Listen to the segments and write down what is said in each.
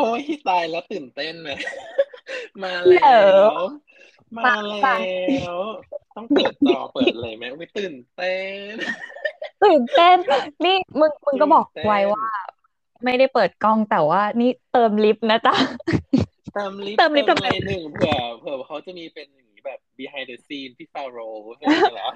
โอ้ยตายแล้วตื่นเต้นไหมมาแล้วมาแล้วต้องเปิดจอเปิดเลยไหมไม่ตื่นเต้น ตื่นเต้น นี่มึงมึงก็บอกไว้ว่า ไม่ได้เปิดกล้องแต่ว่า นี่เติมลิฟต์นะจ๊ะเติมลิฟต์เติมลิฟต์เติมทำไมอะไรหนึ่งเผื่อเผื่อเขาจะมีเป็นอย่างนี้แบบ behind the scene พี่ฟาโรใช่ไหมล่ะ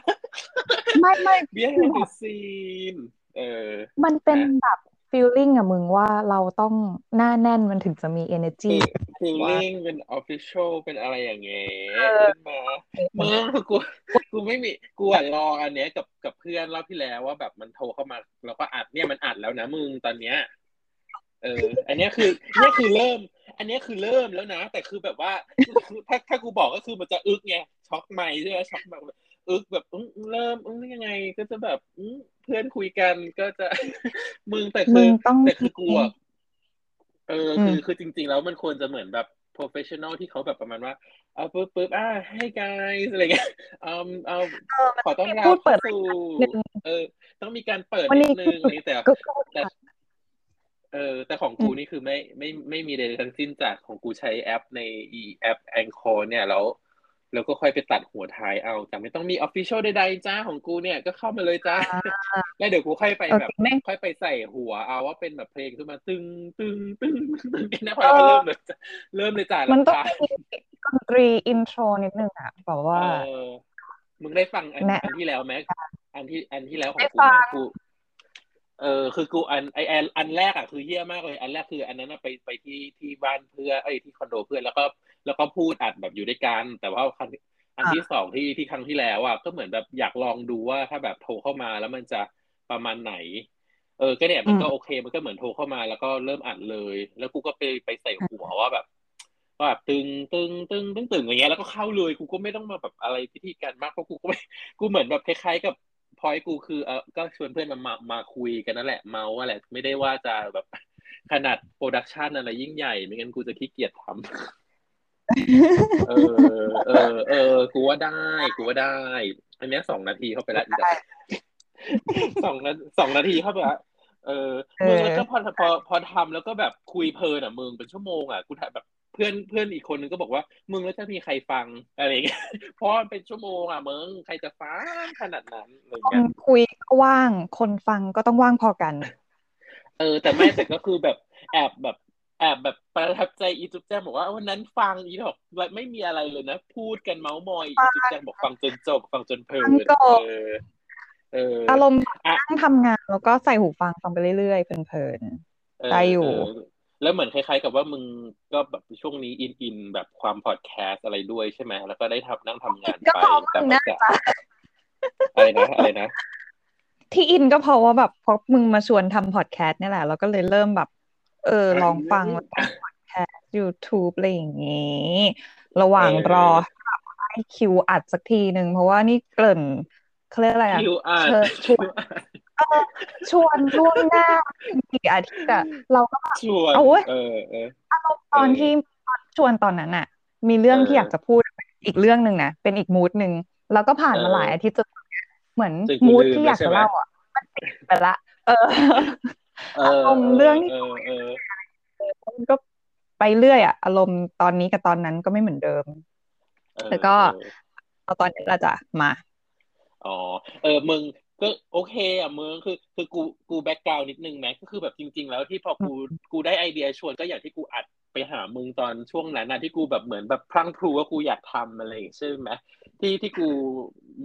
ไม่ไม่ behind the scene เออ มันเป็นแบบ ฟีลลิ่งอะมึงว่าเราต้องหน้าแน่นมันถึงจะมี energy ฟีลลิ่งเป็น official เป็นอะไรอย่างเงี้ยเออขึ้นมาเมื่อกูกูไม่มีกูอะรออันเนี้ยกับกับเพื่อนรอบที่แล้วว่าแบบมันโทรเข้ามา แล้วก็อัดเนี่ยมันอัดแล้วนะมึงตอนเนี้ยเออ อันเนี้ยคือเนี่ยคือเริ่ม อันเนี้ยคือเริ่มแล้วนะ แต่คือแบบว่าคือถ้าถ้ากูบอกก็คือมันจะอึกไงช็อกไม่ใช่ไหมช็อกแบบอึกแบบอื้อเริ่มอึ้งยังไงก็จะแบบอื้อ เพื่อนคุยกันก็จะมึงแต่มึคืองต้องแต่คือกูอะเอออมคือคือจริง ๆ แล้วมันควรจะเหมือนแบบ professional ที่เขาแบบประมาณว่าเอาปึ๊บปึ๊บอ่าให้ guys อะไรเงี้ยเอาเอาเออมันขอต้อนรับพูดเปิดเข้าสู่นิดนึงเออ ต้องมีการเปิดวันนินี้ดนึงอะไรแต่ก็แต่เออแต่ของกูนี่คือไม่ไม่ไม่มีใดๆทั้งสิ้นจากของกูใช้แอปในอีแอป Anchor เนี่ยแล้ว แล้วก็ค่อยไปตัดหัวท้ายเอา แต่ไม่ต้องมี Official ใดๆจ้าของกูเนี่ยก็เข้ามาเลยจ้าแล้วเดี๋ยวกูค่อยไปโอแบบเคแม่งค่อยไปใส่หัวเอาว่าเป็นแบบเพลงขึ้นมาตึงตึงตึงตึงเนี่ยพอเราเริ่มเลยจ้ะเริ่มเลยจ้ามันต้องรำคาญมีดนตรีอินโทรนิดนึงอะแบบว่าเออมึงได้ฟังอันแนะอันที่แล้วไหมอันที่อันที่แล้วของได้กูฟัไหมงกู เออคือกูอันไออันอันแรกอะคือเฮี้ยมากเลย อันแรกคือ อันนั้นน่ะไปไปที่ที่บ้านเพื่อนเอ้ยที่คอนโดเพื่อนแล้วก็แล้วก็พูดอัดแบบอยู่ด้วยกัน แต่ว่าครั้งอันที่สองที่ที่ครั้งที่แล้วอะก็เหมือนแบบอยากลองดูว่าถ้าแบบโทรเข้ามาแล้วมันจะประมาณไหน เออก็เนี่ยมันก็โอเค มันก็เหมือนโทรเข้ามาแล้วก็เริ่มอัดเลย แล้วกูก็ไปไปใส่หัวว่าแบบว่าแบบตึงตึงตึงตึงตึงอย่างเงี้ยแล้วก็เข้าเลยกูก็ไม่ต้องมาแบบอะไรพิธีการมากเพราะกูก็ไม่กูเหมือนแบบคล้ายๆกับ พอยกูคือเออก็ชวนเพื่อนมามามาคุยกันนั่นแหละเมาอะไรไม่ได้ว่าจะแบบขนาด production อะไรยิ่งใหญ่ ไม่งั้นกูจะขี้เกียจทำเออ เออ เออ กูว่าได้ กูว่าได้ อันเนี้ยสองนาทีเข้าไปแล้วอีกแล้วสองนาสองนาทีเข้าไปแล้วเออเออมึงแล้วก็พอพอพอทำแล้วก็แบบคุยเพลินอะมึงเป็นชั่วโมงอะกูถ่ายแบบ เพื่อนเพื่อนอีกคนนึงก็บอกว่า มึงแล้วจะมีใครฟังอะไรอย่างเงี้ยเพราะมันเป็นชั่วโมงอะมึงใครจะฟังขนาดนั้นอะไรอย่างคนเงี้ยคุยก็ว่างคนฟังก็ต้องว่างพอกัน เออ แต่ไม่แต่ก็คือแบบแอบแบบแอบแบบประทับใจอีจุ๊บแจงบอกว่าวันนั้นฟังอีดอกไม่มีอะไรเลยนะ พูดกันเมาส์มอยอีจุ๊บแจงบอกฟังจนจบฟังจนเพลินฟังจบเออเอออารมณ์แบบอะนั่งทำงานแล้วก็ใส่หูฟังฟังไปเรื่อยๆเพลินเออได้อยู่เแล้วเหมือนคล้ายๆ กับว่ามึงก็แบบช่วงนี้อินอินแบบความพอดแคสต์อะไรด้วยใช่ไหมแล้วก็ได้ทำนั่งทำงานก็ไปเพราะมึแต่งว่านะจะอะไรนะอะไรนะๆที่อินก็เพราะว่าแบบเพราะมึงมาชวนทำพอดแคสต์นี่แหละแล้วก็เลยเริ่มแบบ เออลองฟังพอดแคสต์ YouTube อะไรอย่างนี้ ระหว่างเออรอให้แบบให้คิวอัดสักทีหนึ่งเพราะว่านี่เกริ่นเขาเรียกอะไรอะคิวอ่าน เชิญชวนชวนล่วงหน้ากี่อาทิตย์อะเราก็แบบชวนเอาเว้ยเออเออตอนที่ชวนตอนนั้นอะมีเรื่องที่เอออยากจะพูดอีกเรื่องหนึ่งนะเป็นอีกมูดหนึ่งแล้วก็ผ่านมาเออหลายอาทิตย์จนเหมือนจนกูมูดลืมที่อยากแล้วใช่ไหมจะเล่าอะมันติดไปละ เออเอออารมณ์เรื่องที่เออเออมันก็ไปเรื่อยอะ อารมณ์ตอนนี้กับตอนนั้นก็ไม่เหมือนเดิมเออแล้วก็เออเอาตอนนี้ละจ้ะมา อ๋อ เออ มึง ก็โอเคอะมึงคือคือกูกูแบ็กกราวนิดนึงไหมก็คือแบบจริง ๆ แล้วที่พอกูกูได้ไอเดียชวนก็อย่างที่กูอัดไปหามึงตอนช่วงนั้นนะที่กูแบบเหมือนแบบพลั้งพลูว่ากูอยากทำอะไรอย่างเงี้ยใช่ไหมที่ที่กู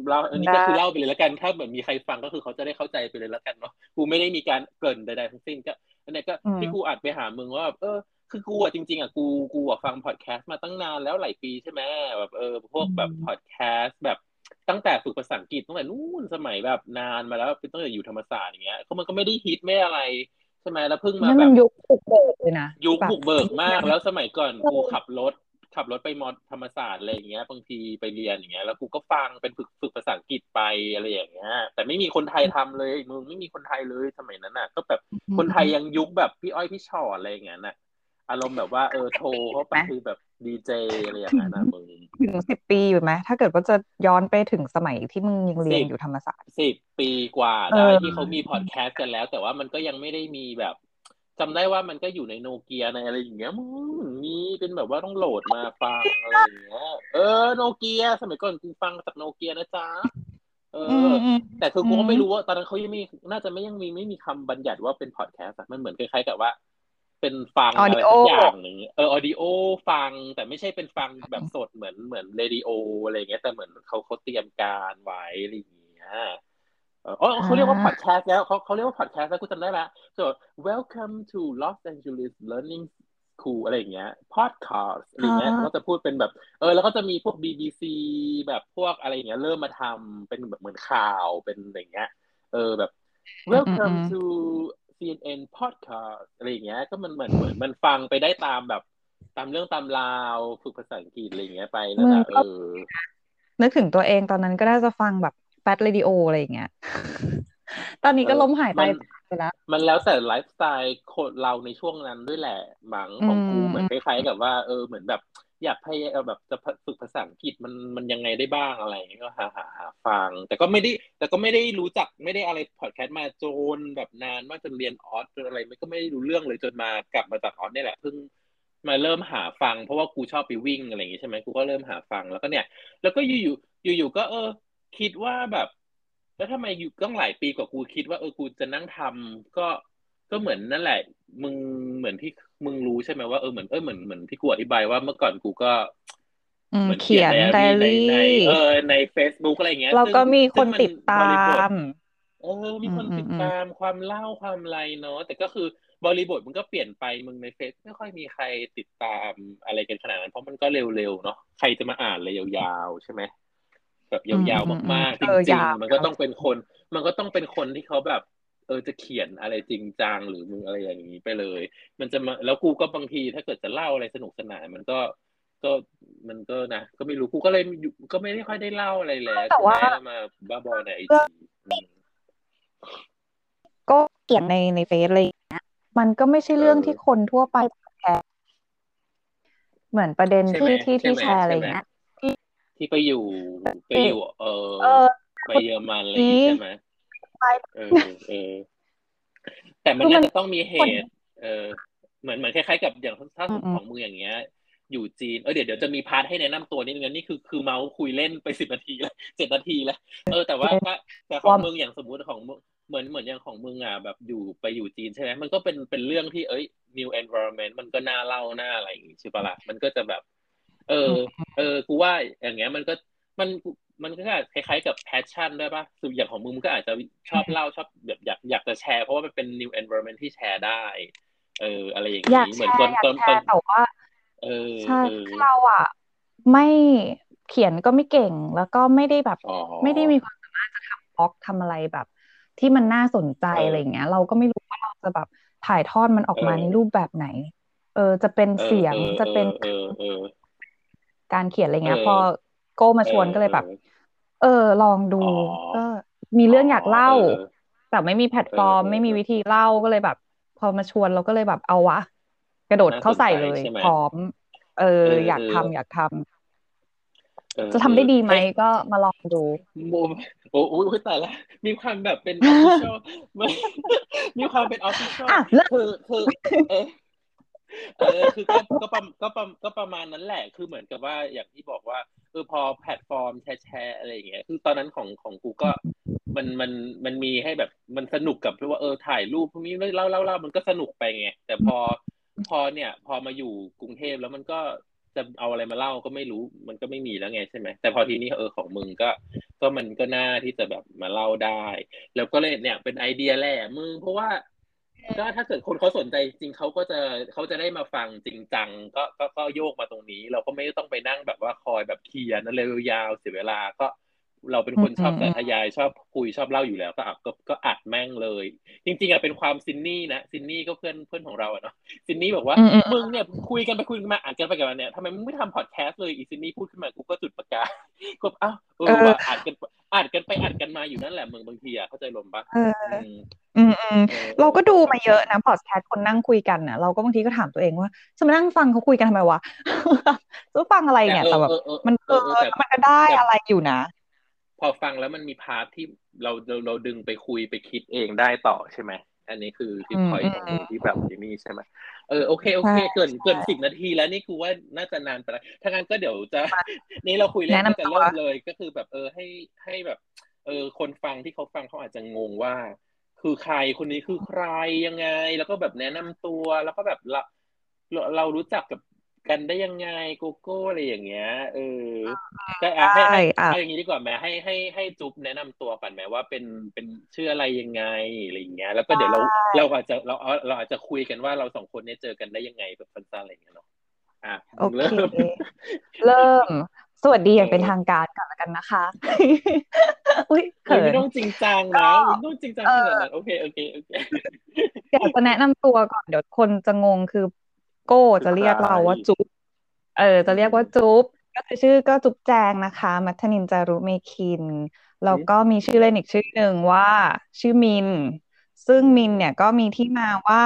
เล่าอันนี้ก็คือเล่าไปเลยแล้วกัน ถ้าเหมือนมีใครฟังก็คือเขาจะได้เข้าใจไปเลยแล้วกันเนาะกูไม่ได้มีการเกริ่นใดๆทั้งสิ้นก็อันเนี้ยก็อืมที่กูอัดไปหามึงว่าแบบเออคือกูอะจริงๆอะกูกูอะฟังพอดแคสต์มาตั้งนานแล้วหลายปีใช่ไหมแบบเออพวกแบบพอดแคสต์แบบ ตั้งแต่ฝึกภาษาอังกฤษตั้งแต่นู่นสมัยแบบนานมาแล้วเป็นตั้งแต่อยู่ธรรมศาสตร์อย่างเงี้ยเขามันก็ไม่ได้ฮิตไม่อะไรใช่ไหมแล้วเพิ่งมานั่นแบมันบยุคบุกเบิกเลยนะยุคแบบบุกเบิกมากแล้วสมัยก่อนกูขับรถ ขับรถไปมอธรรมศาสตร์อะไรอย่างเงี้ยบางทีไปเรียนอย่างเงี้ยแล้วกูก็ฟังเป็นฝึกฝึกภาษาอังกฤษไปอะไรอย่างเงี้ย แต่ไม่มีคนไทยทำเลยมึงไม่มีคนไทยเลยสมัยนั้นน่ะ ก็แบบคนไทยยังยุคแบบพี่อ้อยพี่ชอตอะไรอย่างเงี้ยน่ะ อารมณ์แบบว่าเออโทรเข้าไปคือแบบดีเจอะไรอย่างเงี้ยนะมึงถึงสิบปีอยู่ไหมถ้าเกิดว่าจะย้อนไปถึงสมัยที่มึงยังเรียนอยู่ธรรมศาสตร์สิบปีกว่าเอได้อที่เขามีพอดแคสต์กันแล้ว แต่ว่ามันก็ยังไม่ได้มีแบบจำได้ว่ามันก็อยู่ในโนเกียในอะไรอย่างเงี้ยมึงมีเป็นแบบว่าต้องโหลดมาฟังอะไรอย่างเงี้ยเออโนเกียสมัยก่อนกูฟังจากโนเกียนะจ๊ะเออ แต่คือกูก็ไม่รู้ว่าตอนนั้นเขายังไม่น่าจะไม่ยังมีไม่มีคำบัญญัติว่าเป็นพอดแคสต์มันเหมือนคล้ายๆกับว่า เป็นฟังอะไรสักอย่างหนึ่งเออ audio ฟังแต่ไม่ใช่เป็นฟังแบบสดเหมือนเหมือนเรดิโออะไรเงี้ยแต่เหมือนเขาเขาเตรียมการไว้อะไรอย่างเงี้ยอ๋อเขาเรียกว่าพอดแคสต์แล้วเขาเขาเรียกว่าพอดแคสต์แล้วกูจำได้ละก็ welcome to Los Angeles Learning School อะไรอย่างเงี้ย podcast อะไรเงี้ยก็จะพูดเป็นแบบ เออ แล้วก็จะมีพวก BBC แบบพวกอะไรอย่างเงี้ย เริ่มมาทำเป็นแบบเหมือนข่าวเป็นอย่างเงี้ย เออแบบ welcome to CNN podcast อะไรอย่างเงี้ย ก็มันเหมือนเหมือนมันฟังไปได้ตามแบบตามเรื่องตามราวฝึกภาษาอังกฤษอะไรอย่างเงี้ยไปแล้วนะเออนึกถึงตัวเองตอนนั้นก็น่าจะฟังแบบ Fat Radio อะไรอย่างเงี้ย ตอนนี้ก็ล้มหายไปไปแล้ว มันแล้วแต่ไลฟ์สไตล์คนเราในช่วงนั้นด้วยแหละบางของกูเหมือนคล้ายๆกับว่าเออเหมือนแบบ อยากพยายามแบบจะฝึกภาษาอังกฤษมันมันยังไงได้บ้างอะไรก็หาหาหาฟัง แต่ก็ไม่ได้ แต่ก็ไม่ได้รู้จักไม่ได้อะไรพอดแคสต์มาจนแบบนานมากจนเรียนออสจนอะไรไม่ก็ไม่ได้รู้เรื่องเลยจนมากลับมาจากออสนี่แหละเพิ่งมาเริ่มหาฟัง เพราะว่ากูชอบไปวิ่งอะไรอย่างงี้ใช่ไหมกูก็เริ่มหาฟังแล้วก็เนี่ย แล้วก็อยู่อยู่อยู่ๆก็เออ คิดว่าแบบ แล้วทำไมอยู่ก็หลายปีกว่ากูคิดว่าเออกูจะนั่งทำก็ ก็เหมือนนั่นแหละ มึงเหมือนที่มึงรู้ใช่ไหมว่าเออเหมือนเออเหมือนเหมือนที่กูอธิบายว่าเมื่อก่อนกูก็เหมือนเขียนไดอารี่เออใน Facebook อะไรเงี้ยเราก็มีคนติดตามเออมีคนติดตามความเล่าความไรเนาะแต่ก็คือบริบทมันก็เปลี่ยนไปมึงในเฟซไม่ค่อยมีใครติดตามอะไรกันขนาดนั้นเพราะมันก็เร็วๆเนาะใครจะมาอ่านเลยยาวๆใช่ไหมแบบยาวๆมากๆจริงๆมันก็ต้องเป็นคน มันก็ต้องเป็นคนที่เขาแบบ เออจะเขียนอะไรจริงจังหรือมึงอะไรอย่างนี้ไปเลย มันจะมาแล้วกูก็บางทีถ้าเกิดจะเล่าอะไรสนุกสนานมันก็ก็มันก็นะก็ไม่รู้กูก็เลยก็ไม่ได้ค่อยได้เล่าอะไรแล้วแต่ว่ามาบ้าบอในไอจีก็เขียนในในเฟซอะไรอย่างเงี้ยมันก็ไม่ใช่เรื่องที่คนทั่วไปแชร์เหมือนประเด็นที่ที่ที่แชร์อะไรเงี้ยที่ไปอยู่ไปอยู่ เออไปเยอรมันอะไรใช่ไหมเออเออ แต่มันน่าจะต้องมีเหตุ เออ เหมือนเหมือนคล้ายๆกับอย่างถ้าของมึงอย่างเงี้ย อยู่จีน เออเดี๋ยวเดี๋ยวจะมี part ให้แนะนำตัวนิดนึงนี่คือคือเมาท์คุยเล่นไปสิบนาทีแล้วเจ็ดนาทีแล้ว เออแต่ว่าแต่ของมึงอย่างสมมุติของเหมือนเหมือนอย่างของมึงอะแบบอยู่ไปอยู่จีนใช่ไหมมันก็เป็นเป็นเรื่องที่เอ้ย new environment มันก็น่าเล่าน่าอะไรอย่างงี้ใช่ปะล่ะมันก็จะแบบ เออ เออกูว่าอย่างเงี้ยมันก็มัน มันก็คล้ายๆกับแพชชั่นด้วยป่ะคืออย่างของมึงมันก็อาจจะชอบเล่าชอบแบบอยากอยากจะแชร์ เพราะว่ามันเป็น new environment ที่แชร์ได้ เออ อะไรอย่างนี้เหมือนตอนตอนตอนแต่ว่าเออใช่เราอะ ไม่เขียนก็ไม่เก่งแล้วก็ไม่ได้แบบ ไม่ได้มีความสามารถจะทำบล็อกทำอะไรแบบ ที่มันน่าสนใจอะไรเงี้ย เราก็ไม่รู้ว่าเราจะแบบถ่ายทอดมันออกมาในรูปแบบไหน เออ จะเป็นเสียงจะเป็นการเขียนอะไรเงี้ย พอโก้มาชวนก็เลยแบบ เออ ลองดูก็มีเรื่องอยากเล่า แต่ไม่มีแพลตฟอร์ม ไม่มีวิธีเล่าก็เลยแบบ พอมาชวนเราก็เลยแบบเอาวะ กระโดดเข้าใส่เลยพร้อม เออ อยากทำอยากทำจะทำได้ดีไหมก็มาลองดูโโอ้โหแต่ละ มีความแบบเป็น official มีความเป็น official คือคือเออ เออคือก็ก็ประก็ประก็ประมาณนั้นแหละ คือเหมือนกับว่าอย่างที่บอกว่าเออพอ platform share share อะไรอย่างเงี้ย คือตอนนั้นของของกูก็มันมันมันมีให้แบบมันสนุกกับว่าเออถ่ายรูปพวกนี้เล่าเล่าเล่ามันก็สนุกไปไงแต่พอพอเนี่ย พอมาอยู่กรุงเทพแล้วมันก็จะเอาอะไรมาเล่าก็ไม่รู้มันก็ไม่มีแล้วไงใช่ไหมแต่พอทีนี้เออของมึงก็ ก็มันก็น่าที่จะแบบมาเล่าได้ แล้วก็เลยเนี่ยเป็นไอเดียแหละมึงเพราะว่า ก็ถ้าเกิดคนเขาสนใจจริงเขาก็จะเขาจะได้มาฟังจริงจังก็ก็โยกมาตรงนี้ เราก็ไม่ต้องไปนั่งแบบว่าคอยแบบเขียนอะไรยาวเสียเวลาก็ เราเป็นคนชอบบรรยายชอบคุยชอบเล่าอยู่แล้วก็อัดก็ก็อัดแม่งเลย จริง ๆอะเป็นความซินนี่นะซินนี่ก็เพื่อนเพื่อนของเราอะเนาะซินนี่บอกว่ามึงเนี่ยคุยกันไปคุยกันมาอัดกันไปกันมาเนี่ยทำไมมึงไม่ทำพอดแคสต์เลยอีซินนี่พูดขึ้นมากูก็จุดประกายก็อ้าวเออว่าอัดกันอัดกันไปอัดกันมาอยู่นั่นแหละมึงบางทีอะเข้าใจลมปะอืมอืมอืมเราก็ดูมาเยอะนะพอดแคสต์คนนั่งคุยกันน่ะเราก็บางทีก็ถามตัวเองว่าจะมานั่งฟังเขาคุยกันทำไมวะจะฟังอะไรเนี่ยแต่แบบมันเออมันก็ได้อะไรอยู่นะ พอฟังแล้วมันมี part ที่เราเราเราดึงไปคุยไปคิดเองได้ต่อใช่ไหมอันนี้คือที่พอยของที่แบบนี่ใช่ไหมเออโอเคโอเค เกินเกินสิบนาทีแล้วนี่คือว่าน่าจะนานไปแล้วถ้างั้นก็เดี๋ยวจะ นี่เราคุยเรื่องจะเริ่มเลยก็คือแบบเออให้ให้แบบ เออ คนฟังที่เขาฟังเขาอาจจะงงว่า คือใครคนนี้คือใครยังไง แล้วก็แบบแนะนำตัวแล้วก็แบบเราเรารู้จักกับ กันได้ยังไงโกโก้อะไรอย่างเงี้ยเออแต่ให้ให้ให้อย่างนี้ดีกว่าแม่ให้ให้ให้จุ๊บแนะนำตัวก่อนไหมว่าเป็นเป็นชื่ออะไรยังไงอะไรอย่างเงี้ย แล้วก็เดี๋ยวเราเราอาจจะเราเราอาจจะคุยกันว่าเราสองคนเนี่ยเจอกันได้ยังไงแบบสั้นๆอะไรอย่างเงี้ยเนาะอะเริ่มเริ่มสวัสดีอย่างเป็นทางการก่อนแล้วกันนะคะ อุ้ยเขินไม่ต้องจริงจังนะไม่ต้องจริงจังขนาดนั้นโอเคโอเคโอเคอยากจะแนะนำตัวก่อนเดี๋ยวคนจะงงคือ โก้จะเรียกเราว่าจุ๊บเออ จะเรียกว่าจุ๊บก็คือชื่อก็จุ๊บแจงนะคะ มัทนินจารุเมคิน แล้วก็มีชื่อเล่นอีกชื่อหนึ่งว่า ชื่อมิน ซึ่งมินเนี่ยก็มีที่มาว่า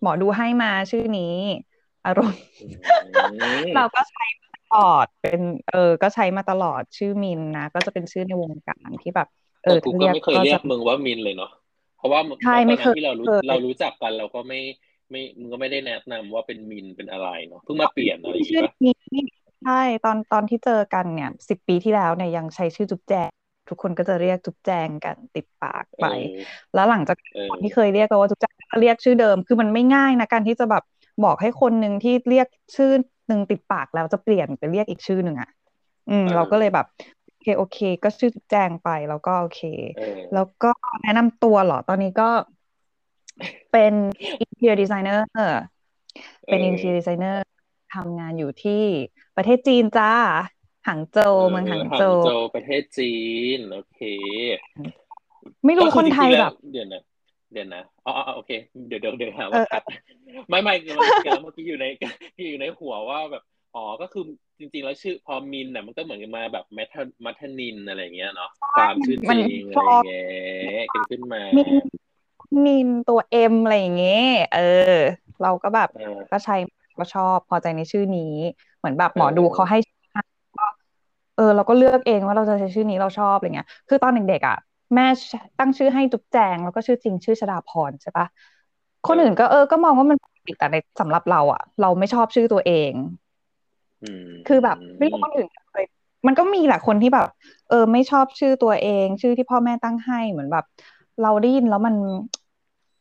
หมอดูให้มาชื่อนี้ อารมณ์เราก็ใช้มาตลอดเป็นเออ ก็ใช้มาตลอดชื่อมินนะ ก็จะเป็นชื่อในวงการที่แบบ เออกูก็ไม่เคยเรียกมึงว่ามินเลยเนาะเพราะว่าตอนนั้นที่เรารู้เรารู้จักกันเราก็ไม่ ไม่มึงก็ไม่ได้แนะนำว่าเป็นมินเป็นอะไรเนาะเพิ่งมาเปลี่ยนอะไรอย่างเงี้ยใช่ตอนตอนที่เจอกันเนี่ยสิบปีที่แล้วเนี่ยยังใช้ชื่อจุ๊บแจงทุกคนก็จะเรียกจุ๊บแจงกันติดปากไป แล้วหลังจากที่เคยเรียกกันว่าจุ๊บแจงก็เรียกชื่อเดิม คือมันไม่ง่ายนะการที่จะแบบบอกให้คนหนึ่งที่เรียกชื่อหนึ่งติดปากแล้วจะเปลี่ยนไปเรียกอีกชื่อหนึ่งอะ อืม เราก็เลยแบบโอเคโอเค ก็ชื่อจุ๊บแจงไปแล้วก็โอเค แล้วก็แนะนำตัวเหรอตอนนี้ก็ เป็น interior designer เป็น interior designer ทำงานอยู่ที่ประเทศจีนจ้าหางโจวเมืองหางโจวหางโจวประเทศจีน โอเค ไม่รู้คนไทยแบบเดี๋ยวนะเดี๋ยวนะอ๋อโอเค เดี๋ยวเดี๋ยวเดี๋ยวหาว่าคัดไม่ไม่เมื่อกี้อยู่ในอยู่ในหัวว่าแบบอ๋อก็คือจริง ๆ แล้วชื่อพอมินน่ะมันก็เหมือนมาแบบแมทมัทนินอะไรเงี้ยเนาะตามชื่อจริงอะไรเงี้ยขึ้นมา นินตัวเอ็มอะไรอย่างเงี้ยเออ เราก็แบบก็ใช้ก็ชอบพอใจในชื่อนี้ เหมือนแบบหมอดูเขาให้เออ เราก็เลือกเองว่าเราจะใช้ชื่อนี้เราชอบอะไรเงี้ย คือตอนเด็กๆอะแม่ตั้งชื่อให้จุ๊บแจง แล้วก็ชื่อจริงชื่อชดาพรใช่ปะคนอื่นก็เออก็มองว่ามันปิดแต่ในสำหรับเราอะ เราไม่ชอบชื่อตัวเองคือแบบไม่รู้คนอื่นเลยมันก็มีแหละคนที่แบบ เออ ไม่ชอบชื่อตัวเอง ชื่อที่พ่อแม่ตั้งให้เหมือนแบบ เราได้ยินแล้วมัน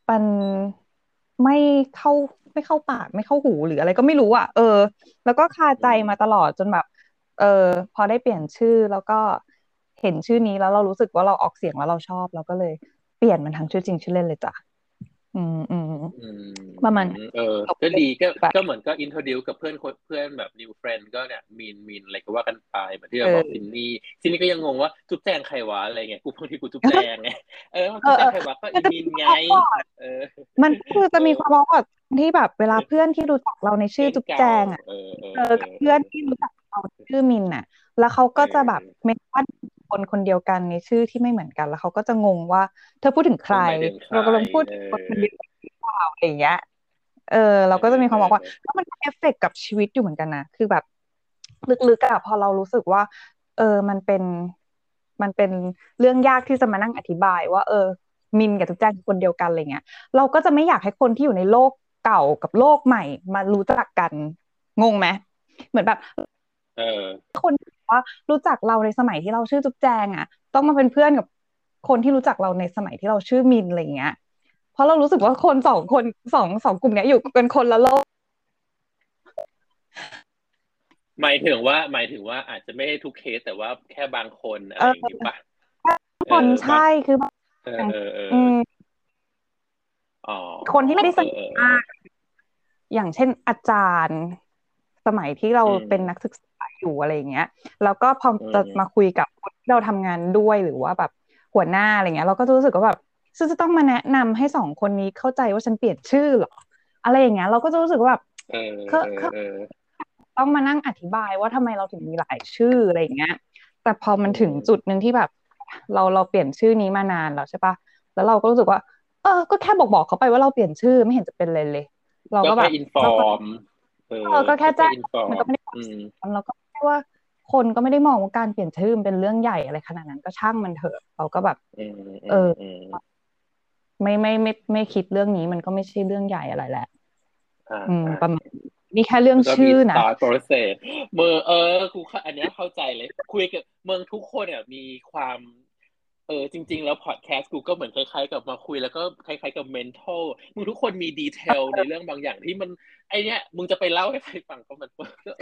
มันไม่เข้าไม่เข้าปากไม่เข้าหูหรืออะไรก็ไม่รู้อะเออ แล้วก็คาใจมาตลอดจนแบบ เออ พอได้เปลี่ยนชื่อแล้วก็เห็นชื่อนี้แล้วเรารู้สึกว่าเราออกเสียงแล้วเราชอบเราก็เลยเปลี่ยนมันทั้งชื่อจริงชื่อเล่นเลยจ้ะ อืมอืมประมาณเออ ก็ดีก็ก็เหมือนก็ introduce กับเพื่อนเพื่อนแบบ new friend ก็เนี่ยมินมินอะไรก็ว่ากันไปเหมือนที่เราบอกซินนี่ซินนี่ก็ยังงงว่าจุ๊บแจงใครวะอะไรเงี้ยกูบางทีกูจุ๊บแจงไงเออจุ๊บแจงใครวะก็อีมินไงเออ มันคือจะมีความว่าที่แบบเวลาเพื่อนที่รู้จักเราในชื่อจุ๊บแจงอะเออกับเพื่อนที่รู้จักเราชื่อมินอะ แล้วเขาก็จะแบบเมนชั่น คนคนเดียวกันในชื่อที่ไม่เหมือนกัน แล้วเขาก็จะงงว่า เธอพูดถึงใคร เรากำลังพูดคนคนเดียวกันอะไรอย่างเงี้ยเออ เราก็จะมีความบอกว่าถ้ามันเอฟเฟกกับชีวิตอยู่เหมือนกันนะคือแบบ ลึกๆอะพอเรารู้สึกว่า เออมันเป็น มันเป็นเรื่องยากที่จะมานั่งอธิบาย ว่า เออ มินกับทุกแจ้งคนเดียวกันอะไรเงี้ย เราก็จะไม่อยากให้คนที่อยู่ในโลกเก่ากับโลกใหม่ มารู้จักกันงงไหมเหมือนแบบเออคน ว่ารู้จักเราในสมัยที่เราชื่อจุ๊บแจงอะ ต้องมาเป็นเพื่อนกับคนที่รู้จักเราในสมัยที่เราชื่อมินอะไรเงี้ย เพราะเรารู้สึกว่าคนสองคนสองสองกลุ่มเนี้ยอยู่เป็นคนละโลกหมายถึงว่าหมายถึงว่าอาจจะไม่ได้ทุกเคสแต่ว่าแค่บางคนอะไรอย่างนี้ปะคนใช่คือเออเออเออคนที่ไม่ได้สนิทมากอย่างเช่นอาจารย์ สมัยที่เราเป็นนักศึกษา อยู่อะไรเงี้ยแล้วก็พอจะมาคุยกับคนที่เราทำงานด้วยหรือว่าแบบหัวหน้าอะไรเงี้ยเราก็รู้สึกว่าแบบซึ่งจะต้องมาแนะนำให้สองคนนี้เข้าใจว่าฉันเปลี่ยนชื่อหรอ อะไรอย่างเงี้ยเราก็จะรู้สึกว่าแบบต้องมานั่งอธิบายว่าทำไมเราถึงมีหลายชื่ออะไรเงี้ย แต่พอมันถึงจุดหนึ่งที่แบบ เราเราเปลี่ยนชื่อนี้มานานแล้วใช่ปะแล้วเราก็รู้สึกว่า เออ ก็แค่บอกบอกเขาไปว่าเราเปลี่ยนชื่อไม่เห็นจะเป็นเลยเลย เราก็แบบอินฟอร์มเออก็แค่แจ้งมันก็ไม่ได้เราก็ ว่าคนก็ไม่ได้มองว่าการเปลี่ยนชื่อเป็นเรื่องใหญ่อะไรขนาดนั้นก็ช่างมันเถอะเราก็แบบ เออ ไม่ไม่ไม่ไม่คิดเรื่องนี้มันก็ไม่ใช่เรื่องใหญ่อะไรแหละอ่าอืมประมาณนี่แค่เรื่องชื่อนะตา process เมือเออกูอันนี้เข้าใจเลย คุยกับเมืองทุกคนเนี่ยมีความ เออจริง ๆ แล้วพอดแคสต์กูก็เหมือนคล้ายๆ กับมาคุยแล้วก็คล้ายๆกับ mental มึงทุกคนมี detail ในเรื่องบางอย่างที่มันไอเนี้ยมึงจะไปเล่าให้ใครฟังก็มัน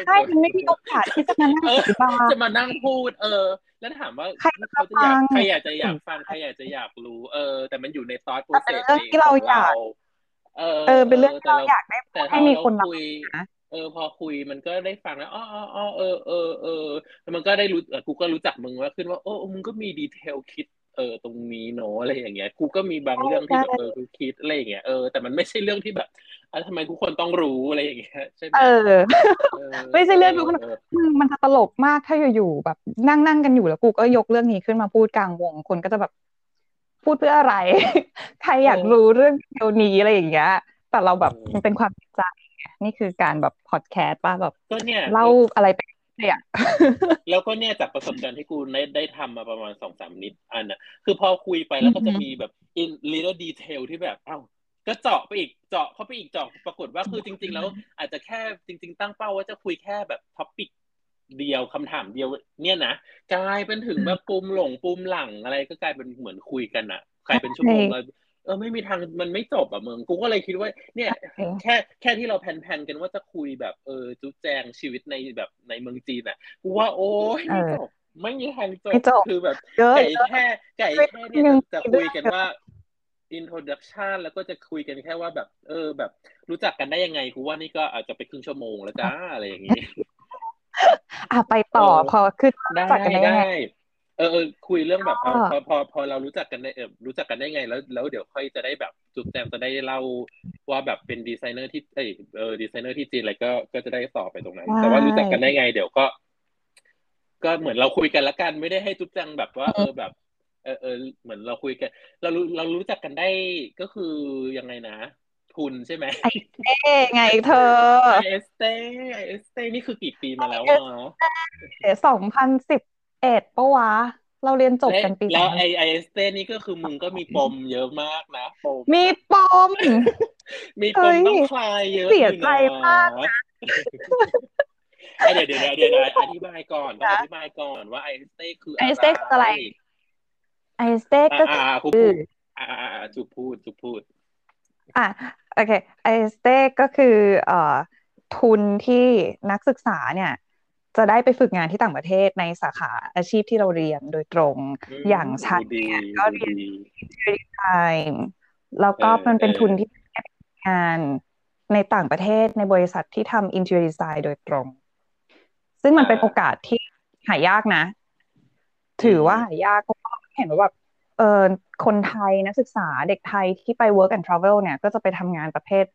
ใช่มันไม่มีโอกาสที่จะมานั่งอธิบายจะมานั่งพูด เออ แล้วถามว่าเขาจะอยากใครอยากจะอยากฟังใครอยากจะอยากรู้ เออ แต่มันอยู่ในตอน processที่เราอยากเออเออเป็นเรื่องที่เราอยากได้ให้มีคนคุยเออพอคุยมันก็ได้ฟังแล้วอ๋ออ๋อเออเออเออแล้วมันก็ได้รู้กูก็รู้จักมึงว่าขึ้นว่าโอ้มึงก็มีดีเทลคิด เออตรงนี้เนาะอะไรอย่างเงี้ยกูก็มีบางเรื่องที่แบบเออกูคิดอะไรอย่างเงี้ยเออแต่มันไม่ใช่เรื่องที่แบบอะทำไมทุกคนต้องรู้อะไรอย่างเงี้ยใช่ไหมเออ ไม่ใช่เรื่องทุกคนมันจะตลกมากถ้าอยู่ๆแบบนั่งนั่งกันอยู่แล้วกูก็ยกเรื่องนี้ขึ้นมาพูดกลางวงคนก็จะแบบพูดเพื่ออะไร ใครอยากรู้เรื่องเดียวนี้อะไรอย่างเงี้ยแต่เราแบบมันเป็นความใจนี่คือการแบบพอดแคสต์ป่ะแบบเล่าอะไรไป เนี่ยแล้วก็เนี่ยจากประสบการณ์ที่กูได้ได้ทำมาประมาณสองสามนิดอันน่ะคือพอคุยไปแล้วก็จะมีแบบ in detail ที่แบบเอ้าก็เจาะไปอีกเจาะเข้าไปอีกเจาะปรากฏว่าคือจริง ๆ แล้ว อาจจะแค่จริง ๆ ตั้งเป้าว่าจะคุยแค่แบบ topic เดียวคำถามเดียว เนี่ยนะกลายเป็นถึงแบบปุ่มหลงปุ่มหลังอะไรก็กลายเป็นเหมือนคุยกันอะใครเป็นชั่วโมง เลยเออไม่มีทางมันไม่จบอะมึงกูก็เลยคิดว่า เนี่ย แค่แค่ที่เราแพลนๆกันว่าจะคุยแบบเออจุ๊บแจงชีวิตในแบบในเมืองจีนอะกูว่าโอ้ยไม่จบไม่มีทางจบคือแบบไก่แค่ไก่แค่เนี่ยจะคุยกันว่า introduction แล้วก็จะคุยกันแค่ว่าแบบ เออ แบบ รู้จักกันได้ยังไงกูว่านี่ก็อาจจะไปครึ่งชั่วโมงแล้วจ้าอะไรอย่างงี้อะไปต่อพอคือรู้จักกันได้ยังไง เออคุยเรื่องแบบพอพอพอเรารู้จักกันได้เออรู้จักกันได้ไง แล้วแล้วเดี๋ยวค่อยจะได้แบบจุ๊บแจงจะได้เล่าว่าแบบเป็นดีไซเนอร์ที่เออเออดีไซเนอร์ที่จีนอะไรก็ก็จะได้ต่อไปตรงนั้น แต่ว่ารู้จักกันได้ไง เดี๋ยวก็ ก็เหมือนเราคุยกันละกันไม่ได้ให้จุ๊บแจงแบบว่า เออแบบ เออเออเหมือนเราคุยกัน เรารู้เรารู้จักกันได้ก็คือยังไงนะทุนใช่ไหมไอเต้ไงเธอไอเอสเต้ IAESTE นี่คือกี่ปีมาแล้วอะสองพันสิบ เอ็ดปะวะ เราเรียนจบกันปีแล้วไอ IAESTE นี่ก็คือมึงก็มีปมเยอะมากนะปมมีปม มีปมต้องคลายเยอะเสียใจมากนะเดี๋ยวเดี๋ยวเดี๋ยวอธิบายก่อนต้องอธิบายก่อนว่า IAESTE คือ IAESTE คืออะไร IAESTE ก็คืออ่าอ่าจุบพูดจุบพูด อะโอเคไอเอสเต้ก็คือเอ่อทุนที่นักศึกษาเนี่ย จะได้ไปฝึกงานที่ต่างประเทศในสาขาอาชีพที่เราเรียนโดยตรงอย่างชันเนี่ยก็เรียน interior design แล้วก็มันเป็นทุนที่งานในต่างประเทศในบริษัทที่ทำ interior design โดยตรง ซึ่งมันเป็นโอกาสที่หายากนะ ถือว่าหายากเพราะเห็นว่าแบบเออคนไทยนักศึกษาเด็กไทยที่ไป work and travel เนี่ย ก็จะไปทำงานประเภท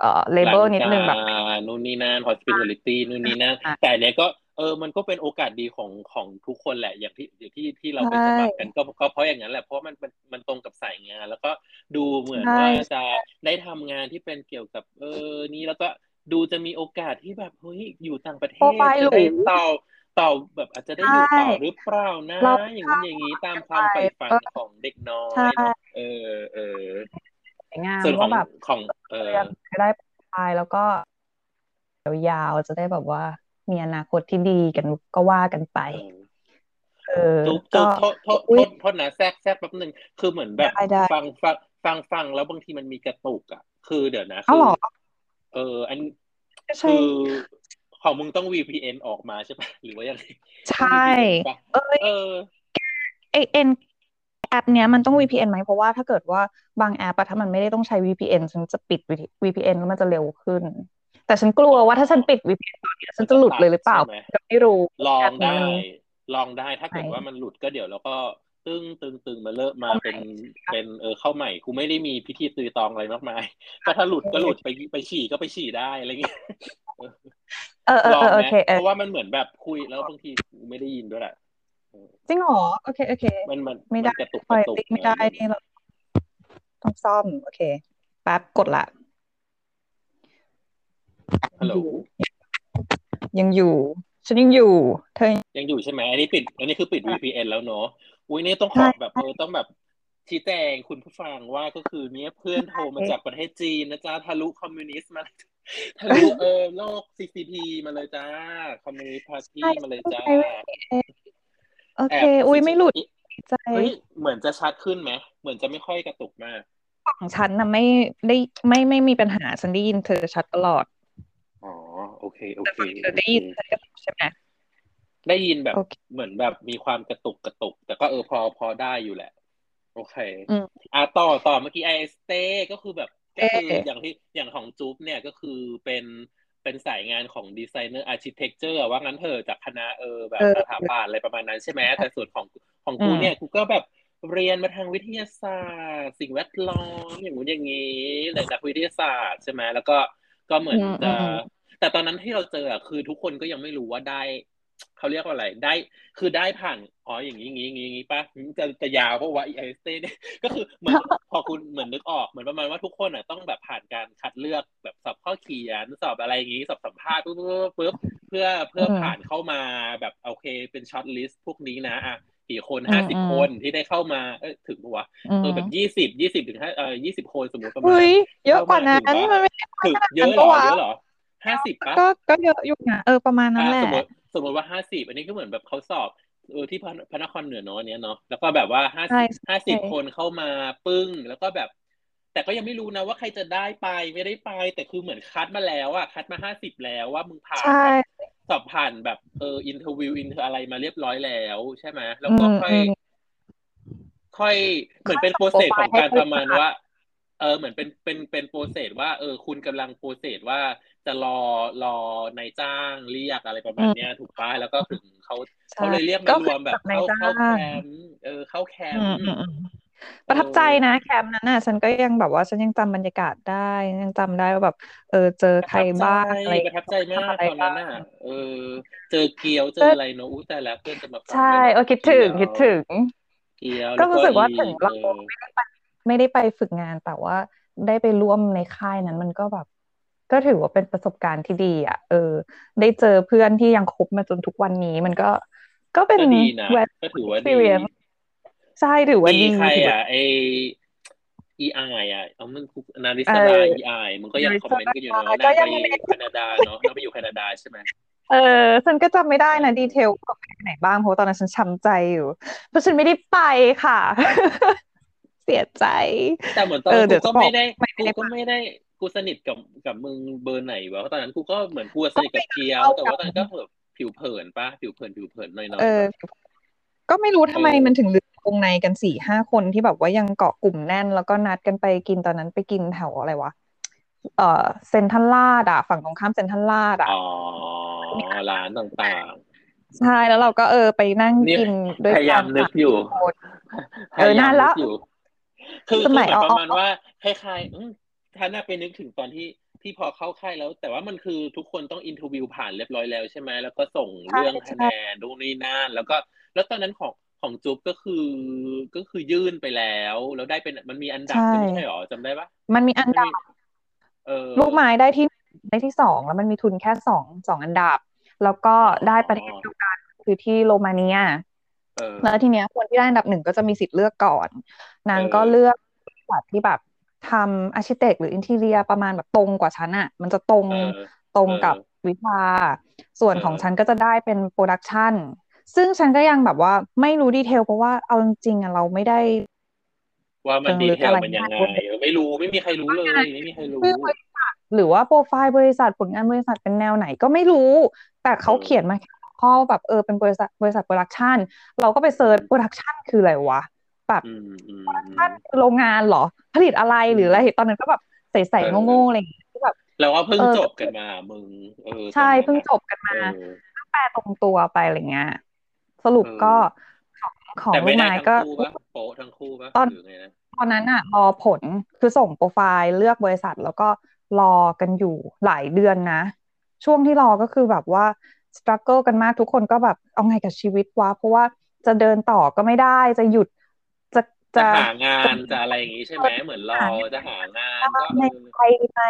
เอ่อ labor นิดนึงแบบนู่นนี่นั่น hospitality นู่นนี่นั่นแต่เนี้ยก็เออมันก็เป็นโอกาสดีของของทุกคนแหละอย่างที่อย่างที่ที่เราไปสมัครกันก็ก็เพราะอย่างนั้นแหละเพราะมันมันมันตรงกับสายงาน แล้วก็ดูเหมือนว่าจะได้ทำงานที่เป็นเกี่ยวกับ เออนี้แล้วก็ดูจะมีโอกาสที่แบบเฮ้ยอยู่ต่างประเทศจะได้ต่อต่อแบบอาจจะได้อยู่ต่อหรือเปล่านะ อย่างนี้อย่างนี้ตามความใฝ่ฝันของเด็กน้อยเออเอองานส่วนของของเออได้ไปแล้วก็ยาวๆจะได้แบบว่า มีอนาคตที่ดีกันก็ว่ากันไป เออก็โทษโทษโทษโทษนะแทรกแทรกแป๊บนึงคือเหมือนแบบฟังฟังฟังฟังแล้วบางทีมันมีกระตุกอะ คือเดี๋ยวนะคือเออ อันคือของมึงต้อง VPN ออกมาใช่ปะหรือว่ายังไงใช่ เออไอเอ็นแอปเนี้ยมันต้อง VPN ไหมเพราะว่าถ้าเกิดว่าบางแอปอะถ้ามันไม่ได้ต้องใช้ VPN ฉันจะปิด VPN แล้วมันจะเร็วขึ้น แต่ฉันกลัวว่าถ้าฉันปิด VPN ตอนนี้ฉันจะหลุดเลยหรือเปล่าจะไม่รู้ ลองได้ ลองได้ถ้าเกิดว่ามันหลุดก็เดี๋ยวแล้วก็ตึงตึงตึงมาเลิกมาเป็นเป็นเออเข้าใหม่กูไม่ได้มีพิธีตือตองอะไรมากมายก็ถ้าหลุดก็หลุดไปไปฉี่ก็ไปฉี่ได้อะไรเงี้ยเออเออโอเคเพราะว่ามันเหมือนแบบคุยแล้วบางทีไม่ได้ยินด้วยแหละจริงเหรอโอเคโอเค มันมันไม่ได้กระตุกกระตุกไม่ได้นี่เราต้องซ่อม โอเคแป๊บกดละ ฮัลโหลยังอยู่ ฉันยังอยู่ เธอยังอยู่ใช่ไหมอันนี้ปิด อันนี้คือปิด VPN แล้วเนาะอุ้ยนี่ต้องขอแบบเออต้องแบบชี้แจงคุณผู้ฟังว่าก็คือเนี้ยเพื่อนโทรมาจากประเทศจีนนะจ๊ะทะลุคอมมิวนิสต์มาทะลุเออโลก CCP มาเลยจ้า Communist Party มาเลยจ้าโอเค อุ้ยไม่หลุดใจเหมือนจะชัดขึ้นไหมเหมือนจะไม่ค่อยกระตุกมากของฉันนะไม่ได้ไม่ไม่มีปัญหาฉันได้ยินเธอชัดตลอดอ๋อ โอเคโอเคเธอได้ยินใช่ไหมได้ยินแบบเหมือนแบบมีความกระตุกกระตุก แต่ก็เออพอพอได้อยู่แหละ โอเคอ่าต่อต่อเมื่อกี้ IAESTE ก็คือแบบก็คืออย่างที่อย่างของจุ๊บเนี่ยก็คือเป็นเป็นสายงานของ designer architecture ว่างั้นเถอะจากคณะเออแบบสถาปัตย์อะไรประมาณนั้นใช่ไหมแต่ส่วนของของกูเนี่ยกูก็แบบเรียนมาทางวิทยาศาสตร์ สิ่งแวดล้อมอย่างงู้นอย่างนี้เลยนักวิทยาศาสตร์ใช่ไหมแล้วก็ก็เหมือนจะ แต่ตอนนั้นที่เราเจออะคือทุกคนก็ยังไม่รู้ว่าได้เขาเรียกว่าอะไรได้ คือได้ผ่านอ๋ออย่างนี้อย่างนี้อย่างนี้ป่ะจะจะยาวเพราะว่า IAESTE เนี่ยก็คือเหมือนพอคุณเหมือนนึกออกเหมือนประมาณว่าทุกคนอะต้องแบบผ่านการคัดเลือกแบบสอบข้อเขียนสอบอะไรอย่างนี้สอบสัมภาษณ์ปุ๊บปุ๊บเพื่อเพื่อผ่านเข้ามาแบบโอเคเป็น shortlist พวกนี้นะอะกี่คนห้าสิบคนที่ได้เข้ามาเออถึงปะวะเออแบบยี่สิบยี่สิบถึงห้าเออยี่สิบคนสมมติประมาณเยอะกว่านั้นมันไม่ถึงเยอะหรอเยอะหรอ ห้าสิบปะก็ก็เยอะอยู่นะเออประมาณนั้นแหละสมมติว่าห้าสิบอันนี้ก็เหมือนแบบเขาสอบเออที่พระนครเหนือเนาะเนี้ยเนาะแล้วก็แบบว่าห้าสิบห้าสิบคนเข้ามาปึ้ง แล้วก็แบบ แต่ก็ยังไม่รู้นะว่าใครจะได้ไปไม่ได้ไป แต่คือเหมือนคัดมาแล้วอะคัดมาห้าสิบแล้วว่ามึงผ่านสอบผ่านแบบเออ interview inter อะไรมาเรียบร้อยแล้วใช่ไหมแล้วก็ค่อย ค่อยเหมือนเป็น process ของการประมาณว่า เออเหมือนเป็นเป็นเป็น process ว่า เออ คุณกำลัง process ว่าจะรอรอนายจ้างเรียกอะไรประมาณเนี้ย ถูกปะแล้วก็ถึงเขาเขาเลยเรียกมารวมแบบเข้าเข้าแคมป์เออเข้าแคมป์ประทับใจนะแคมป์นั้นน่ะฉันก็ยังแบบว่าฉันยังจำบรรยากาศได้ยังจำได้ว่าแบบ เออเจอใครบ้างอะไรประทับใจมากตอนนั้นน่ะเออ เจอเกียวเจออะไรเนาะอู้แต่แล้วเพื่อนจะมาใช่โอคิดถึงคิดถึงเกียวก็รู้สึกว่าถึงเราไม่ได้ไป ไม่ได้ไปฝึกงานแต่ว่าได้ไปร่วมในค่ายนั้นมันก็แบบ ก็ถือว่าเป็นประสบการณ์ที่ดีอะ เออ ได้เจอเพื่อนที่ยังคบมาจนทุกวันนี้ มันก็ก็เป็นแวดก็ถือว่าดีใช่ถือว่าดีใครอะไอเอไออะเอามันนาริสดาเอไอมันก็ยังคอมเมนต์กันอยู่เนาะน่าไปแคนาดาเนาะน่าไปอยู่แคนาดาใช่ไหมเออฉันก็จำไม่ได้นะดีเทลไหนบ้างเพราะตอนนั้นฉันช้ำใจอยู่เพราะฉันไม่ได้ไปค่ะเสียใจ แต่เหมือนตอนกูก็ไม่ได้กูก็ไม่ได้กูสนิทกับกับมึงเบอร์ไหนวะเพราะตอนนั้นกูก็เหมือนกูสนิทกับเกียว แต่ว่าตอนนั้นก็เผิผิวเผินปะผิวเผินผิวเผินหน่อยๆเออก็ไม่รู้ทำไมมันถึงลืมวงในกันสี่ห้าคนที่แบบว่ายังเกาะกลุ่มแน่น แล้วก็นัดกันไปกินตอนนั้นไปกินแถวอะไรวะเออเซนทันลาดอะฝั่งตรงข้ามเซนทันลาดอะอ๋อร้านต่างๆ ใช่แล้วเราก็เออไปนั่งกินด้วยพยายามนึกอยู่เออนานแล้ว คือคือหมายประมาณว่าคล้ายๆท่านน่าไปนึกถึงตอนที่ที่พอเข้าค่ายแล้ว แต่ว่ามันคือทุกคนต้องอินทวิวผ่านเรียบร้อยแล้วใช่ไหมแล้วก็ส่งเรื่องคะแนนดูนี่นั่นแล้วก็ แล้วตอนนั้นของของจุ๊บก็คือก็คือยื่นไปแล้ว แล้วได้เป็นมันมีอันดับไม่ใช่หรอจำได้ปะมันมีอันดับลูกไม้ได้ที่ได้ที่สองแล้วมันมีทุนแค่สองสองอันดับ แล้วก็ได้ประเทศเดียวกันคือที่โรมาเนีย แล้วทีเนี้ยคนที่ได้อันดับหนึ่งก็จะมีสิทธิ์เลือกก่อน นางก็เลือกบริษัทที่แบบทำ architect หรือ interior ประมาณแบบตรงกว่าฉันอะมันจะตรงตรงกับวิชา ส่วนของฉันก็จะได้เป็น production ซึ่งฉันก็ยังแบบว่าไม่รู้ detail เพราะว่าเอาจริงๆอะเราไม่ได้ ว่ามัน detail มันยังไงไม่รู้ไม่มีใครรู้เลยไม่มีใครรู้หรือว่าโปรไฟล์บริษัทผลงานบริษัทเป็นแนวไหนก็ไม่รู้ แต่เขาเขียนมา พ่อแบบเออเป็นบริษัทบริษัท production เราก็ไป search production คืออะไรวะแบบ production โรงงานเหรอ ผลิตอะไรหรืออะไรตอนนั้นก็แบบใสๆโง่ๆอะไรอย่างเงี้ยแบบเราก็เพิ่งจบกันมามึงเออใช่เพิ่งจบกันมาก็แปลตรงตัวไปอะไรเงี้ยสรุปก็ของของลูกไม้ก็โป๊ทั้งคู่ปะตอนตอนนั้นอะรอผลคือส่งโปรไฟล์เลือกบริษัท แล้วก็รอกันอยู่หลายเดือนนะ ช่วงที่รอก็คือแบบว่า สครัลเกิลกันมากทุกคนก็แบบเอาไงกับชีวิตวะเพราะว่าจะเดินต่อก็ไม่ได้จะหยุดจะจะหางานจะอะไรอย่างงี้ใช่ไหมเหมือนรอจะหางานก็ในไทยไหม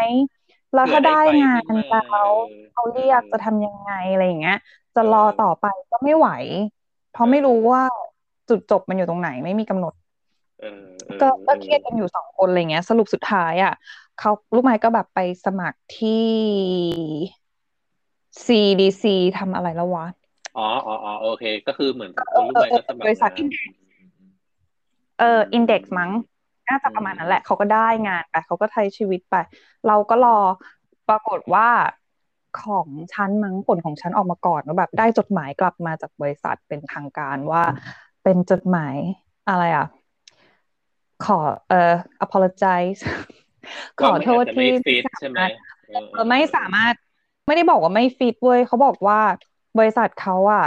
แล้วถ้าได้งานแล้วเขาเรียกจะทำยังไงอะไรอย่างเงี้ย จะรอต่อไปก็ไม่ไหว เพราะไม่รู้ว่าจุดจบมันอยู่ตรงไหนไม่มีกำหนดก็ก็เครียดกันอยู่สองคนอะไรเงี้ย สรุปสุดท้ายอะเขาลูกไม้ก็แบบไปสมัครที่ CDC ทำอะไรแล้ววะ อ๋ออ๋อโอเค ก็คือเหมือนลูกไม้ก็สมัครบริษัทเอออินเด็กซ์มั้ง น่าจะประมาณนั้นแหละ เขาก็ได้งานไป เขาก็ใช้ชีวิตไป เราก็รอ ปรากฏว่าของชั้นมั้งผลของชั้นออกมาก่อนว่าแบบได้จดหมายกลับมาจากบริษัทเป็นทางการว่าเป็นจดหมายอะไรอะ ขอเอ่อ apologize ขอโทษที่ใช่ไหมไม่สามารถ ไม่ได้บอกว่าไม่ฟิตเว้ยเขาบอกว่าบริษัทเขาอะ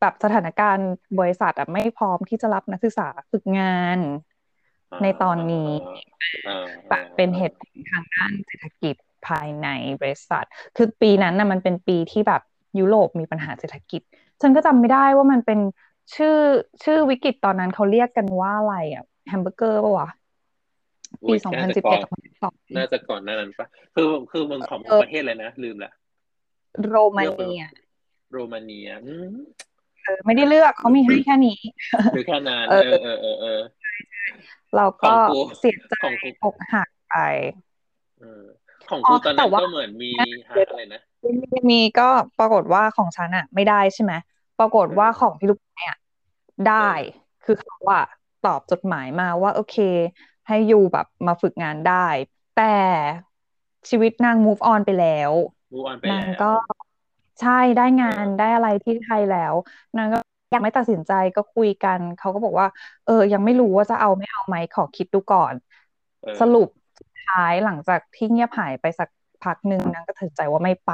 แบบสถานการณ์บริษัทอะไม่พร้อมที่จะรับนักศึกษาฝึกงานในตอนนี้แบบเป็นเหตุผลทางด้านเศรษฐกิจภายในบริษัท คือปีนั้นน่ะมันเป็นปีที่แบบยุโรปมีปัญหาเศรษฐกิจ ฉันก็จำไม่ได้ว่ามันเป็นชื่อชื่อวิกฤตตอนนั้นเขาเรียกกันว่าอะไรอะแฮมเบอร์เกอร์ป่าวะ ปีสองพันสิบเอ็ดน่าจะก่อนหน้านั้นปะคือคือเมืองของประเทศเลยนะ ลืมละโรมาเนีย โรมาเนียเออไม่ได้เลือกเขามีให้แค่นี้หรือแค่นั้นเออเออเออเออเราก็เสียใจอกหักไปของกูตอนนั้นก็เหมือนมีอะไรนะมีก็ปรากฏว่าของฉันอะไม่ได้ใช่ไหมปรากฏว่าของพี่ลูกเนี่ยได้ คือเขาว่าตอบจดหมายมาว่า โอเค ให้อยู่แบบมาฝึกงานได้ แต่ชีวิตนาง move on ไปแล้วนางก็ใช่ได้งานได้อะไรที่ไทยแล้ว นางก็ยังไม่ตัดสินใจก็คุยกัน เขาก็บอกว่า เออ ยังไม่รู้ว่าจะเอาไม่เอาไหมขอคิดดูก่อน สรุปสุดท้ายหลังจากที่เงียบหายไปสักพักหนึ่งนางก็ตัดสินใจว่าไม่ไป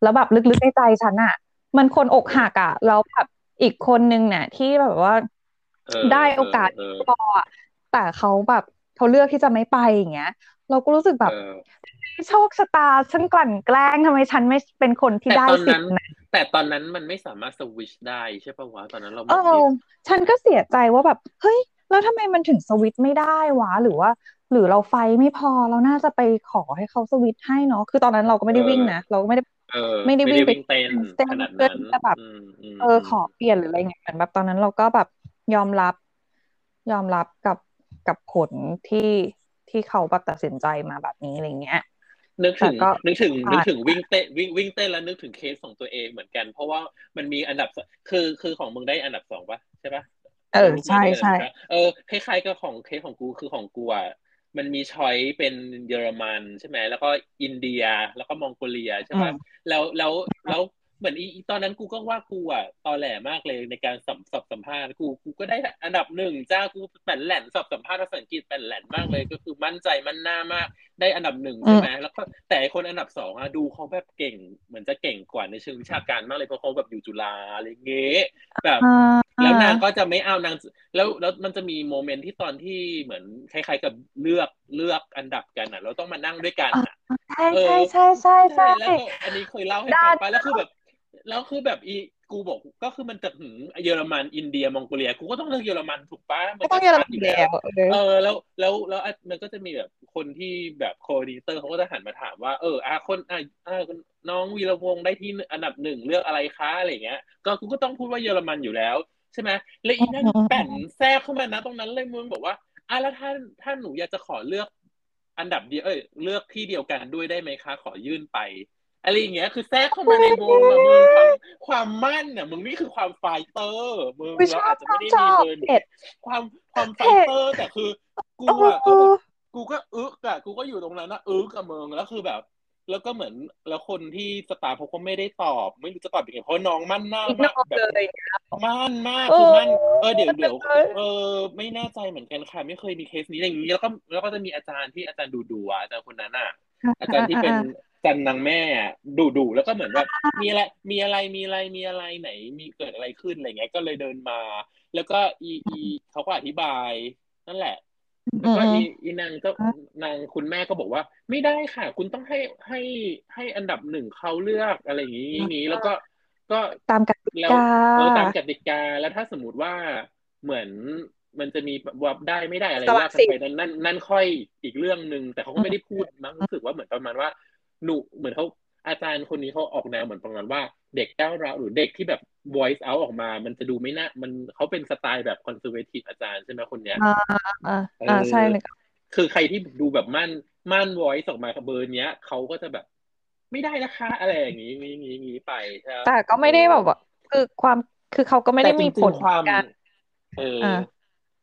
แล้วแบบลึกๆในใจฉันอะมันคนอกหักอะแล้วแบบอีกคนนึงเนี่ยที่แบบว่าได้โอกาสพอ แต่เขาแบบเขาเลือกที่จะไม่ไปอย่างเงี้ย เราก็รู้สึกแบบโชคชะตาฉันกลั่นแกล้งทำไมฉันไม่เป็นคนที่ได้สิทธิ์นั้นแต่ตอนนั้นมันไม่สามารถสวิชได้ใช่ปะวะตอนนั้นเราเออฉันก็เสียใจว่าแบบเฮ้ยแล้วทำไมมันถึงสวิตไม่ได้วะหรือว่า หรือเราไฟไม่พอเราน่าจะไปขอให้เขาสวิตให้เนาะคือตอนนั้นเราก็ไม่ได้วิ่งนะเราก็ไม่ได้ไม่ได้วิ่งไปเต้นเต้นเพื่อจะแบบเออขอเปลี่ยนหรืออะไรเงี้ยเหมือนแบบตอนนั้นเราก็แบบยอมรับ ยอมรับกับ กับผลที่ที่เขาแบบตัดสินใจมาแบบนี้อะไรเงี้ยนึกถึงนึกถึงนึกถึงวิ่งเต้นวิ่งวิ่งเต้นแล้วนึกถึงเคสของตัวเองเหมือนกัน เพราะว่ามันมีอันดับคือคือของมึงได้อันดับสองปะใช่ปะเออใช่ใช่เออคล้ายๆกับของเคสของกูคือของกูอะมันมีช้อยเป็นเยอรมันใช่ไหมแล้วก็อินเดียแล้วก็มองโกเลียใช่ไหมแล้วแล้วแล้ว เหมือนอีตอนนั้นกูก็ว่ากูอะตอแหลมากเลยในการสัมสอบสัมภาษณ์กูกูก็ได้อันดับหนึ่งจ้ากูแป่นแหลนสอบสัมภาษณ์ภาษาอังกฤษแป่นแหลนมากเลยก็คือมั่นใจมั่นหน้ามาก ได้อันดับหนึ่งใช่ไหมแล้วก็แต่คนอันดับสองอะดูเขาแบบเก่ง เหมือนจะเก่งกว่าในเชิงวิชาการมากเลยเพราะเขาแบบอยู่จุฬาอะไรเงี้ยแบบแล้วนางก็จะไม่เอานางแล้วแล้วมันจะมีโมเมนต์ที่ตอนที่เหมือนคล้ายๆกับเลือกเลือกอันดับกันอะ เราต้องมานั่งด้วยกันอะใช่ใช่ใช่ใช่ใช่แล้วอันนี้เคยเล่าให้ฟังไปแล้วคือแบบ แล้วคือแบบอีกูบอกก็คือมันจะถึงเยอรมันอินเดียมองโกเลียกูก็ต้องเลือกเยอรมันถูกปะมันต้องเยอรมันแล้วเออแล้วแล้วแล้วมันก็จะมีแบบคนที่แบบโคดิเตอร์เขาก็จะหันมาถามว่าเอออะคนอะอะน้องวีรวงได้ที่อันดับหนึ่งเลือกอะไรคะอะไรเงี้ย ก็กูก็ต้องพูดว่าเยอรมันอยู่แล้วใช่ไหมแล้วอีนั่นแป่นแทรกเข้ามานะตรงนั้นเลยมึงบอกว่าอะแล้วถ้าถ้าหนูอยากจะขอเลือกอันดับเดียวเอ้ยเลือกที่เดียวกันด้วยได้ไหมคะ ขอยื่นไป อะไรอย่างเงี้ย คือแทรกเข้ามาในวงอะมึงความความมั่นอะมึงนี่คือความไฟเตอร์มึงเราอาจจะไม่ได้มีเบิร์นความความไฟเตอร์แต่คือกูอะก็กูก็อึกอะกูก็อยู่ตรงนั้นนะอึกกับมึงแล้วคือแบบ แล้วก็เหมือนแล้วคนที่สตาร์เขาก็ไม่ได้ตอบ ไม่รู้จะตอบยังไงเพราะน้องมั่นมากแบบมั่นมากคือมั่นเออเดี๋ยวเดี๋ยวเออไม่แน่ใจเหมือนกันค่ะ ไม่เคยมีเคสนี้อย่างนี้แล้วก็แล้วก็จะมีอาจารย์ที่อาจารย์ดูดูอาจารย์คนนั้นอะ อาจารย์ที่เป็น จันนางแม่ดูดูแล้วก็เหมือนแบบมีอะไรมีอะไรมีอะไรมีอะไรไหน มีเกิดอะไรขึ้นอะไรเงี้ย ก็เลยเดินมา แล้วก็อีอีเขาก็อธิบาย นั่นแหละแล้วก็อีอีนางก็นางคุณแม่ก็บอกว่า ไม่ได้ค่ะ คุณต้องให้ให้ให้อันดับหนึ่งเขาเลือกอะไรอย่างนี้นี้แล้วก็ก็ตามกติกาเออตามกติกาแล้วถ้าสมมติว่าเหมือนมันจะมีวับได้ไม่ได้อะไรว่ากันไปนั่นนั่นนั่นค่อยอีกเรื่องหนึ่งแต่เขาก็ไม่ได้พูดมั้งรู้สึกว่าเหมือนประมาณว่า หนูเหมือนเขาอาจารย์คนนี้เขาออกแนวเหมือนประมาณว่าเด็กก้าวร้าวหรือเด็กที่แบบ voice out ออกมา มันจะดูไม่น่ามันเขาเป็นสไตล์แบบ conservative อาจารย์ใช่ไหมคนเนี้ยอ่าอ่าอ่าใช่เลยคือใครที่ดูแบบมั่นมั่น voice ออกมาเบอร์เนี้ยเขาก็จะแบบ ไม่ได้นะคะอะไรอย่างนี้งี้งี้งี้ไปใช่แต่ก็ไม่ได้แบบว่าคือความคือเขาก็ไม่ได้มีผลความเออ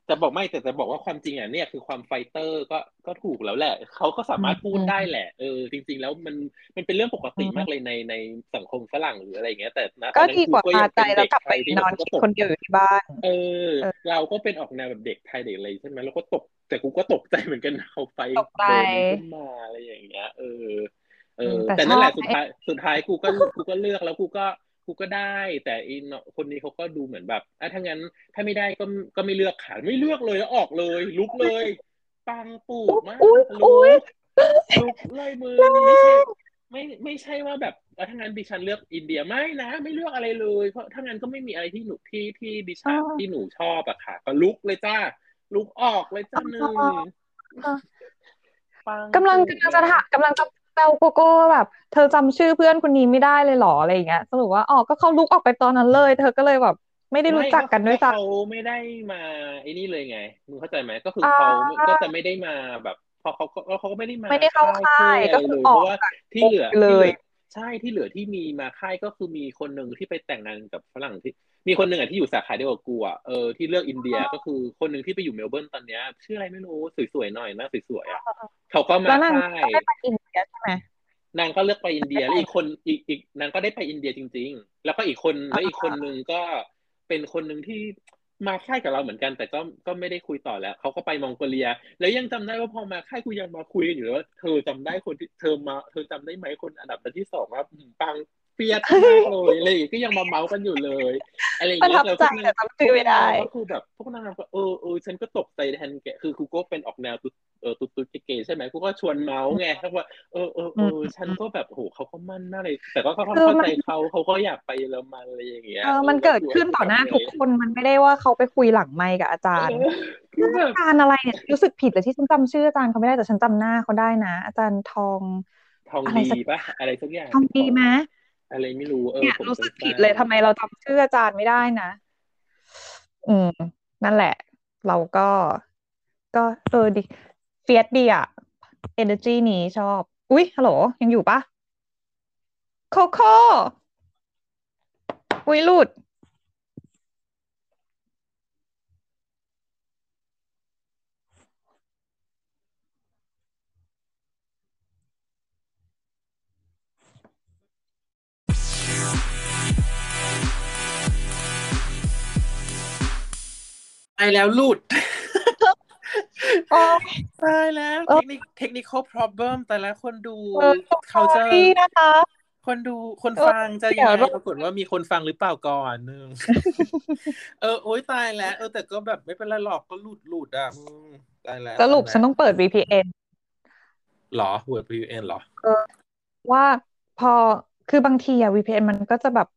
จะบอกไม่แต่จะบอกว่าความจริงอะเนี่ยคือความไฟเตอร์ก็ก็ถูกแล้วแหละ เขาก็สามารถพูดได้แหละ เออ จริง ๆ แล้วมันมันเป็นเรื่องปกติมากเลยในในสังคมฝรั่งหรืออะไรเงี้ยแต่นะก็ดีกว่าพาใจแล้วกลับไปนอนคิดคนเดียวอยู่ที่บ้าน เออ เราก็เป็นออกแนวแบบเด็กไทยเด็กอะไรใช่ไหมเราก็ตกแต่กูก็ตกใจเหมือนกันเขาไฟโดนขึ้นมาอะไรอย่างเงี้ย เออ เออ แต่นั่นแหละสุดท้ายสุดท้ายกูก็กูก็เลือกแล้วกูก็ กูก็ได้ แต่อินคนนี้เขาก็ดูเหมือนแบบอะถ้างั้น ถ้าไม่ได้ก็ก็ไม่เลือกขาไม่เลือกเลยแล้วออกเลย ลุกเลย ปังปูกมากลุกลุกเลยมือไม่ใช่ไม่ไม่ใช่ว่าแบบถ้างั้นดิฉันเลือกอินเดียไม่นะ ไม่เลือกอะไรเลย เพราะถ้างั้นก็ไม่มีอะไรที่หนูที่ที่ดิฉันที่หนูชอบอะค่ะ ก็ลุกเลยจ้าลุกออกเลยจ้าหนึ่งกำลังกำลังจะถกำลังจะ แซวโกโก้แบบ เธอจำชื่อเพื่อนคนนี้ไม่ได้เลยหรออะไรอย่างเงี้ยสรุปว่าอ๋อก็เขาลุกออกไปตอนนั้นเลย เธอก็เลยแบบ ไม่ได้รู้จักกันด้วยซ้ำเขาไม่ได้มาไอ้นี่เลยไงมึงเข้าใจไหมก็คือเขาก็จะไม่ได้มาแบบพอเขาก็เขาก็ไม่ได้มาไม่ได้เข้าค่ายก็คือออกที่เหลือเลย ใช่ที่เหลือที่มีมาค่ายก็คือมีคนหนึ่งที่ไปแต่งงานกับฝรั่งที่ มีคนหนึ่งอะที่อยู่สาขาเดียวกับกูอะเออที่เลือกอินเดียก็คือคนหนึ่งที่ไปอยู่เมลเบิร์นตอนเนี้ยชื่ออะไรไม่รู้สวยๆหน่อยนะสวยๆอะเขาก็มาค่ายได้ไปอินเดียใช่ไหมนางก็เลือกไปอินเดียแล้วอีกคนอีกอีกนางก็ได้ไปอินเดียจริง ๆ แล้วก็อีกคนแล้วอีกคนนึงก็เป็นคนหนึ่งที่ มาค่ายกับเราเหมือนกัน แต่ก็ก็ไม่ได้คุยต่อแล้วเขาก็ไปมองโกเลีย แล้วยังจำได้ว่าพอมาค่ายกูยังมาคุยกันอยู่ว่าเธอจำได้คนที่เธอมา เธอจำได้ไหมคนอันดับที่สองว่าปัง เฟียดมากเลยอะไรก็ยังมาเมาส์กันอยู่เลยอะไรอย่างเงี้ยแต่พวกนางก็คือแบบพวกนางก็เออเออฉันก็ตกใจแทนแกคือครูก็เป็นออกแนวตุ๊ดเออตุ๊ดตุ๊ดเก๋ใช่ไหมครูก็ชวนเมาส์ไงเขาว่าเออเออเออฉันก็แบบโหเขาก็มั่นน่าเลยแต่ก็เขาเข้าใจเขาเขาก็อยากไปเยอรมันอะไรอย่างเงี้ยเออมันเกิดขึ้นต่อหน้าทุกคนมันไม่ได้ว่าเขาไปคุยหลังไมค์กับอาจารย์อาจารย์อะไรเนี่ยรู้สึกผิดเลยที่ฉันจำชื่ออาจารย์เขาไม่ได้แต่ฉันจำหน้าเขาได้นะ อาจารย์ทองทองดีปะอะไรสักอย่างทองดีไหม อะไรไม่รู้เออเนี่ยรู้สึกผิดเลยทำไมเราจำชื่ออาจารย์ไม่ได้นะ อืม นั่นแหละ เราก็ ก็เออดิเฟียสดีอะเอเนอร์จีนี้ชอบ อุ๊ยฮัลโหล ยังอยู่ปะโคโค่อุ๊ยหลุด ตายแล้วหลุดตายแล้วเทคนิคเทคนิค problem แต่ละคนดูเขาจะนะคะคนดูคนฟังจะยังไงปรากฏว่ามีคนฟังหรือเปล่าก่อนนึงเออโอ๊ยตายแล้ว เออแต่ก็แบบไม่เป็นไรหรอกก็หลุดหลุดอะตายแล้วสรุปฉันต้องเปิด VPN หรอเปิด VPN หรอเออว่าพอคือบางทีอะ VPN มันก็จะแบบ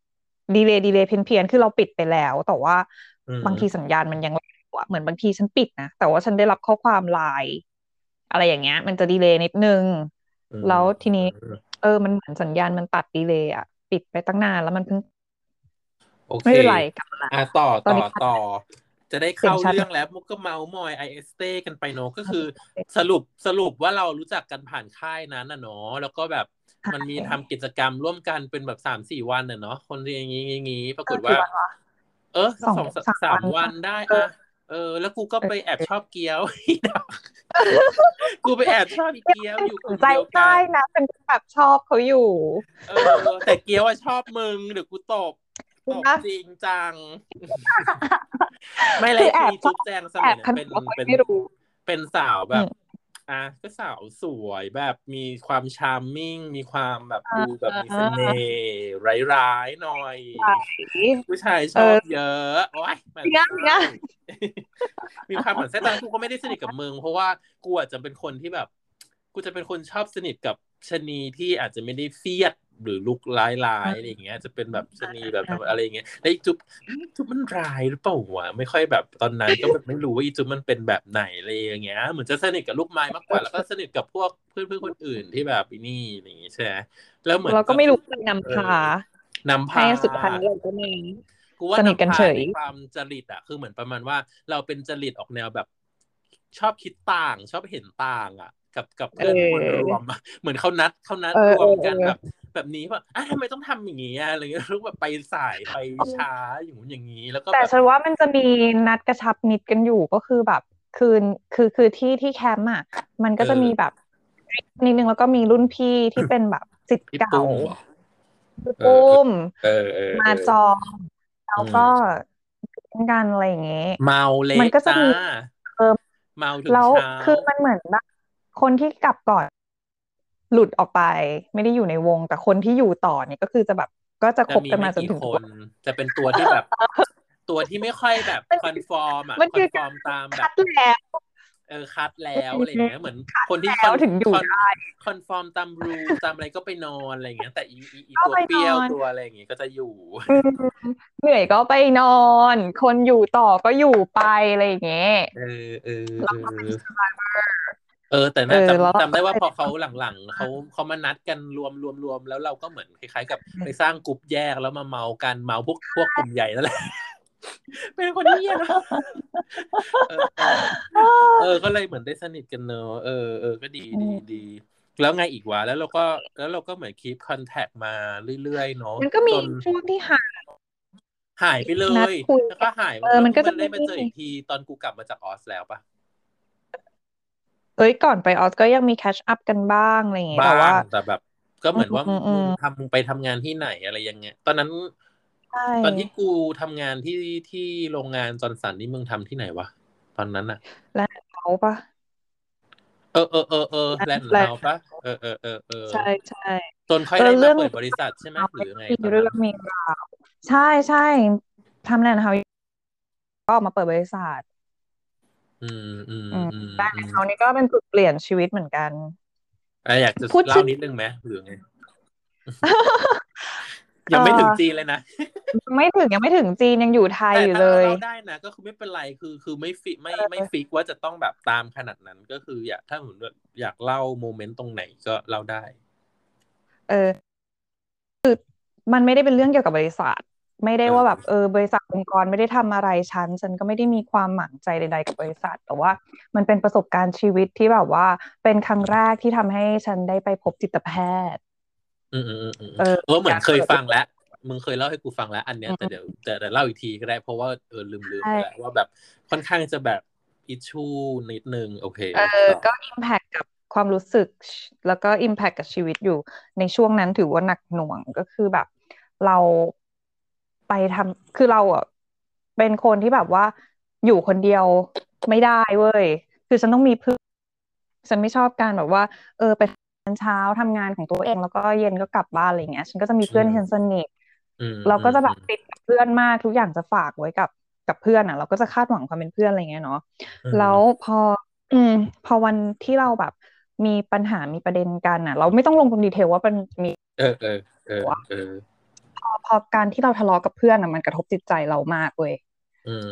delay delay เพี้ยนๆคือเราปิดไปแล้ว แต่ว่า บางทีสัญญาณมันยังเหมือนบางทีฉันปิดนะ แต่ว่าฉันได้รับข้อความไลน์อะไรอย่างเงี้ย มันจะ delay นิดนึง แล้วทีนี้ เออ มันเหมือนสัญญาณมันตัด delay อะ ปิดไปตั้งนานแล้วมันเพิ่งโอเคไม่เป็นไรกลับมาอะต่อต่อต่อ จะได้เข้าเรื่องแล้วมุกก็เมาท์มอย IAESTE กันไปเนาะก็คือ สรุปสรุปว่าเรารู้จักกันผ่านค่ายนั้นนะเนาะแล้วก็แบบมันมีทำกิจกรรมร่วมกันเป็นแบบสามสี่วันน่ะเนาะคนอย่างงี้อย่างงี้ปรากฏว่า เออสองสามวันได้อะเออ แล้วกูก็ไปแอบชอบเกี๊ยวกูไปแอบชอบอีเกี๊ยวอยู่กลุ่มเดียวกันใจนะเป็นแบบชอบเขาอยู่ เออ แต่เกี๊ยวชอบมึงเดี๋ยวกูตบตบจริงจัง ไม่เลยมีจุ๊บแจงสมัยเป็นเป็นเป็นสาวแบบ อะก็สาวสวยแบบมีความชาร์มมิ่ง มีความแบบดูแบบมีเสน่ห์ร้ายๆหน่อย ผู้ชายชอบเยอะโอ้ยมันมีความเหมือนเส้นตากูก็ไม่ได้สนิทกับมึงเพราะว่ากูอาจจะเป็นคนที่แบบ กูจะเป็นคนชอบสนิทกับชนีที่อาจจะไม่ได้เฟียด หรือลุกร้ายๆอะไรอย่างเงี้ย จะเป็นแบบชนีแบบอะไรอย่างเงี้ยแล้วอีจุ๊บจุ๊บมันร้ายหรือเปล่าวะไม่ค่อยแบบตอนนั้นก็แบบไม่รู้ว่าอีจุ๊บมันเป็นแบบไหนอะไรอย่างเงี้ยเหมือนจะสนิทกับลูกไม้มากกว่าแล้วก็สนิทกับพวกเพื่อนเพื่อนคนอื่นที่แบบนี่อย่างงี้ใช่ไหมแล้วเหมือนเราก็ไม่รู้นำพานำพาสุดท้ายเราก็มีกูว่าสนิทกันเฉยความจริตอะคือเหมือนประมาณว่า เราเป็นจริตออกแนวแบบ ชอบคิดต่าง ชอบเห็นต่าง อะ กับกับเพื่อนคนรวมเหมือนเขานัดเขานัดรวมกันแบบ แบบนี้ว่าอะทำไมต้องทำอย่างนี้อะไรเงี้ยรู้แบบไปสายไปช้าอย่างนู้นอย่างนี้ แล้วก็แต่ฉันว่ามันจะมีนัดกระชับมิตรกันอยู่ก็คือแบบคืนคือคือที่ที่แคมป์อะมันก็จะมีแบบนิดนึงแล้วก็มีรุ่นพี่ที่เป็นแบบสิทธิ์เก่าปุ้มมาจองแล้วก็กันอะไรอย่างเงี้ยเมาเล็มันก็จะมีเออเมาถึงแล้วคือมันเหมือนแบบคนที่กลับก่อน หลุดออกไป ไม่ได้อยู่ในวง แต่คนที่อยู่ต่อเนี่ยก็คือจะแบบก็จะคบกันมาจนถึงคนจะเป็นตัวที่แบบ ตัวที่ไม่ค่อยแบบคอนฟอร์มอะคอนฟอร์มตามแบบเออคัดแล้วอะไรเงี้ยเหมือนคนที่เขาถึงอยู่ได้คอนฟอร์มตามรูตามอะไรก็ไปนอนอะไรเงี้ย แต่อีอีตัวเปรี้ยวตัวอะไรอย่างเงี้ยก็จะอยู่ เหนื่อยก็ไปนอน คนอยู่ต่อก็อยู่ไปอะไรอย่างเงี้ยเออเออ เออแต่น่าจำจำได้ว่าพอเขาหลังๆเขาเขามานัดกันรวมรวมรวมแล้วเราก็เหมือนคล้ายๆกับไปสร้างกลุ่มแยกแล้วมาเมากันเมาพวกพวกกลุ่มใหญ่นั่นแหละเป็นคนที่เยี่ยมเออ ก็เลยเหมือนได้สนิทกันเนอะเออเออก็ดีดีดีแล้วไงอีกวะแล้วเราก็แล้วเราก็เหมือนคีปคอนแทคมาเรื่อยๆเนาะมันก็มีช่วงที่หายหายไปเลยแล้วก็หายเออมันก็จะได้มาเจออีกทีตอนกูกลับมาจากออสแล้วปะ เอ้ยก่อนไปออสก็ยังมีแคชอัพกันบ้างอะไรอย่างเงี้ยแต่ว่าแต่แบบ ก็เหมือนว่ามึงทำไปทำงานที่ไหนอะไรยังไงตอนนั้นตอนที่กูทำงานที่ที่โรงงานจอร์นสันนี่มึงทำที่ไหนวะตอนนั้นอะแลนด์เฮาปะเออเออเออเออ Land House ปะเออเออเออเออใช่ใช่จนค่อยได้มาเปิดบริษัทใช่ไหมหรือไงเรื่องมีราวใช่ใช่ทำ Land House ก็ออกมาเปิดบริษัท อืมอืมอืมแลนด์เฮานี่ก็เป็นจุดเปลี่ยนชีวิตเหมือนกันอยากจะเล่านิดนึงไหมหรือไงยังไม่ถึงจีนเลยนะไม่ถึงยังไม่ถึงจีนยังอยู่ไทยอยู่เลยเราได้นะก็คือไม่เป็นไรคือคือไม่ฟิไม่ไม่ฟิกว่าจะต้องแบบตามขนาดนั้นก็คือ อยากถ้าเหมือนแบบอยากเล่าโมเมนต์ตรงไหนก็เล่าได้ เออ คือมันไม่ได้เป็นเรื่องเกี่ยวกับบริษัท ไม่ได้ว่าแบบเออบริษัทองค์กรไม่ได้ทำอะไรฉัน ฉันก็ไม่ได้มีความหมั่งใจใด ๆ กับบริษัท แต่ว่ามันเป็นประสบการณ์ชีวิตที่แบบว่า เป็นครั้งแรกที่ทำให้ฉันได้ไปพบจิตแพทย์ อืมอืมอืมเออเหมือนเคยฟังแล้วมึงเคยเล่าให้กูฟังแล้ว อันเนี้ยแต่เดี๋ยวแต่เล่าอีกทีก็ได้เพราะว่าเออลืมลืมแล้วว่าแบบค่อนข้างจะแบบอิชชูนิดนึงโอเคเออก็อิมแพคกับความรู้สึก แล้วก็อิมแพคกับชีวิตอยู่ในช่วงนั้นถือว่าหนักหน่วงก็คือแบบ เรา ไปทำคือเราอะเป็นคนที่แบบว่า อยู่คนเดียวไม่ได้เว้ย คือฉันต้องมีเพื่อนฉันไม่ชอบการแบบว่า เออไปเช้าทำงานของตัวเอง แล้วก็เย็นก็กลับบ้านอะไรเงี้ย ฉันก็จะมีเพื่อนที่ฉันสนิทเราก็จะแบบติดเพื่อนมากทุกอย่างจะฝากไว้กับกับเพื่อนอะ เราก็จะคาดหวังความเป็นเพื่อนอะไรเงี้ยเนาะแล้วพอ อืม พอวันที่เราแบบ มีปัญหามีประเด็นกันอะ เราไม่ต้องลงตรงดีเทลว่ามันมี เออเออเออเออ พอพอการที่เราทะเลาะกับเพื่อนอะมันกระทบจิตใจเรามากเว้ย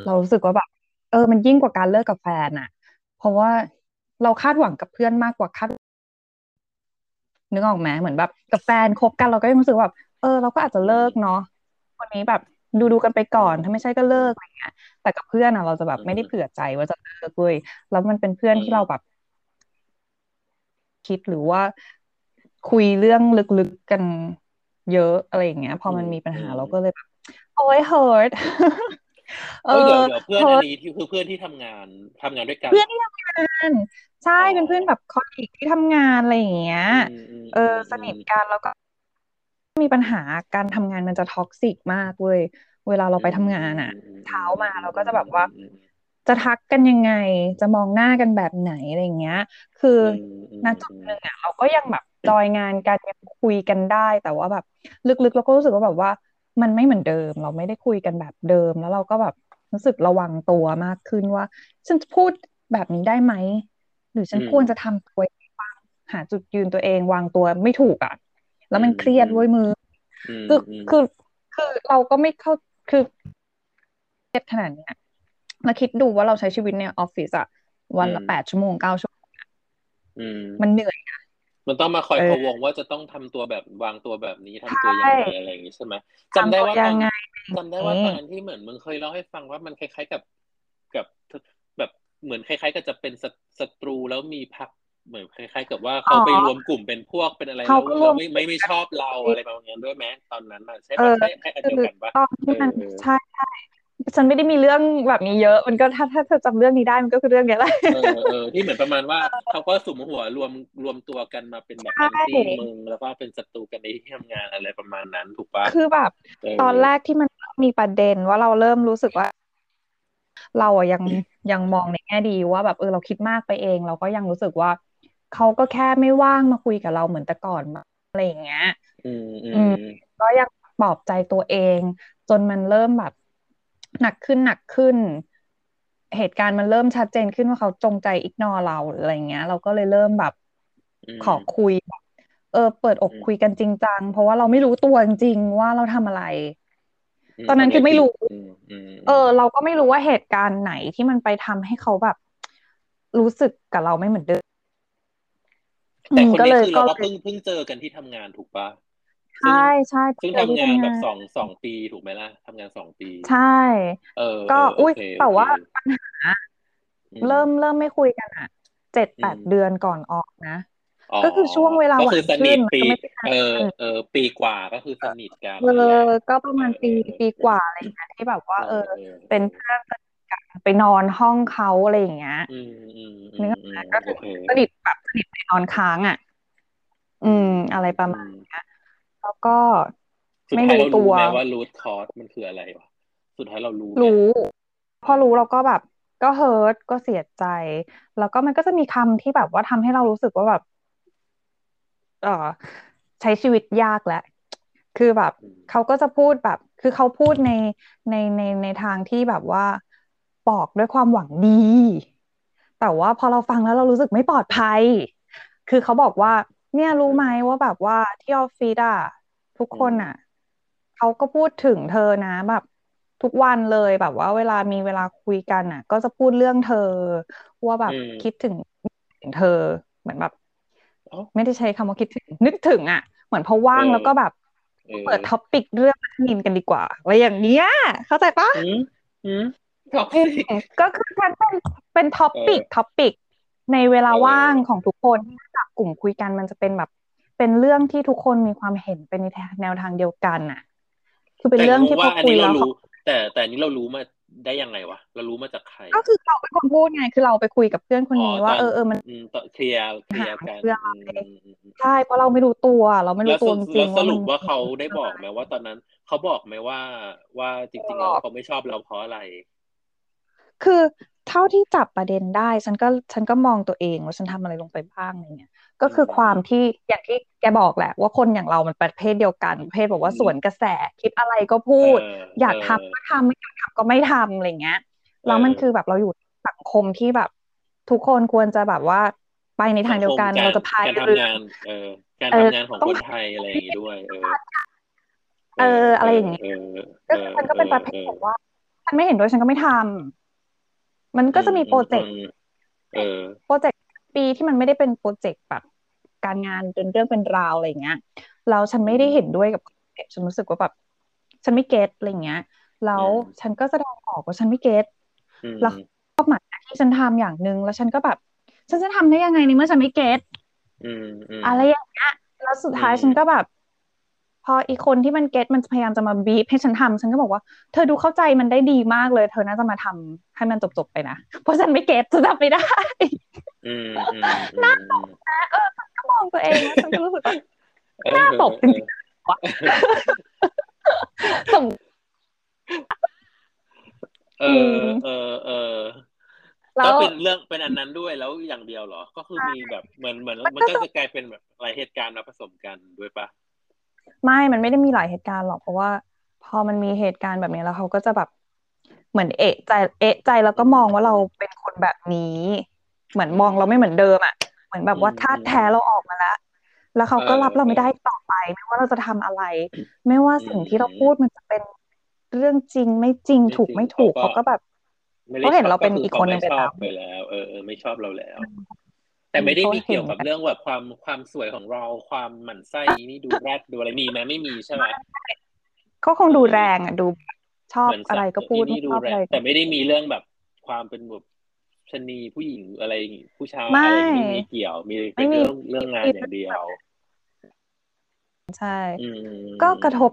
เรารู้สึกว่าแบบเออ มันยิ่งกว่าการเลิกกับแฟนอะ เพราะว่าเราคาดหวังกับเพื่อนมากกว่าคาดนึกออกไหมเหมือนแบบกับแฟนคบกันเราก็ยังรู้สึกแบบเออ เราก็อาจจะเลิกเนาะคนนี้แบบดูดูกันไปก่อน ถ้าไม่ใช่ก็เลิกอะไรเงี้ย แต่กับเพื่อนอะ เราจะแบบไม่ได้เผื่อใจว่าจะเลิกเลยแล้วมันเป็นเพื่อนที่เราแบบ คิดหรือว่าคุยเรื่องลึกๆกัน เยอะอะไรอย่างเงี้ย พอมันมีปัญหาเราก็เลยแบบโอ้ย hurt เออเดี๋ยวเดี๋ยวเพื่อนอันนี้ที่คือเพื่อนที่ทำงานทำงานด้วยกัน เพื่อนที่ทำงาน ใช่เป็นเพื่อนแบบ colleague ที่ทำงานอะไรอย่างเงี้ย เออสนิทกันแล้วก็ มีปัญหาการทำงานมันจะ toxic มากเว้ยเวลาเราไปทำงานอะ เช้ามาเราก็จะแบบว่า จะทักกันยังไง จะมองหน้ากันแบบไหนอะไรเงี้ย คือณจุดหนึ่งอะเราก็ยังแบบจอยงานกันยังคุยกันได้ แต่ว่าแบบ ลึกๆเราก็รู้สึกว่าแบบว่า มันไม่เหมือนเดิม เราไม่ได้คุยกันแบบเดิม แล้วเราก็แบบรู้สึกระวังตัวมากขึ้นว่า ฉันจะพูดแบบนี้ได้ไหมหรือฉันควรจะทำตัวหาจุดยืนตัวเองวางตัวไม่ถูกอะ แล้วมันเครียดว้ยมือคือคือคือเราก็ไม่เข้าคือเครียดขนาดเนี้ย มาคิดดูว่าเราใช้ชีวิตในออฟฟิศอะวันละแปดชั่วโมงเก้าชั่วโมงมันเหนื่อยอะมันต้องมาคอยพะวงว่าจะต้องทำตัวแบบวางตัวแบบนี้ทำตัวยังไงอะไรอย่างนี้ใช่ไหมจำได้ว่าตอนจำได้ว่าตอนนั้นที่เหมือนมึงเคยเล่าให้ฟังว่ามันคล้ายๆกับกับแบบเหมือนคล้ายๆกับจะเป็นศัตรูแล้วมีพักเหมือนคล้ายๆ กับว่าเขาไปรวมกลุ่มเป็นพวกเป็นอะไรแล้วเราไม่ไม่ไม่ชอบเราอะไรประมาณนั้นด้วยไหมตอนนั้นใช่ไหมใช่ใช่อันเดียวกันปะตอนที่มันใช่ใช่ ฉันไม่ได้มีเรื่องแบบนี้เยอะ มันก็ถ้าถ้าเธอจำเรื่องนี้ได้มันก็คือเรื่องนี้แหละเออเออที่เหมือนประมาณว่าเขาก็สุ่มหัวรวมรวมตัวกันมาเป็นแบบแอนตี้มึงแล้วก็เป็นศัตรูกันในที่ทำงานอะไรประมาณนั้นถูกปะคือแบบ ตอนแรกที่มันมีประเด็นว่าเราเริ่มรู้สึกว่า เราอะยังยังมองในแง่ดีว่าแบบเออเราคิดมากไปเอง เราก็ยังรู้สึกว่าเขาก็แค่ไม่ว่างมาคุยกับเราเหมือนแต่ก่อนอะไรอย่างเงี้ย อืมอืมก็ยังปลอบใจตัวเอง จนมันเริ่มแบบ หนักขึ้นหนักขึ้น เหตุการณ์มันเริ่มชัดเจนขึ้นว่าเขาจงใจอิกนอเราหรืออะไรเงี้ย เราก็เลยเริ่มแบบขอคุยเออ เปิดอกคุยกันจริงจังเพราะว่าเราไม่รู้ตัวจริงๆว่าเราทำอะไร ตอนนั้นคือไม่รู้ เออ เราก็ไม่รู้ว่าเหตุการณ์ไหนที่มันไปทำให้เขาแบบ รู้สึกกับเราไม่เหมือนเดิมแต่คนนี้คือเราก็เพิ่งเพิ่งเจอกันที่ทำงานถูกปะ ใช่ใช่ซึ่งทำงานแบบสองสองปีถูกไหมล่ะทำงานสองปี ใช่ เออ ก็อุ้ยแต่ว่าปัญหา เริ่มเริ่มไม่คุยกันอะเจ็ดแปดเดือนก่อนออกนะ ก็คือช่วงเวลาหวานขึ้นปีเออเออ ปีกว่าก็คือสนิทกันเออก็ประมาณปีปีกว่าอะไรเงี้ยที่แบบว่า เออ เป็นเพื่อนสนิทกันไปนอนห้องเขาอะไรอย่างเงี้ยนึกออกไหมก็คือสนิทแบบสนิทไปนอนค้างอะ อืม อะไรประมาณนี้แล้ว ก็ไม่รู้ตัวว่ารูทคอร์สมันคืออะไรวะสุดท้ายเรารู้รู้ พอรู้เราก็แบบ ก็เฮิร์ตก็เสียใจ แล้วก็มันก็จะมีคำที่แบบว่าทำให้เรารู้สึกว่าแบบ เออใช้ชีวิตยากแหละคือแบบเขาก็จะพูดแบบ คือเขาพูดในในในในทางที่แบบว่าบอกด้วยความหวังดี แต่ว่าพอเราฟังแล้วเรารู้สึกไม่ปลอดภัย คือเขาบอกว่า เนี่ยรู้ไหมว่าแบบว่าที่ออฟฟิศอะ ทุกคนอะเขาก็พูดถึงเธอนะแบบทุกวันเลยแบบว่าเวลามีเวลาคุยกันอะ ก็จะพูดเรื่องเธอ ว่าแบบคิดถึงถึงเธอเหมือนแบบไม่ได้ใช้คำว่าคิดถึงนึกถึงอะ เหมือนพอว่างแล้วก็แบบเปิด topic เรื่องนินทากันดีกว่าอะไรอย่างเนี้ย เข้าใจปะก็คือฉันเป็นเป็น topic topic ในเวลาว่างของทุกคนที่จับกลุ่มคุยกันมันจะเป็นแบบ เป็นเรื่องที่ทุกคนมีความเห็นเป็นในแนวทางเดียวกันน่ะคือเป็นเรื่องที่พอคุยแล้วแต่แต่นี้เรารู้มาได้ยังไงวะเรารู้มาจากใคร ก็คือเราเป็นคนพูดไงคือเราไปคุยกับเพื่อนคนนี้ว่าเออเออมันเคลียร์เคลียร์กันใช่เพราะเราไม่รู้ตัว เราไม่รู้ตัวจริงๆสรุปว่าเขาได้บอกไหมว่าตอนนั้นเขาบอกไหมว่าว่าจริงๆแล้วเขาไม่ชอบเราเพราะอะไร คือเท่าที่จับประเด็นได้ ฉันก็ฉันก็มองตัวเองว่าฉันทำอะไรลงไปบ้างอะไรเงี้ย ก็คือความที่อย่างที่แกบอกแหละ ว่าคนอย่างเรามันประเภทเดียวกันประเภทบอกว่าสวนกระแสคิดอะไรก็พูด อยากทำก็ทำไม่อยากทำก็ไม่ทำอะไรเงี้ยแล้วมันคือแบบเราอยู่สังคมที่แบบ ทุกคนควรจะแบบว่าไปในทางเดียวกันเราจะพายเรือการทำงานของคนไทยอะไรอย่างงี้ด้วยเออเออ อะไรอย่างเงี้ยก็ฉันก็เป็นประเภทบอกว่าฉันไม่เห็นด้วยฉันก็ไม่ทำมันก็จะมีโปรเจกต์โปรเจกต์ ปีที่มันไม่ได้เป็นโปรเจกต์แบบการงานเป็นเรื่องเป็นราวอะไรเงี้ยแล้วฉันไม่ได้เห็นด้วยกับฉันรู้สึกว่าแบบฉันไม่เก็ตอะไรเงี้ยแล้วฉันก็แสดงออกว่าฉันไม่เก็ตแล้วก็หมายที่ฉันทำอย่างหนึ่งแล้วฉันก็แบบ ฉันจะทำได้ยังไงในเมื่อฉันไม่เก็ตอะไรอย่างเงี้ยแล้วสุดท้ายฉันก็แบบ พออีกคนที่มันเก็ตมันพยายามจะมาบีบให้ฉันทำฉันก็บอกว่าเธอดูเข้าใจมันได้ดีมากเลย เธอน่าจะมาทำให้มันจบๆไปนะ เพราะฉันไม่เก็ตจะทำไม่ได้น่าตกนะเออฉันก็มองตัวเองแล้วฉันก็รู้สึกว่าน่าตกจริงๆว่ะสมเออเออเออก็เป็นเรื่องเป็นอันนั้นด้วยแล้วอย่างเดียวเหรอ ก็คือมีแบบเหมือนเหมือนมันก็จะกลายเป็นแบบหลายเหตุการณ์มาผสมกันด้วยปะ ไม่มันไม่ได้มีหลายเหตุการณ์หรอกเพราะว่า พอมันมีเหตุการณ์แบบนี้แล้วเขาก็จะแบบเหมือนเอะใจเอะใจแล้วก็มองว่าเราเป็นคนแบบนี้ เหมือนมองเราไม่เหมือนเดิมอะเหมือนแบบว่าธาตุแท้เราออกมาแล้วแล้วเขาก็รับเราไม่ได้ต่อไป ไม่ว่าเราจะทำอะไร ไม่ว่าสิ่งที่เราพูดมันจะเป็นเรื่องจริงไม่จริงถูกไม่ถูกเขาก็แบบเขาเห็นเราเป็นอีกคนหนึ่งไปแล้วเออไม่ชอบเราแล้ว แต่ไม่ได้มีเกี่ยวกับเรื่องแบบความความสวยของเราความหมั่นไส้นี่ดูแรดดูอะไรมีไหมไม่มีใช่ไหมก็คงดูแรงอะดูชอบอะไรก็พูดชอบอะไรแต่ไม่ได้มีเรื่องแบบความเป็นแบบชนีผู้หญิงอะไรผู้ชายอะไรไม่มีเกี่ยว มีเป็นเรื่องเรื่องงานอย่างเดียว ใช่ ก็กระทบ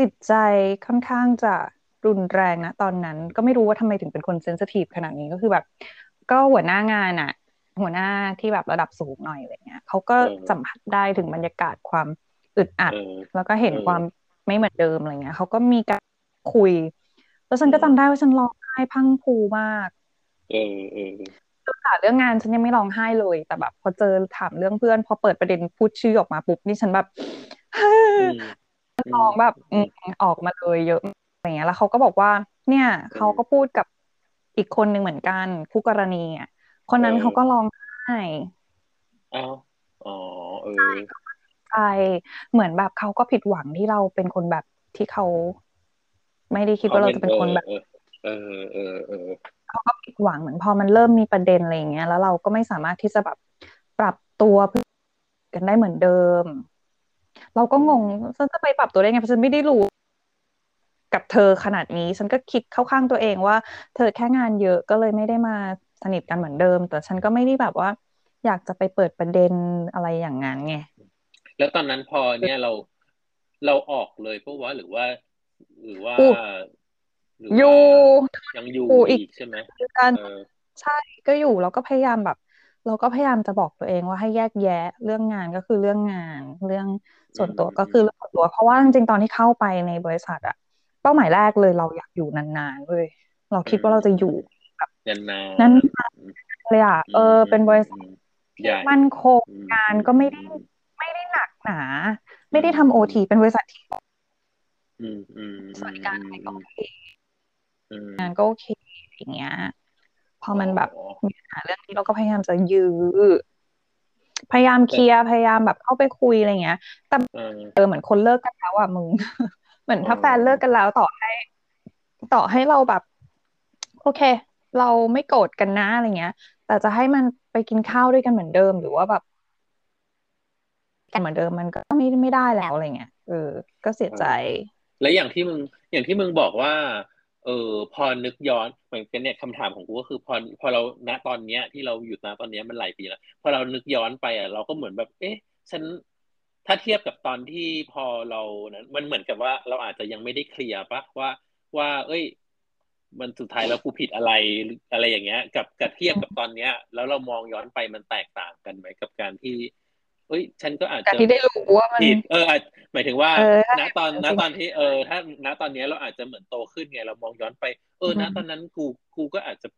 จิตใจค่อนข้างจะรุนแรงนะตอนนั้น ก็ไม่รู้ว่าทำไมถึงเป็นคนเซนซิทีฟขนาดนี้ก็คือแบบ ก็หัวหน้างานอะ หัวหน้าที่แบบระดับสูงหน่อยอะไรเงี้ยเขาก็สัมผัสได้ถึงบรรยากาศความอึดอัด แล้วก็เห็นความไม่เหมือนเดิมอะไรเงี้ยเขาก็มีการคุย แล้วฉันก็จำได้ว่าฉันร้องไห้พังพูมากเออเออถามเรื่องงานฉันยังไม่ร้องไห้เลย แต่แบบ พอเจอถามเรื่องเพื่อน พอเปิดประเด็นพูดชื่อออกมาปุ๊บนี่ฉันแบบร้องแบบออกมาเลยเยอะอย่างเงี้ยแล้วเขาก็บอกว่า เนี่ยเขาก็พูดกับอีกคนหนึ่งเหมือนกันคู่กรณีอะ คนนั้นเขาก็ร้องไห้อ้าวอ๋อเออใช่เหมือนแบบเขาก็ผิดหวังที่เราเป็นคนแบบที่เขาไม่ได้คิดว่าเราจะเป็นคนแบบ เออเออเออเขาก็ผิดหวังเหมือนพอมันเริ่มมีประเด็นอะไรอย่างเงี้ยแล้วเราก็ไม่สามารถที่จะแบบปรับตัวเพื่อกันได้เหมือนเดิม เราก็งงฉันจะไปปรับตัวได้ไงเพราะฉันไม่ได้รู้กับเธอขนาดนี้ ฉันก็คิดเข้าข้างตัวเองว่า เธอแค่งานเยอะก็เลยไม่ได้มา สนิทกันเหมือนเดิม แต่ฉันก็ไม่ได้แบบว่า อยากจะไปเปิดประเด็นอะไรอย่างนั้นไงแล้วตอนนั้นพอเนี่ยเราเราออกเลยเพราะว่าหรือว่า หรือว่าอยู่ยังอยู่อีกใช่ไหมกันใช่ก็อยู่แล้วก็พยายามแบบ เราก็พยายามจะบอกตัวเองว่าให้แยกแยะเรื่องงานก็คือเรื่องงาน เรื่องส่วนตัวก็คือเรื่องส่วนตัว เพราะว่าจริงๆตอนที่เข้าไปในบริษัทอะเป้าหมายแรกเลยเราอยากอยู่นานๆเลยเราคิดว่าเราจะอยู่แบบ นานนั้นเลยอะเออ เป็นบริษัทมั่นคงงานก็ไม่ได้ไม่ได้หนักหนา ไม่ได้ทำโอทีเป็นบริษัทที่สวัสดิการอะไรก็โอเคงานก็โอเคอย่างเงี้ย พอมันแบบมีปัญหาเรื่องนี้เราก็พยายามจะยื้อพยายามเคลียร์พยายามแบบเข้าไปคุยอะไรเงี้ย แต่เออเหมือนคนเลิกกันแล้วอะมึง เหมือนถ้าแฟนเลิกกันแล้วต่อให้ ต่อให้เราแบบ โอเค เราไม่โกรธกันนะอะไรเงี้ย แต่จะให้มันไปกินข้าวด้วยกันเหมือนเดิม หรือว่าแบบกันเหมือนเดิมมันก็ไม่ไม่ได้แล้วอะไรเงี้ยเออ ก็เสียใจ แล้วอย่างที่มึงอย่างที่มึงบอกว่า เออพอนึกย้อนเหมือนกันเนี่ยคำถามของกูก็คือพอพอเราณตอนเนี้ย ที่เราอยู่ณตอนเนี้ยมันหลายปีแล้วพอเรานึกย้อนไปอะเราก็เหมือนแบบ เอ๊ะ ฉันถ้าเทียบกับตอนที่พอเรานั้นมันเหมือนกับว่าเราอาจจะยังไม่ได้เคลียร์ปะว่าว่า เอ้ย มันสุดท้ายแล้วกูผิดอะไรอะไรอย่างเงี้ย กับกับเทียบกับตอนเนี้ย แล้วเรามองย้อนไปมันแตกต่างกันไหมกับการที่เอ้ย ฉันก็อาจจะที่ได้รู้ว่ามันเออหมายถึงว่าณตอนณตอนที่เออ ถ้าณตอนนี้เราอาจจะเหมือนโตขึ้นไง เรามองย้อนไป เออณตอนนั้นกูกูก็อาจจะ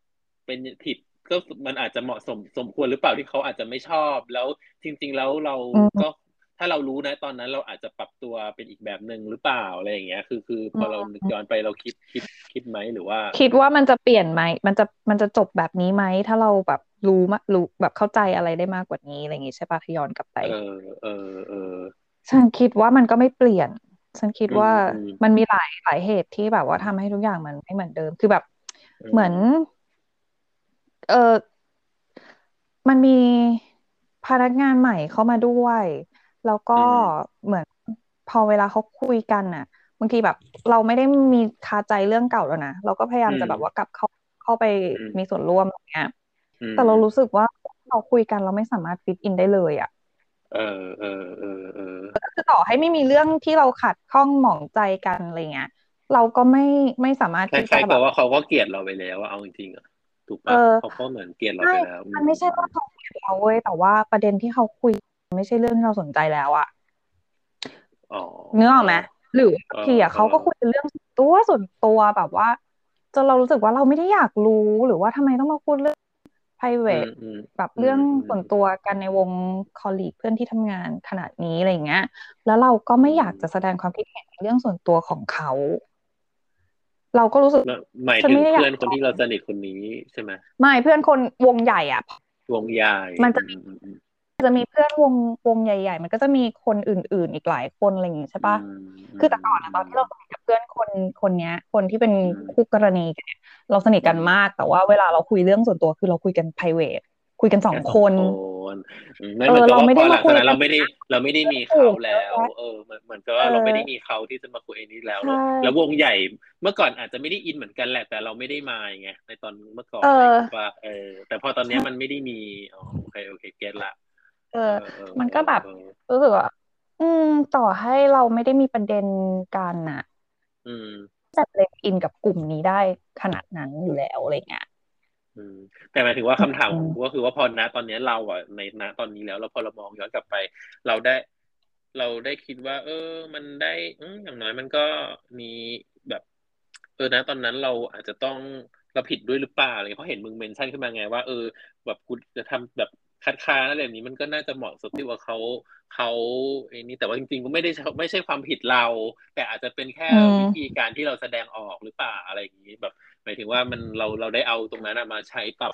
เป็นผิดก็มันอาจจะเหมาะสมสมควรหรือเปล่าที่เขาอาจจะไม่ชอบ แล้วจริง ๆ แล้วเราก็ ถ้าเรารู้นะตอนนั้นเราอาจจะปรับตัวเป็นอีกแบบหนึ่งหรือเปล่าอะไรอย่างเงี้ย คือคือพอเรานึกย้อนไปเราคิดคิดคิดไหมหรือว่า คิดว่ามันจะเปลี่ยนไหมมันจะมันจะจบแบบนี้ไหมถ้าเราแบบรู้มารู้แบบเข้าใจอะไรได้มากกว่านี้อะไรอย่างงี้ใช่ปะทยอนกลับไป เออเออเออฉันคิดว่ามันก็ไม่เปลี่ยน ฉันคิดว่ามันมีหลายหลายเหตุที่แบบว่าทำให้ทุกอย่างมันไม่เหมือนเดิมคือแบบเหมือน เออมันมีพนักงานใหม่เข้ามาด้วย แล้วก็เหมือนพอเวลาเขาคุยกันน่ะบางทีแบบ เราไม่ได้มีคาใจเรื่องเก่าแล้วนะเราก็พยายามจะแบบว่ากลับเข้าเข้าไปมีส่วนร่วมอย่างเงี้ยแต่เรารู้สึกว่าเราคุยกันเราไม่สามารถฟิตอินได้เลยอะเออเออเออเออก็คือต่อให้ไม่มีเรื่องที่เราขัดข้องหมองใจกันอะไรเงี้ยเราก็ไม่ไม่สามารถที่จะแบบว่าเขาก็เกลียดเราไปแล้วเอาจริงๆอะถูกปะเขาก็เหมือนเกลียดเราไปแล้วมันไม่ใช่ว่าเขาเกลียดเราเว้ยแต่ว่าประเด็นที่เขาคุย ไม่ใช่เรื่องที่เราสนใจแล้วอะเนื้อออกไหมหรือทีอะเขาก็คุยเรื่องตัวส่วนตัวแบบว่าจนเรารู้สึกว่าเราไม่ได้อยากรู้หรือว่าทำไมต้องมาพูดเรื่อง private แบบเรื่องส่วนตัวกันในวงคอลลีกเพื่อนที่ทำงานขนาดนี้อะไรเงี้ย แล้วเราก็ไม่อยากจะแสดงความคิดเห็นในเรื่องส่วนตัวของเขา เราก็รู้สึกหมายถึงเพื่อนคนที่เราสนิทคนนี้ใช่ไหมไม่เพื่อนคนวงใหญ่อะ วงใหญ่ มันจะมี จะมีเพื่อนวงวงใหญ่ ๆ มันก็จะมีคนอื่น ๆ อีกหลายคนอะไรอย่างงี้ใช่ปะคือแต่ก่อนตอนที่เราสนิทกับเพื่อนคนคนเนี้ย คนที่เป็นคู่กรณีกันเราสนิทกันมาก แต่ว่าเวลาเราคุยเรื่องส่วนตัวคือเราคุยกัน p r i v a t คุยกันสองคนนนั่นเหมือนกับว่าพอหลังจากนั้นเราไม่ได้เราไม่ได้มีเขาแล้ว เออเหมือนกับว่าเราไม่ได้มีเขาที่จะมาคุยนี้แล้ว แล้ววงใหญ่เมื่อก่อนอาจจะไม่ได้อินเหมือนกันแหละ แต่เราไม่ได้มาไงในตอนเมื่อก่อนว่าเออ แต่พอตอนนี้มันไม่ได้มีอ๋อโอเคโอเคเก็ตละ เออ มันก็แบบรู้สึกว่าอืม ต่อให้เราไม่ได้มีประเด็นกันน่ะอืมจะเล็กอินกับกลุ่มนี้ได้ขนาดนั้นอยู่แล้วอะไรเงี้ยแต่หมายถึงว่าคำถามของกูก็คือว่าพอณตอนนี้เราอะในณตอนนี้แล้วเราพอเรามองย้อนกลับไป เราได้ เราได้คิดว่า เออ มันได้อย่างน้อยมันก็มีแบบ เออนะ ตอนนั้นเราอาจจะต้องเราผิดด้วยหรือเปล่าอะไรเพราะเห็นมึงเมนชั่นขึ้นมาไงว่าเออแบบกูจะทำแบบ คัดค้านอะไรแบบนี้มันก็น่าจะเหมาะสมที่ว่าเขาเขาไอ้นี่แต่ว่าจริงๆก็ไม่ได้ไม่ใช่ความผิดเรา แต่อาจจะเป็นแค่วิธีการที่เราแสดงออกหรือเปล่าอะไรอย่างนี้แบบหมายถึงว่ามันเราเราได้เอาตรงนั้นมาใช้กับ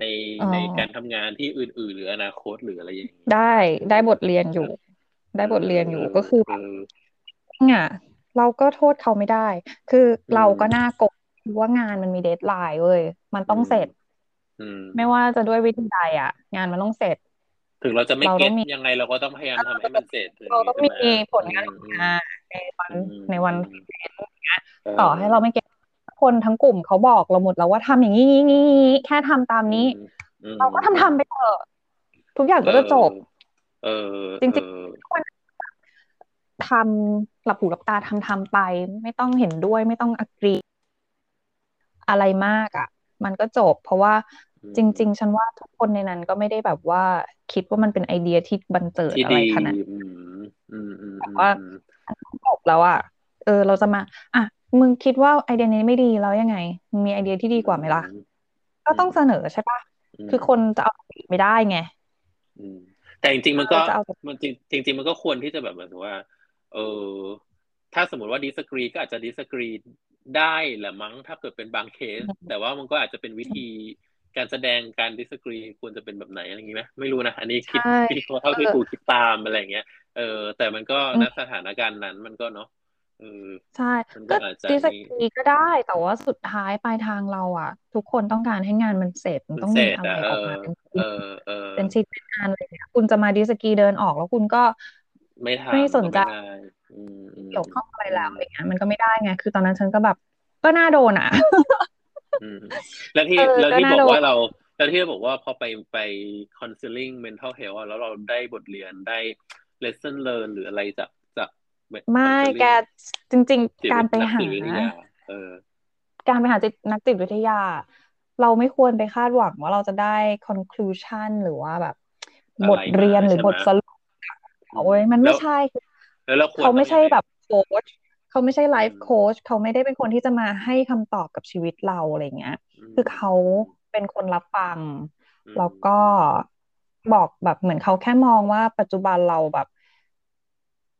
ในในการทำงานที่อื่น ๆ หรืออนาคตหรืออะไรอย่างนี้ได้ได้บทเรียนอยู่ ได้บทเรียนอยู่ก็คือเนี่ยเราก็โทษเขาไม่ได้ คือเราก็น่ากดดันว่างานมันมี deadline เว้ยมันต้องเสร็จ ไม่ว่าจะด้วยวิธีใดอะ งานมันต้องเสร็จ ถึงเราจะไม่ get ยังไงเราก็ต้องพยายามทำให้มันเสร็จเราต้องมีผลงานมาในวันในวันต่อให้เราไม่ getคนทั้งกลุ่มเขาบอกเราหมดแล้วว่าทำอย่างนี้นี้แค่ทำตามนี้ เราก็ทำทำไปเถอะทุกอย่างก็จะจบ เออจริงๆทำหลับหูหลับตาทำทำไป ไม่ต้องเห็นด้วยไม่ต้องอกรีอะไรมากอะ มันก็จบ เพราะว่า จริง ๆ ฉันว่าทุกคนในนั้นก็ไม่ได้แบบว่าคิดว่ามันเป็นไอเดียที่บันเจิดอะไรขนาดแต่ว่าจบแล้วอะเออ เราจะมา อะมึงคิดว่าไอเดียนี้ไม่ดีแล้วยังไงมึงมีไอเดียที่ดีกว่าไหมล่ะ ก็ต้องเสนอใช่ปะคือคนจะเอาไม่ได้ไงแต่จริง ๆ มันก็มันจริงจริงมันก็ควรที่จะแบบเหมือนว่า เออถ้าสมมติว่า disagree ก็อาจจะ disagree ได้แหละมั้งถ้าเกิดเป็นบางเคส แต่ว่ามันก็อาจจะเป็นวิธี การแสดงการ disagree ควรจะเป็นแบบไหนอะไรอย่างนี้ไหมไม่รู้นะ อันนี้คิดคิดเท่าที่กูคิดตามอะไรเงี้ยเออ แต่มันก็ณสถานการณ์นั้นมันก็เนาะใช่ก็ดิสกีก็ได้แต่ว่าสุดท้ายปลายทางเราอะ ทุกคนต้องการให้งานมันเสร็จมันต้องมีอะไรออกมาเป็นเป็นชิ้นเป็นงานเลยคุณจะมาดิสกีเดินออกแล้วคุณก็ไม่ไม่สนใจเกี่ยวข้องอะไรแล้วอะไรเงี้ยมันก็ไม่ได้ไง คือตอนนั้นฉันก็แบบก็น่าโดนอะ แล้วที่แล้วที่บอกว่าเราแล้วที่บอกว่าพอไปไป counseling mental health แล้วเราได้บทเรียนได้ lesson learn หรืออะไรจากไม่แกจริง ๆ การไปหาการไปหาจิตนักจิตวิทยา เราไม่ควรไปคาดหวังว่าเราจะได้ conclusion หรือว่าแบบ บทเรียนหรือบทสรุปโอ้ยมันไม่ใช่เขาไม่ใช่แบบโค้ช เขาไม่ใช่ไลฟ์โค้ชเขาไม่ได้เป็นคนที่จะมาให้คำตอบกับชีวิตเราอะไรเงี้ย คือเขาเป็นคนรับฟัง แล้วก็บอกแบบเหมือนเขาแค่มองว่าปัจจุบันเราแบบ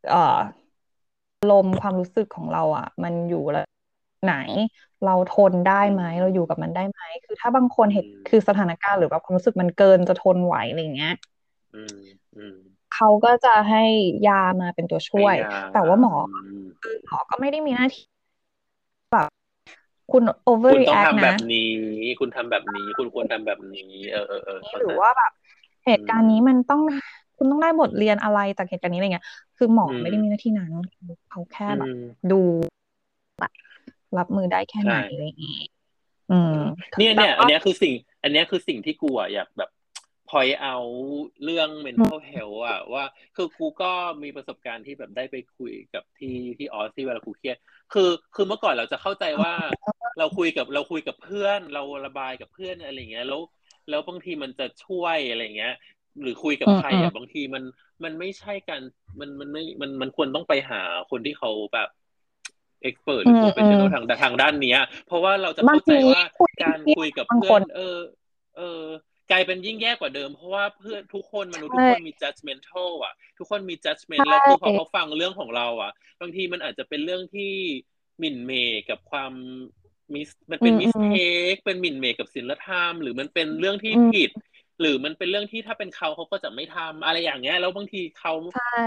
เอ่อลมความรู้สึกของเราอะ มันอยู่แล้วไหน เราทนได้ไหมเราอยู่กับมันได้ไหมคือถ้าบางคนเห็นคือสถานการณ์หรือแบบความรู้สึกมันเกินจะทนไหวอะไรเงี้ย เขาก็จะให้ยามาเป็นตัวช่วย แต่ว่าหมอหมอก็ไม่ได้มีหน้าที่แบบคุณ overreact นะคุณต้องทำแบบนี้คุณทำแบบนี้ คุณควรทำแบบนี้ เออเออเออหรือว่าแบบเหตุการณ์นี้มันต้องคุณต้องได้บทเรียนอะไรจากเหตุการณ์นี้อะไรเงี้ย คือหมอไม่ได้มีหน้าที่นั้นเขาแค่แบบดูรับมือได้แค่ไหนอะไรอย่างงี้อืมเนี่ยเนี่ยอันนี้คือสิ่ง อันนี้คือสิ่งที่กูอะอยากแบบ พอยเอาเรื่อง mental health อะว่า คือกูก็มีประสบการณ์ที่แบบได้ไปคุยกับที่ที่ออสที่เวลากูเครียด คือคือเมื่อก่อนเราจะเข้าใจว่า เราคุยกับเราคุยกับเพื่อน เราระบายกับเพื่อนอะไรเงี้ย แล้วแล้วบางทีมันจะช่วยอะไรเงี้ย หรือคุยกับใครอะบางทีมันมันไม่ใช่การมันมันไม่มันมันควรต้องไปหาคนที่เขาแบบ expert หรือ professional ทางทางด้านเนี้ย เพราะว่าเราจะเข้าใจว่าการคุยกับเพื่อนเออ เออ กลายเป็นยิ่งแย่กว่าเดิม เพราะว่าเพื่อนทุกคนมนุษย์ทุกคนมี judgmental อะ ทุกคนมี judgment แล้วคือพอเขาฟังเรื่องของเรา อะ บางทีมันอาจจะเป็นเรื่องที่หมิ่นเหม่กับความ mis มันเป็น mistake เป็นหมิ่นเหม่กับศีลธรรม หรือมันเป็นเรื่องที่ผิด หรือมันเป็นเรื่องที่ถ้าเป็นเขาเขาก็จะไม่ทำอะไรอย่างเงี้ยแล้วบางทีเขา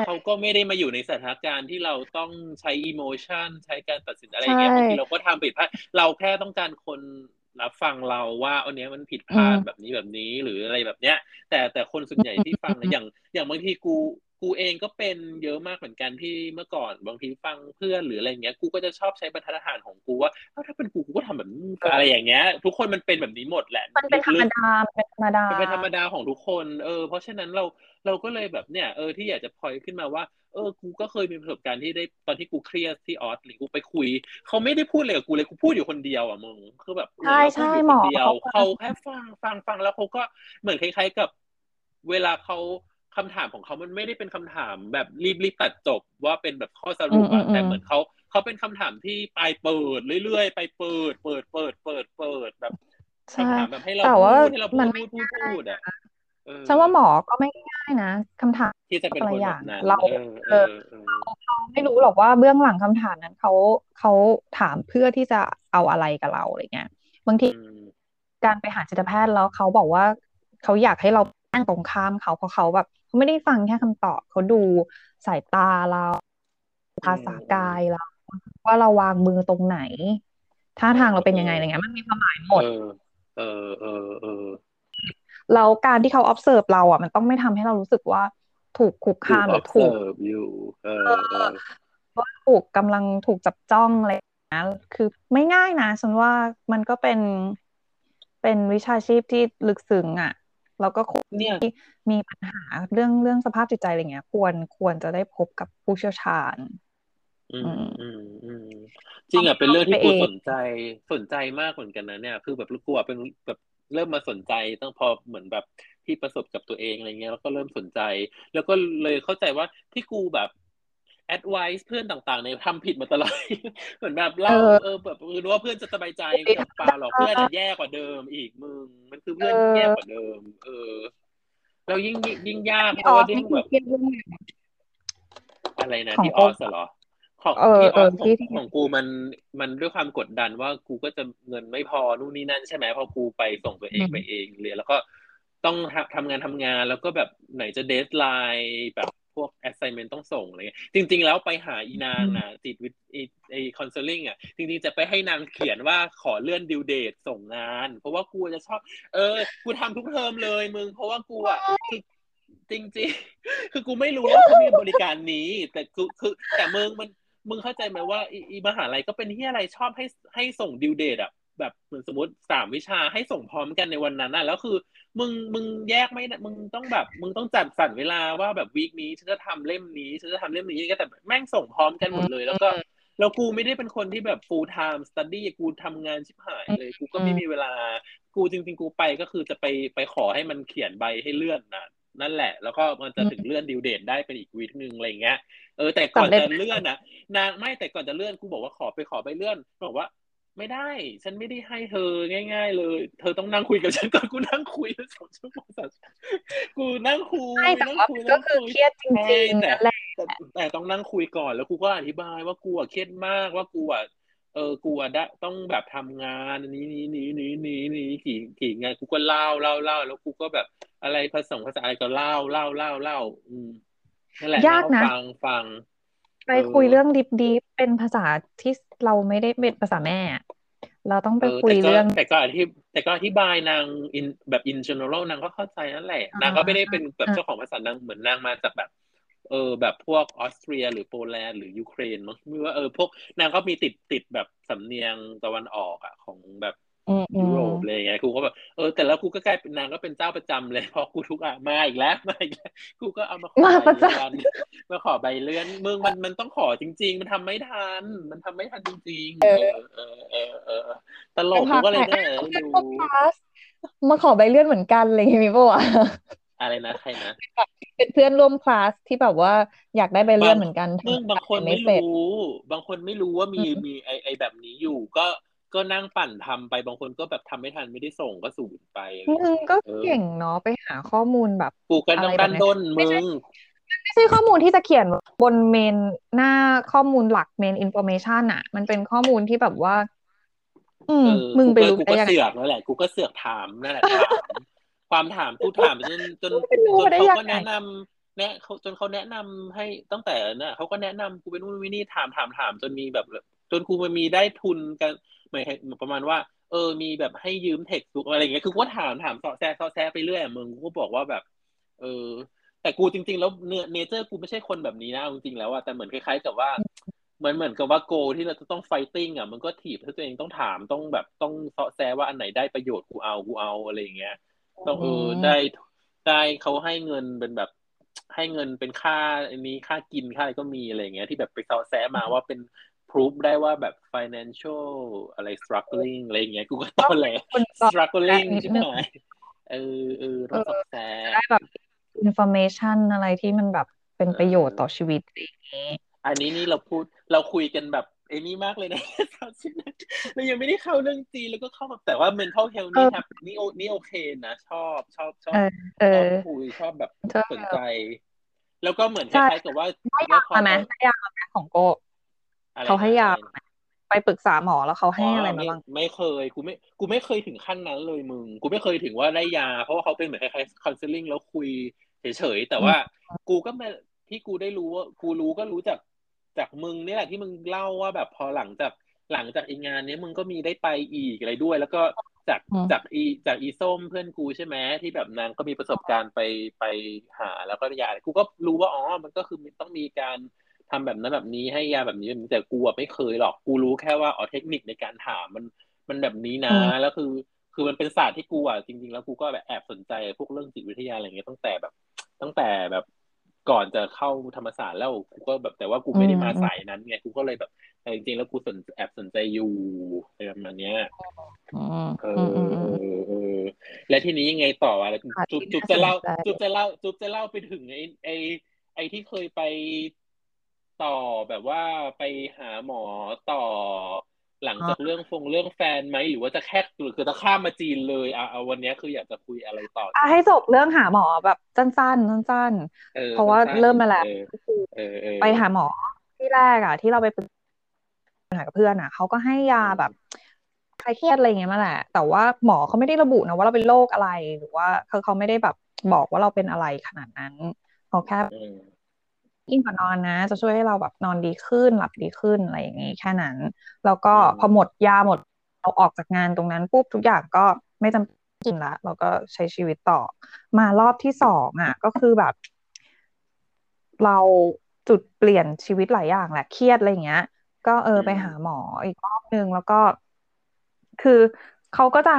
เขาก็ไม่ได้มาอยู่ในสถานการณ์ที่เราต้องใช้ emotion ใช้การตัดสินอะไรเงี้ยบางทีเราก็ทำผิดพลาดเราแค่ต้องการคน รับฟังเราว่าอันนี้มันผิดพลาดแบบนี้แบบนี้หรืออะไรแบบเนี้ย แต่แต่คนส่วนใหญ่ที่ฟังนะอย่างอย่างบางทีกู กูเองก็เป็นเยอะมากเหมือนกันที่เมื่อก่อนบางทีฟังเพื่อนหรืออะไรเงี้ย กูก็จะชอบใช้บรรทัดฐานของกูว่าถ้าเป็นกูกูก็ทำแบบนี้อะไรอย่างเงี้ย ทุกคนมันเป็นแบบนี้หมดแหละ มันเป็นธรรมดาเป็นธรรมดาเป็นธรรมดาของทุกคน เออ เพราะฉะนั้นเราเราก็เลยแบบเนี่ยเออที่อยากจะพอยขึ้นมาว่าเออ กูก็เคยมีประสบการณ์ที่ได้ตอนที่กูเครียดที่ออสหรือกูไปคุย เขาไม่ได้พูดเลยกับกูเลยกูพูดอยู่คนเดียวอะมึงคือแบบใช่ใช่หมอเขาแค่ฟังฟังฟังแล้วเขาก็เหมือนคล้ายๆกับ เวลาเขา คำถามของเขามันไม่ได้เป็นคำถามแบบรีบๆตัดจบว่าเป็นแบบข้อสรุปอะแต่เหมือนเขาเขาเป็นคำถามที่ปลายเปิดเรื่อยๆ ไปเปิด เปิดเปิดเปิดเปิดแบบคำถามแบบให้เราพูดให้เราพูดพูดพูดอะฉันว่าหมอก็ไม่ง่ายนะคำถามที่จะเป็นคนแบบนั้นเราเออเราไม่รู้หรอกว่าเบื้องหลังคำถามนั้นเขาเขาถามเพื่อที่จะเอาอะไรกับเราอะไรเงี้ยบางทีการไปหาจิตแพทย์แล้วเขาบอกว่าเขาอยากให้เรานั่งตรงข้ามเขาเพราะเขาแบบ เขาไม่ได้ฟังแค่คำตอบ เขาดูสายตาเราภาษากายเราว่าเราวางมือตรงไหนท่าทางเราเป็นยังไงอะไรเงี้ยมันมีความหมายหมด เออเออเออแล้วการที่เขา observe เราอะ มันต้องไม่ทำให้เรารู้สึกว่าถูกคุกคามหรือถูกอยู่เออว่าถูกกำลังถูกจับจ้องอะไรนะคือไม่ง่ายนะฉันว่ามันก็เป็นเป็นวิชาชีพที่ลึกซึ้งอะ แล้วก็คนที่มีปัญหาเรื่องเรื่องสภาพจิตใจอะไรเงี้ย ควรควรจะได้พบกับผู้เชี่ยวชาญ อืมอืมอืมจริงอะเป็นเรื่องที่กูสนใจสนใจมากเหมือนกันนะเนี่ย คือแบบกูเป็นแบบเริ่มมาสนใจตั้งพอเหมือนแบบที่ประสบกับตัวเองอะไรเงี้ยแล้วก็เริ่มสนใจ แล้วก็เลยเข้าใจว่าที่กูแบบ แอดไวส์เพื่อนต่างๆในทำผิดมาตลอดเหมือนแบบเล่าเออแบบรู้ว่าเพื่อนจะสบายใจกับปาหรอกเพื่อนจะแย่กว่าเดิมอีกมึงมันคือเพื่อนแย่กว่าเดิม เออเรายิ่งยิ่งยากเพราะว่ายิ่งแบบอะไรนะที่ออสเหรอของที่ออสของกูมันมันด้วยความกดดันว่ากูก็จะเงินไม่พอนู่นนี่นั่นใช่ไหมพอกูไปส่งตัวเองไปเองเลยแล้วก็ต้องทำงานทำงานแล้วก็แบบไหนจะ deadline แบบ พวก assignment ต้องส่งอะไรเงี้ยจริง ๆ แล้วไปหาอีนางนะติด with ไอ consulting อะ จริง ๆ จะไปให้นางเขียนว่าขอเลื่อน due date ส่งงาน เพราะว่ากูจะชอบ เออ กูทำทุกเทอมเลยมึง เพราะว่ากูอะคือจริง ๆ คือกูไม่รู้ว่าเขามีบริการนี้ แต่คือคือ แต่มึงมันมึงเข้าใจไหมว่าอีมหาลัยก็เป็นที่อะไรชอบให้ให้ส่งดิวเดทอะแบบเหมือนสมมติสามวิชาให้ส่งพร้อมกันในวันนั้นน่ะแล้วคือ มึงมึงแยกไม่มึงต้องแบบ มึงต้องจัดสรรเวลาว่าแบบวีคนี้ฉันจะทำเล่มนี้ฉันจะทำเล่มนี้ก็แต่แม่งส่งพร้อมกันหมดเลย แล้วก็แล้วกูไม่ได้เป็นคนที่แบบ full time study กูทำงานชิบหายเลย กูก็ไม่มีเวลา กูจริงๆ กูไปก็คือจะไปไปขอให้มันเขียนใบให้เลื่อนนะนั่นแหละ แล้วก็มันจะถึงเลื่อนดิวเดทได้เป็นอีกวีคนึงอะไรเงี้ยเออแต่ก่อนจะเลื่อนอะนางไม่แต่ก่อนจะเลื่อนกูบอกว่าขอไปขอไปเลื่อนบอกว่า ไม่ได้ ฉันไม่ได้ให้เธอง่าย ๆ เลย เธอต้องนั่งคุยกับฉันก่อนกูนั่งคุยสองชั่วโมงสามกูนั่งคุยนั่งคุยก็คือเครียดจริงๆแต่แต่ต้องนั่งคุยก่อนแล้วกูก็อธิบายว่ากูอะเครียดมากว่ากูอะเออกูอะได้ต้องแบบทำงานนี้นี้นี้นี้นี้นี้กี่กี่งานกูก็เล่าเล่าเล่าแล้วกูก็แบบอะไรผสมภาษาอะไรก็เล่าเล่าเล่าเล่าอืมนั่นแหละยากนะฟังฟัง ไปคุยเรื่องดิบดิบเป็นภาษาที่เราไม่ได้เป็นภาษาแม่ เราต้องไปคุยเรื่องแต่ก็อธิแต่ก็อธิบายนางอินแบบ in general นางก็เข้าใจนั่นแหละนางก็ไม่ได้เป็นแบบเจ้าของภาษานางเหมือนนางมาจากแบบ เออ แบบพวกออสเตรีย หรือโปแลนด์หรือยูเครนมั้งไม่ว่าเออพวกนางก็มีติดติดแบบสำเนียงตะวันออกอะของแบบ ยุโรปเลยไงกูก็แบบเออแต่แล้วกูก็กลายเป็นนางก็เป็นเจ้าประจำเลยพอกูทุกอะมาอีกแล้วมาอีกแล้วกูก็เอามาขอใบเลื่อนมาขอใบเลื่อนมึงมันมันต้องขอจริง ๆ มันทำไม่ทันมันทำไม่ทันจริง ๆ เออเออเออเออตลกกูก็เลยได้ดูมาขอใบเลื่อนเหมือนกันเลยมีปะวะอะไรนะใครนะเป็นเพื่อนร่วมคลาสที่แบบว่าอยากได้ใบเลื่อนเหมือนกันมึงบางคนไม่รู้ บางคนไม่รู้ว่ามีมีไอไอแบบนี้อยู่ก็ ก็นั่งปั่นทำไปบางคนก็แบบทำไม่ทันไม่ได้ส่งก็สูญไปมึงก็เก่งเนาะไปหาข้อมูลแบบกูกันต้องดั้นด้นมึงไม่ใช่ข้อมูลที่จะเขียนบน main หน้าข้อมูลหลัก main information อะมันเป็นข้อมูลที่แบบว่า อืม มึงไปรู้ได้ยังไงกูก็เสือกนั่นแหละกูก็เสือกถามนั่นแหละถามความถามกูถามจนจนจนเขาก็แนะนำแนะเขาจนเขาแนะนำให้ตั้งแต่น่ะเขาก็แนะนำกูเป็นนู่นวินี่ถามถามถามจนมีแบบ จนกูมันมีได้ทุนกัน หมายประมาณว่า เออมีแบบให้ยืมเทคซุกอะไรเงี้ยคือก็ถามถามสอแซสอแซไปเรื่อยมึงกูบอกว่าแบบ เออ แต่กูจริง ๆ แล้วเนื้อเนเจอร์กูไม่ใช่คนแบบนี้นะจริงๆแล้วอะแต่เหมือนคล้ายๆกับว่าเหมือนเหมือนกับว่าโกที่เราจะต้องไฟติ้งอะมันก็ถีบให้ตัวเองต้องถามต้องแบบต้องเสาะแซว่าอันไหนได้ประโยชน์กูเอากูเอาอะไรอย่างเงี้ยต้องเออได้ได้เขาให้เงินเป็นแบบให้เงินเป็นค่าอันนี้ค่ากินค่าอะไรก็มีอะไรเงี้ยที่แบบไปเสาะแซมาว่าเป็น พรูฟได้ว่าแบบ financial อะไร struggling อะไรเงี้ยกูก็ต้อนเลย struggling ใช่ไหมเออเออต้องสอดแซได้แบบ information อะไรที่มันแบบเป็นประโยชน์ต่อชีวิตอย่างนี้อันนี้นี่เราพูดเราคุยกันแบบเอนี่มากเลยนะเรายังไม่ได้เข้าเรื่องจีแล้วก็เข้าแต่ว่า mental health นี่ครับนี่โอนี่โอเคนะชอบชอบชอบชอบคุยชอบแบบสนใจ แล้วก็เหมือนคล้ายๆกับว่าให้ยาไหมให้ยาไหมของโก เขาให้ยาไปปรึกษาหมอแล้วเขาให้อะไรมาบ้างไม่เคยกูไม่กูไม่เคยถึงขั้นนั้นเลยมึง กูไม่เคยถึงว่าได้ยา เพราะว่าเขาเป็นเหมือนคล้ายๆ counseling แล้วคุยเฉยๆแต่ว่ากูก็ไม่ที่กูได้รู้ว่ากูรู้ก็รู้จากจากมึงนี่แหละที่มึงเล่าว่าแบบพอหลังจากหลังจากอีงานนี้มึงก็มีได้ไปอีกอะไรด้วย แล้วก็จากจากอีจากอีส้มเพื่อนกูใช่ไหมที่แบบนางก็มีประสบการณ์ไปไปหาแล้วก็ยากูก็รู้ว่าอ๋อมันก็คือต้องมีการ ทำแบบนั้นแบบนี้ให้ยาแบบนี้แต่กูไม่เคยหรอกกูรู้แค่ว่าอ๋อเทคนิคในการถามมันมันแบบนี้นะแล้วคือ คือมันเป็นศาสตร์ที่กูอะจริง ๆ แล้วกูก็แบบแอบสนใจพวกเรื่องจิตวิทยาอะไรเงี้ยตั้งแต่แบบ ตั้งแต่แบบก่อนจะเข้าธรรมศาสตร์แล้วกูก็แบบแต่ว่ากูไม่ได้มาสายนั้นไงกูก็เลยแบบแต่จริงๆแล้วกูสนแอบสนใจอยู่อะไรแบบนี้เออเออและทีนี้ยังไงต่ออะไรจุ๊บจุ๊บจะเล่าจุ๊บจะเล่าจุ๊บจะเล่าไปถึงไอ้ไอ้ไอ้ที่เคยไป ต่อแบบว่าไปหาหมอต่อ หลังจากเรื่องฟงเรื่องแฟนไหมหรือว่าจะแค่หรือคือจะข้ามมาจีนเลยอะเอาวันนี้คืออยากจะคุยอะไรต่ออะให้จบเรื่องหาหมอแบบสั้นๆสั้นๆเพราะว่าเริ่มมาแล้วไปหาหมอที่แรกอะ ที่เราไปปรึกษากับเพื่อนอะเขาก็ให้ยาแบบคลายเครียดอะไรเงี้ยมาแหละ แต่ว่าหมอเขาไม่ได้ระบุนะว่าเราเป็นโรคอะไรหรือว่าเขาเขาไม่ได้แบบบอกว่าเราเป็นอะไรขนาดนั้นเขาแค่ กินก่อนนอนนะ จะช่วยให้เราแบบนอนดีขึ้น หลับดีขึ้นอะไรอย่างนี้แค่นั้น แล้วก็พอหมดยาหมดเราออกจากงานตรงนั้นปุ๊บทุกอย่างก็ไม่จำกินละเราก็ใช้ชีวิตต่อ มารอบที่สองอะ ก็คือแบบ เราจุดเปลี่ยนชีวิตหลายอย่างแหละเครียดอะไรเงี้ย ก็เออไปหาหมออีกรอบนึงแล้วก็ คือเขาก็จะ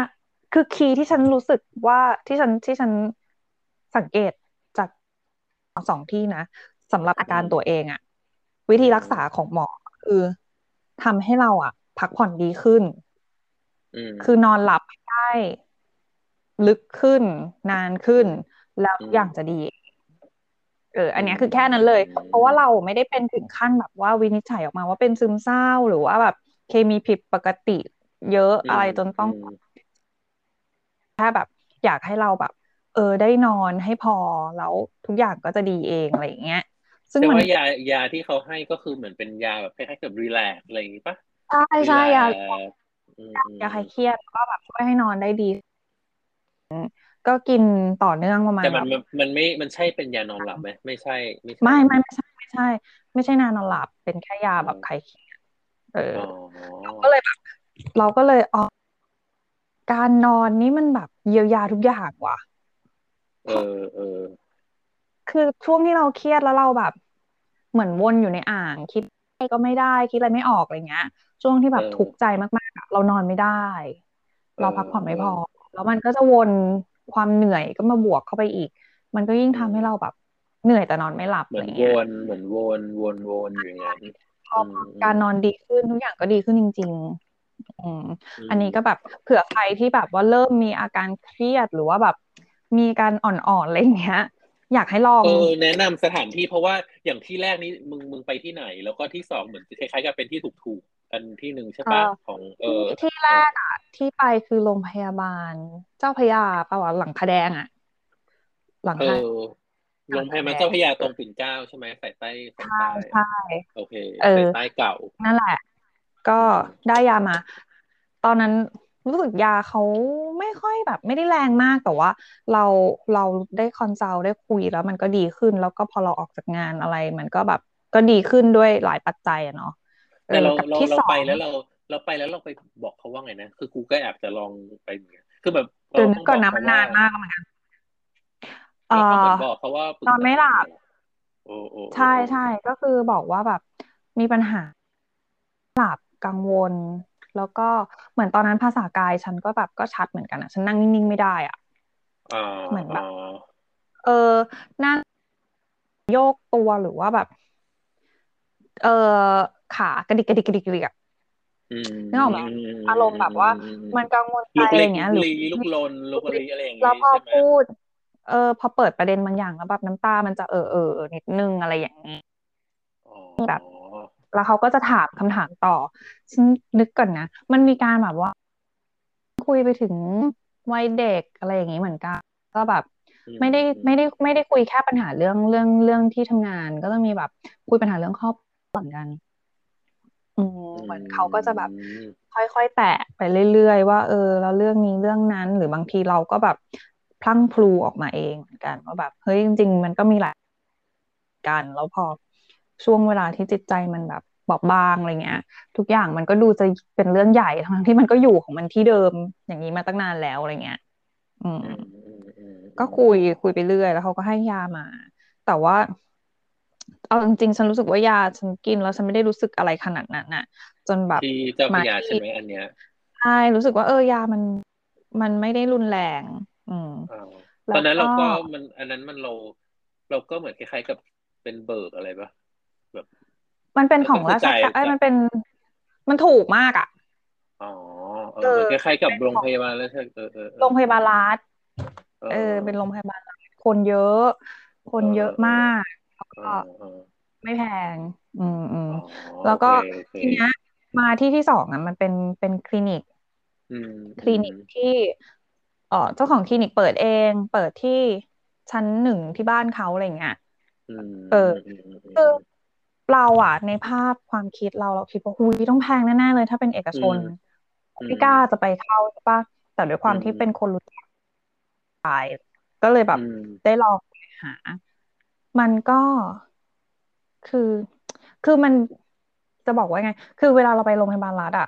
คือคีย์ที่ฉันรู้สึกว่าที่ฉันที่ฉันสังเกตจากสองที่นะ สำหรับอาการตัวเองอะวิธีรักษาของหมอคือทำให้เราอะพักผ่อนดีขึ้นคือนอนหลับได้ลึกขึ้น นานขึ้น แล้วอย่างจะดีเอออันนี้คือแค่นั้นเลย เพราะว่าเราไม่ได้เป็นถึงขั้นแบบว่าวินิจฉัยออกมาว่าเป็นซึมเศร้าหรือว่าแบบเคมีผิดปกติ เยอะอะไรจนต้องแค่แบบ อยากให้เราแบบ เออได้นอนให้พอแล้วทุกอย่างก็จะดีเองอะไรอย่างเงี้ย ซึ่งแต่ว่ายายาที่เขาให้ก็คือเหมือนเป็นยาแบบคล้ายๆกับรีแลกอะไรอย่างนี้ปะใช่ใช่ยายาคลายเครียดก็แบบช่วยให้นอนได้ดี ก็กินต่อเนื่องประมาณแต่มันมันไม่มันใช่เป็นยานอนหลับไหมไม่ใช่ ไม่ไม่ไม่ใช่ไม่ใช่ ไม่ใช่นานอนหลับเป็นแค่ยาแบบคลายเครียดเออเราก็เลยแบบเราก็เลยอ๋อการนอนนี่มันแบบเยียวยาทุกอย่างว่ะ เออเออคือช่วงที่เราเครียดแล้วเราแบบ เหมือนวนอยู่ในอ่าง คิดอะไรก็ไม่ได้คิดอะไรไม่ออกอะไรเงี้ย ช่วงที่แบบทุกข์ใจมากๆเรานอนไม่ได้ เราพักผ่อนไม่พอ แล้วมันก็จะวนความเหนื่อยก็มาบวกเข้าไปอีก มันก็ยิ่งทำให้เราแบบเหนื่อยแต่นอนไม่หลับเหมือนวนเหมือนวนวนวนอยู่อย่างนั้นพอการนอนดีขึ้นทุกอย่างก็ดีขึ้นจริง ๆอืมอันนี้ก็แบบเผื่อใครที่แบบว่าเริ่มมีอาการเครียดหรือว่าแบบมีการอ่อนๆอะไรเงี้ย อยากให้ลองเออแนะนำสถานที่เพราะว่าอย่างที่แรกนี้มึงมึงไปที่ไหน แล้วก็ที่สองเหมือนคล้ายๆกับเป็นที่ถูกๆกันที่หนึ่งใช่ปะของเออที่แรกอะ ที่ไปคือโรงพยาบาล เจ้าพยาปะวะหลังคาแดงอะ หลังคาโรงพยาบาลเจ้าพระยาตรงปิ่นเกล้าใช่ไหมสายใต้สายใต้ใช่โอเคสายใต้เก่า นั่นแหละ ก็ได้ยามา ตอนนั้น รู้สึกยาเขาไม่ค่อยแบบ ไม่ได้แรงมากแต่ว่า เราเราได้ consult ได้คุยแล้วมันก็ดีขึ้น แล้วก็พอเราออกจากงานอะไร มันก็แบบก็ดีขึ้นด้วยหลายปัจจัยอะเนาะแต่เราเราเราไปแล้วเราเรเราไปแล้วเราไปบอกเขาว่าไงนะ คือกูก็แอบจะลองไปเหมือนกันคือแบบเดี๋ยวก่อนนะมันนานมากเหมือนกันเออบอกเขาว่าตอนไม่หลับโอ้โอ้ใช่ใช่ก็คือบอกว่าแบบมีปัญหาหลับกังวล แล้วก็เหมือนตอนนั้นภาษากายฉันก็แบบก็ชัดเหมือนกันอะ ฉันนั่งนิ่งๆไม่ได้อะเหมือนแบบเออนั่งโยกตัวหรือว่าแบบ เออขากระดิกกระดิกกระดิกกระดิกนึกออกไหมอารมณ์แบบว่า มันกังวลใจอะไรเงี้ยหรือลูกลนลูกลีอะไรอย่างเงี้ยแล้วพอพูด เออ พอเปิดประเด็นบางอย่างแล้วแบบน้ำตามันจะเออเออนิดนึงอะไรอย่างนี้แบบ แล้วเขาก็จะถามคำถามต่อฉันนึกก่อนนะ มันมีการแบบว่า คุยไปถึงวัยเด็กอะไรอย่างนี้เหมือนกัน ก็แบบไม่ได้ไม่ได้ไม่ได้คุยแค่ปัญหาเรื่องเรื่องเรื่องที่ทำงาน ก็ต้องมีแบบคุยปัญหาเรื่องครอบครัวเหมือนกัน อืมเหมือนเขาก็จะแบบ ค่อยๆแตะไปเรื่อยๆว่า เออเราเรื่องนี้เรื่องนั้น หรือบางทีเราก็แบบพลั้งพลูออกมาเองเหมือนกันว่าแบบเฮ้ยจริง ๆ มันก็มีหลายการแล้วพอ ช่วงเวลาที่จิตใจมันแบบบอบบางอะไรเงี้ย ทุกอย่างมันก็ดูจะเป็นเรื่องใหญ่ทั้งที่มันก็อยู่ของมันที่เดิมอย่างนี้มาตั้งนานแล้วอะไรเงี้ย อืม ก็คุยคุยไปเรื่อย แล้วเขาก็ให้ยามา แต่ว่าเอาจริงๆฉันรู้สึกว่ายาฉันกินแล้วฉันไม่ได้รู้สึกอะไรขนาดนั้นน่ะ จนแบบที่เจ้าพยาใช่ไหมอันเนี้ยใช่รู้สึกว่าเออยามันมันไม่ได้รุนแรง อืมตอนนั้นเราก็มันอันนั้นมันเรา เราก็เหมือนคล้ายๆกับเป็นเบิกอะไรปะ แบบ มันเป็นของราชการไอ้มันเป็นมันถูกมากอะอ๋อเออคล้ายๆกับโรงพยาบาลแล้วใช่เออเออโรงพยาบาลรัฐเออ เป็นโรงพยาบาลคนเยอะ คนเยอะมากแล้วก็ไม่แพง อืมอืมแล้วก็ทีเนี้ยมาที่ที่สองอะ มันเป็นเป็นคลินิกคลินิกที่เออเจ้าของคลินิกเปิดเอง เปิดที่ชั้นหนึ่งที่บ้านเขาอะไรเงี้ยเออคือ เราอะในภาพความคิดเราเราคิดว่าหุยต้องแพงแน่ๆเลย ถ้าเป็นเอกชนพี่กล้าจะไปเข้าใช่ปะแต่ด้วยความที่เป็นคนรู้จักไปก็เลยแบบได้ลองหา มันก็คือ คือมันจะบอกว่าไง คือเวลาเราไปโรงพยาบาลรัฐอะ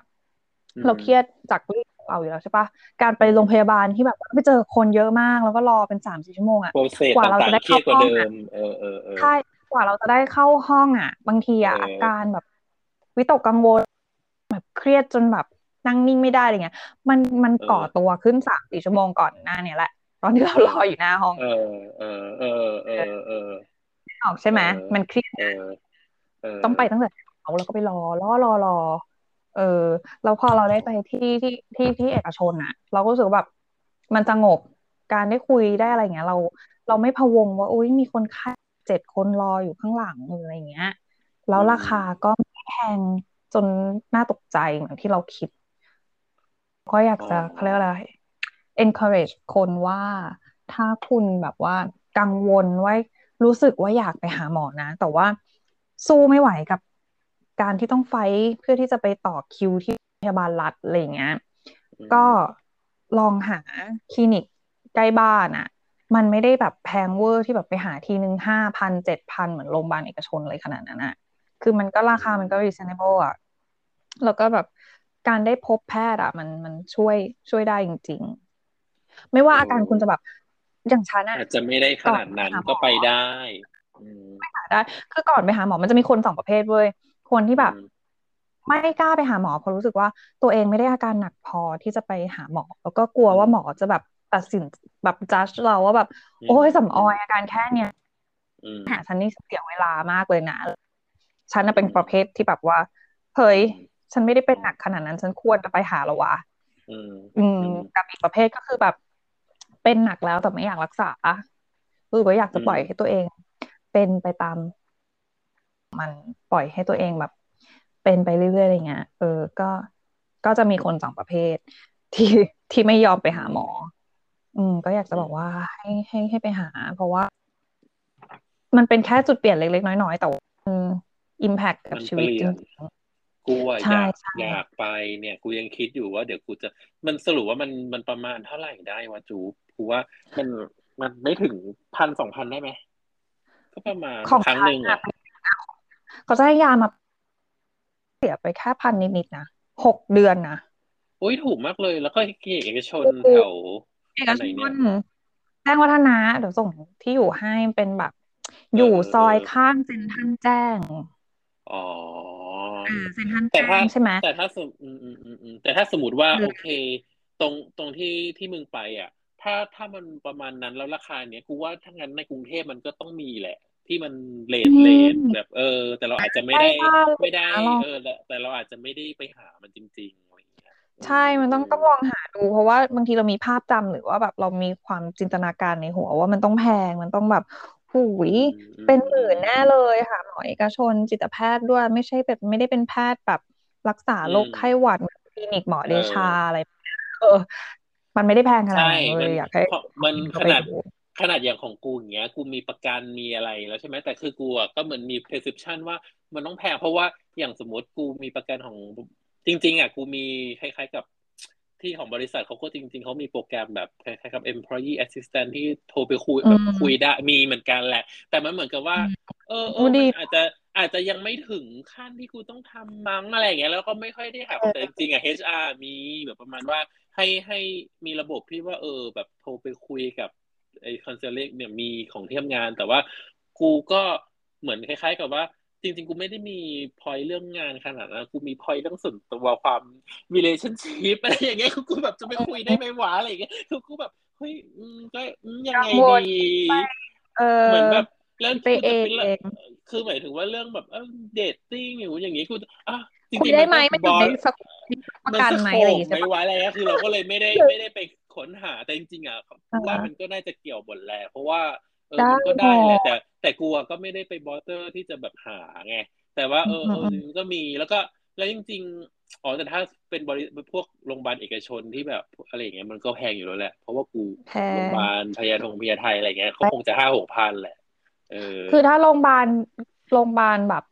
เราเครียดจากเรื่องเอาอยู่แล้วใช่ปะการไปโรงพยาบาลที่แบบไปเจอคนเยอะมาก แล้วก็รอเป็นสามสี่ชั่วโมงอะกว่าเราจะได้เข้าห้องใช่ กว่าเราจะได้เข้าห้องอะ บางทีอะอาการแบบ วิตกกังวล แบบเครียดจนแบบนั่งนิ่งไม่ได้อะไรเงี้ย มันมันก่อตัวขึ้นสามสี่ชั่วโมงก่อนหน้าเนี่ยแหละ ตอนที่เรารออยู่หน้าห้อง เออเออเออเออเออออกใช่ไหมมันเครียดต้องไปตั้งแต่เอาแล้วก็ไปรอรอรอรอเออแล้วพอเราได้ไปที่ที่ที่ที่เอกชนอะ เราก็รู้สึกแบบมันสงบการได้คุยได้อะไรเงี้ย เราเราไม่พะวงว่าอุ้ยมีคนไข้ เจ็ดคนรออยู่ข้างหลังหรืออะไรเงี้ย แล้วราคาก็ไม่แพงจนน่าตกใจเหมือนที่เราคิด ก็อยากจะเขาเรียกอะไร encourage คนว่าถ้าคุณแบบว่ากังวลว่ารู้สึกว่าอยากไปหาหมอนะ แต่ว่าสู้ไม่ไหวกับการที่ต้องไฟเพื่อที่จะไปต่อคิวที่พยาบาลรัฐอะไรเงี้ย ก็ลองหาคลินิกใกล้บ้านอะ มันไม่ได้แบบแพงเวอร์ที่แบบไปหาทีนึงห้าพันเจ็ดพันเหมือนโรงพยาบาลเอกชนเลยขนาดนั้นอะคือมันก็ราคามันก็ reasonable อะแล้วก็แบบการได้พบแพทย์อะมันมันช่วยช่วยได้จริง ๆ ไม่ว่าอาการคุณจะแบบอย่างฉันอะอาจจะไม่ได้ขนาดนั้นก็ไปได้ไม่หาได้ คือก่อนไปหาหมอมันจะมีคนสองประเภทเว้ยคนที่แบบ ไม่กล้าไปหาหมอเพราะรู้สึกว่าตัวเองไม่ได้อาการหนักพอที่จะไปหาหมอ แล้วก็กลัวว่าหมอจะแบบ ตัดสินแบบจัดเราว่าแบบ โอ้ยสำออยอาการแค่เนี้ยหาฉันนี่เสียเวลามากเลยนะฉันเป็นประเภทที่แบบว่าเฮ้ยฉันไม่ได้เป็นหนักขนาดนั้น ฉันควรจะไปหาแล้ววะอืมกับอีกประเภทก็คือแบบ เป็นหนักแล้วแต่ไม่อยากรักษาคือว่าอยากจะปล่อยให้ตัวเอง เป็นไปตาม มันปล่อยให้ตัวเองแบบ เป็นไปเรื่อยๆอะไรเงี้ยเออ ก็ก็จะมีคนสองประเภท ที่ที่ไม่ยอมไปหาหมอ อืมก็อยากจะบอกว่าให้ให้ให้ไปหา เพราะว่า มันเป็นแค่จุดเปลี่ยนเล็กๆน้อยๆแต่มันอิมแพคกับชีวิตจริงๆกูอยากอยากไปเนี่ย กูยังคิดอยู่ว่าเดี๋ยวกูจะมันสรุปว่ามันมันประมาณเท่าไหร่ได้วะจูกูว่ามันมันไม่ถึงพันสองพันได้ไหมก็ประมาณครั้งหนึ่งอะเขาจะให้ยามาเสียไปแค่พันนิดๆนะหกเดือนนะอุ้ยถูกมากเลย แล้วก็เอกชนแถว เอกชนแจ้งวัฒนะเดี๋ยวส่งที่อยู่ให้เป็นแบบ อยู่ซอยข้างเซ็นทันแจ้งอ๋อเซ็นทันแจ้งใช่ไหมแต่ถ้าสมอืมอืมอืมแต่ถ้าสมมติว่าโอเค ตรงตรงที่ที่มึงไป อะ ถ้าถ้ามันประมาณนั้นแล้วราคาเนี้ยกูว่าถ้างั้นในกรุงเทพมันก็ต้องมีแหละ ที่มันเลนเลนแบบ เออ แต่เราอาจจะไม่ได้ไม่ได้ เออแต่เราอาจจะไม่ได้ไปหามันจริง ใช่ มันต้องต้องลองหาดู เพราะว่าบางทีเรามีภาพจำหรือว่าแบบเรามีความจินตนาการในหัวว่ามันต้องแพง มันต้องแบบหูยเป็นหมื่นแน่เลยค่ะหมอเอกชนจิตแพทย์ด้วย ไม่ใช่แบบไม่ได้เป็นแพทย์แบบรักษาโรคไข้หวัดคลินิกหมอเดชาอะไรเออ มันไม่ได้แพงขนาดนั้นเลยอยากให้มันขนาดขนาดอย่างของกูอย่างเงี้ย กูมีประกันมีอะไรแล้วใช่ไหมแต่คือกูก็เหมือนมี perception ว่ามันต้องแพงเพราะว่าอย่างสมมติกูมีประกันของ จริง ๆ อะกูมีคล้ายๆกับที่ของบริษัทเขาก็จริง ๆเขามีโปรแกรมแบบคล้ายๆกับ employee assistant ที่โทรไปคุยแบบคุยได้มีเหมือนกันแหละ แต่มันเหมือนกับว่า เออเอออาจจะอาจจะยังไม่ถึงขั้นที่กูต้องทำมั้งอะไรอย่างเงี้ยแล้วก็ไม่ค่อยได้หาแต่จริงๆอะ HR มีแบบประมาณว่าให้ให้มีระบบที่ว่าเออ แบบโทรไปคุยกับไอ้คอนเซิลเลกเนี่ยมีของที่ทำงาน แต่ว่ากูก็เหมือนคล้าย ๆ กับว่า จริงๆ กูไม่ได้มีพอยเรื่องงานขนาดนั้นกูมีพอยเรื่องส่วนตัวความ relationship อะไรอย่างเงี้ยกูแบบจะไปคุยได้ไหมวะอะไรอย่างเงี้ยคือกูแบบเฮ้ยก็ยังไงดีเหมือนแบบแล้วไปเองคือหมายถึงว่าเรื่องแบบเดทติ้งอย่างงี้กูอะจริงๆได้ไหมมันอยู่ในสักประกันไหมอะไรอย่างเงี้ยไม่ไว้อะไรคือเราก็เลยไม่ได้ไม่ได้ไปค้นหาแต่จริงๆอะว่ามันก็น่าจะเกี่ยวบทแหละเพราะว่า เออมันก็ได้แหละแต่ แต่กลัวก็ไม่ได้ไปบอสเตอร์ที่จะแบบหาไงแต่ว่าเออเออก็มีแล้วก็แล้วจริงๆอ๋อแต่ถ้าเป็นบริพวกโรงพยาบาลเอกชนที่แบบอะไรอย่างเงี้ยมันก็แพงอยู่แล้วแหละ เพราะว่ากูโรงพยาบาลพยาธงพยาไทยอะไรเงี้ยเขาคงจะห้าหกพันแหละเออคือถ้าโรงพยาบาลโรงพยาบาลแบบ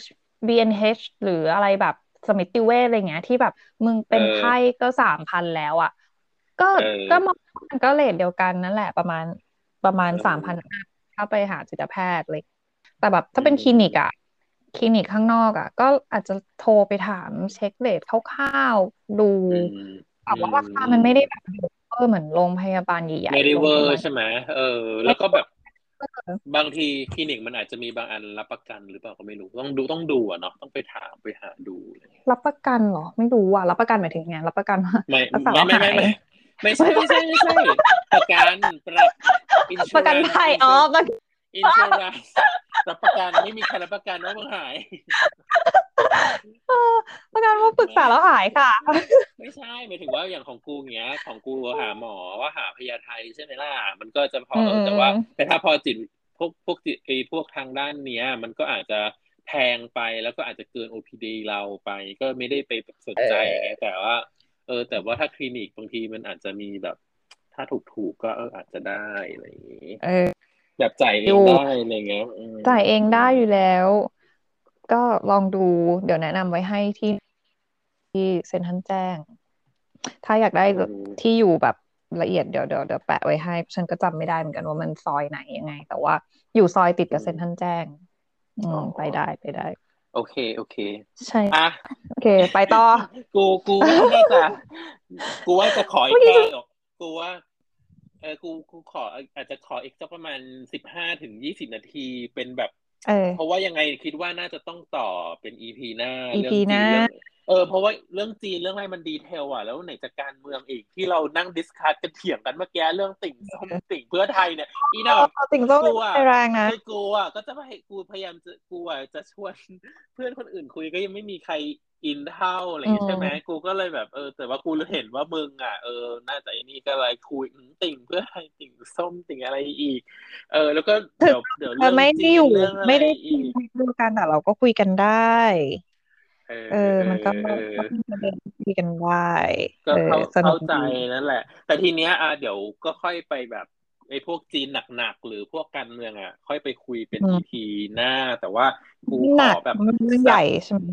H BNH หรืออะไรแบบสมิติเวชอะไรเงี้ย ที่แบบมึงเป็นไข้ก็สามพันแล้วอะ ก็ก็มันก็เลทเดียวกันนั่นแหละประมาณ ประมาณสามพันถ้าไปหาจิตแพทย์เลย แต่แบบถ้าเป็นคลินิกอะคลินิกข้างนอกอะก็อาจจะโทรไปถามเช็คเลทคร่าวๆดูแต่ว่าราคามันไม่ได้แบบเออเหมือนโรงพยาบาลใหญ่ๆไม่ได้เวอร์ใช่ไหมเออ แล้วก็แบบบางทีคลินิกมันอาจจะมีบางอันรับประกันหรือเปล่าก็ไม่รู้ต้องดูต้องดูอะเนาะต้องไปถามไปหาดู รับประกันเหรอ ไม่รู้อะรับประกันหมายถึงไงรับประกันไม่ไม่ไม่ไม่ ไม่ใช่ไม่ใช่ไม่ใช่ ประกันประประกันภัยอ๋อประอินชูรันรับประกันไม่มีใครรับประกันว่ามึงหายประกันว่าปรึกษาแล้วหายค่ะ ไม่ใช่หมายถึงว่าอย่างของกูเงี้ย ของกูหาหมอว่าหาพยาไทยใช่ไหมล่ะมันก็จะพอแต่ว่า แต่ถ้าพอจิตพวกพวกจิตไอพวกทางด้านเนี้ย มันก็อาจจะแพงไปแล้วก็อาจจะเกิน OPD เราไป ก็ไม่ได้ไปสนใจไงแต่ว่าเออแต่ว่าถ้าคลินิกบางทีมันอาจจะมีแบบ ถ้าถูกๆก็เอออาจจะได้อะไรอย่างงี้แบบจ่ายเองได้อะไรเงี้ยจ่ายเองได้อยู่แล้ว ก็ลองดูเดี๋ยวแนะนำไว้ให้ที่ที่เซ็นทันแจ้ง ถ้าอยากได้ที่อยู่แบบละเอียดเดี๋ยวเดี๋ยวเดี๋ยวแปะไว้ให้ ฉันก็จำไม่ได้เหมือนกันว่ามันซอยไหนยังไง แต่ว่าอยู่ซอยติดกับเซ็นทันแจ้ง อืมไปได้ไปได้ โอเค โอเค ใช่อะโอเค ไปต่อ กูกูว่าจะ กูว่าจะขออีกแค่กูว่าเออกูกูขออาจจะขออีกสักประมาณสิบห้าถึงยี่สิบนาทีเป็นแบบ เพราะว่ายังไงคิดว่าน่าจะต้องต่อเป็น EP หน้าเรื่องจีนเรื่องเออเพราะว่าเรื่องจีนเรื่องอะไรมัน detail อะแล้วไหนจะการเมืองอีกที่เรานั่ง discuss กันเถียงกันเมื่อกี้เรื่องติ่งส้มติ่งเพื่อไทยเนี่ยอีน่ะติ่งส้มแรงนะกูอะก็จะให้กูพยายามจะกูอะจะชวนเพื่อนคนอื่นคุยก็ยังไม่มีใคร อินเท่าอะไรอย่างใช่ไหมกูก็เลยแบบเออ แต่ว่ากูเห็นว่ามึงอะเออน่าจะนี่ก็เลยคุยติ่งเพื่อให้ติ่งส้มติ่งอะไรอีก เออ แล้วก็เดี๋ยวเดี๋ยวเรื่องไม่ได้อยู่ไม่ได้คุยกันแต่เราก็คุยกันได้เออ มันก็คุยกันได้ก็เข้าใจนั่นแหละ แต่ทีเนี้ยอะเดี๋ยวก็ค่อยไปแบบไอ้พวกจีนหนักๆ หรือพวกการเมืองอะ ค่อยไปคุยเป็นทีหน้า แต่ว่ากูขอแบบใหญ่ใช่ไหม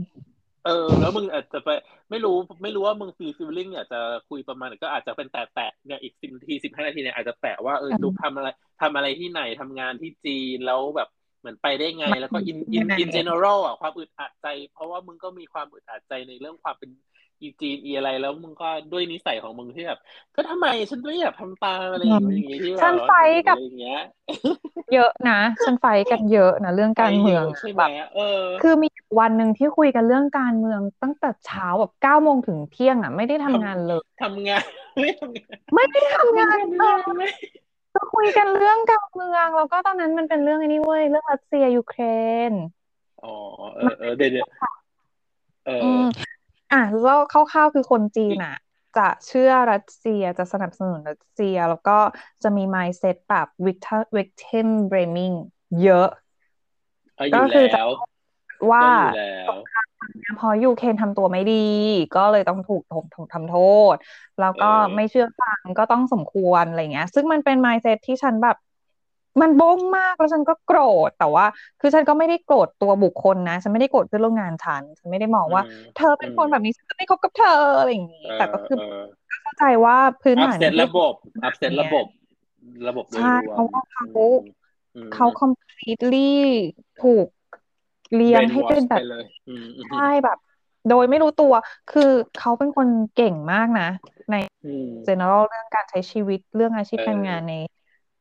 เออ แล้วมึงอาจจะไปไม่รู้ไม่รู้ว่ามึงฟี feeling อยากจะคุยประมาณก็อาจจะเป็นแต่แตะเนี่ยอีกสิบนาทีสิบห้านาทีเนี่ยอาจจะแตะว่าเออลูกทำอะไรทำอะไรที่ไหนทำงานที่จีนแล้วแบบเหมือนไปได้ไง แล้วก็ in in in general อะความอึดอัดใจ เพราะว่ามึงก็มีความอึดอัดใจในเรื่องความเป็น อีจีนอีอะไรแล้วมึงก็ด้วยนิสัยของมึงที่แบบก็ทำไมฉันไม่อยากทำตาอะไรอย่างเงี้ยที่แบบฉัน fightกับอย่างเงี้ยเยอะนะฉันไฟกันเยอะนะเรื่องการเมืองใช่ไหมเออคือมีวันหนึ่งที่คุยกันเรื่องการเมืองตั้งแต่เช้าแบบเก้าโมงถึงเที่ยงอะ ไม่ได้ทำงานเลยทำงานไม่ทำงานไม่ได้ทำงานเลยก็คุยกันเรื่องการเมืองแล้วก็ตอนนั้นมันเป็นเรื่องไอ้นี่เว้ยเรื่องรัสเซียยูเครนอ๋อเออเออเดี๋ยวเออ อะแล้วคร่าวๆคือคนจีนอะ จะเชื่อรัสเซียจะสนับสนุนรัสเซีย แล้วก็จะมี mindset แบบ victim blaming เยอะ ก็คือจะว่าพอยูเคนทำตัวไม่ดี ก็เลยต้องถูกถูกทำโทษ แล้วก็ไม่เชื่อฟังก็ต้องสมควรอะไรเงี้ย ซึ่งมันเป็น mindset ที่ฉันแบบ มันบ้งมากแล้วฉันก็โกรธแต่ว่า คือฉันก็ไม่ได้โกรธตัวบุคคลนะ ฉันไม่ได้โกรธเพื่อนร่วมงานฉันฉันไม่ได้มองว่า เธอเป็นคนแบบนี้ฉันก็ไม่คบกับเธออะไรอย่างนี้แต่ก็คือเข้าใจว่าพื้นฐานระบบอัพเซตระบบ ระบบใช่เพราะว่าเขาเขา completely ถูกเลี้ยงให้เป็นแบบใช่แบบ โดยไม่รู้ตัว คือเขาเป็นคนเก่งมากนะ ใน general เรื่องการใช้ชีวิตเรื่องอาชีพการงานใน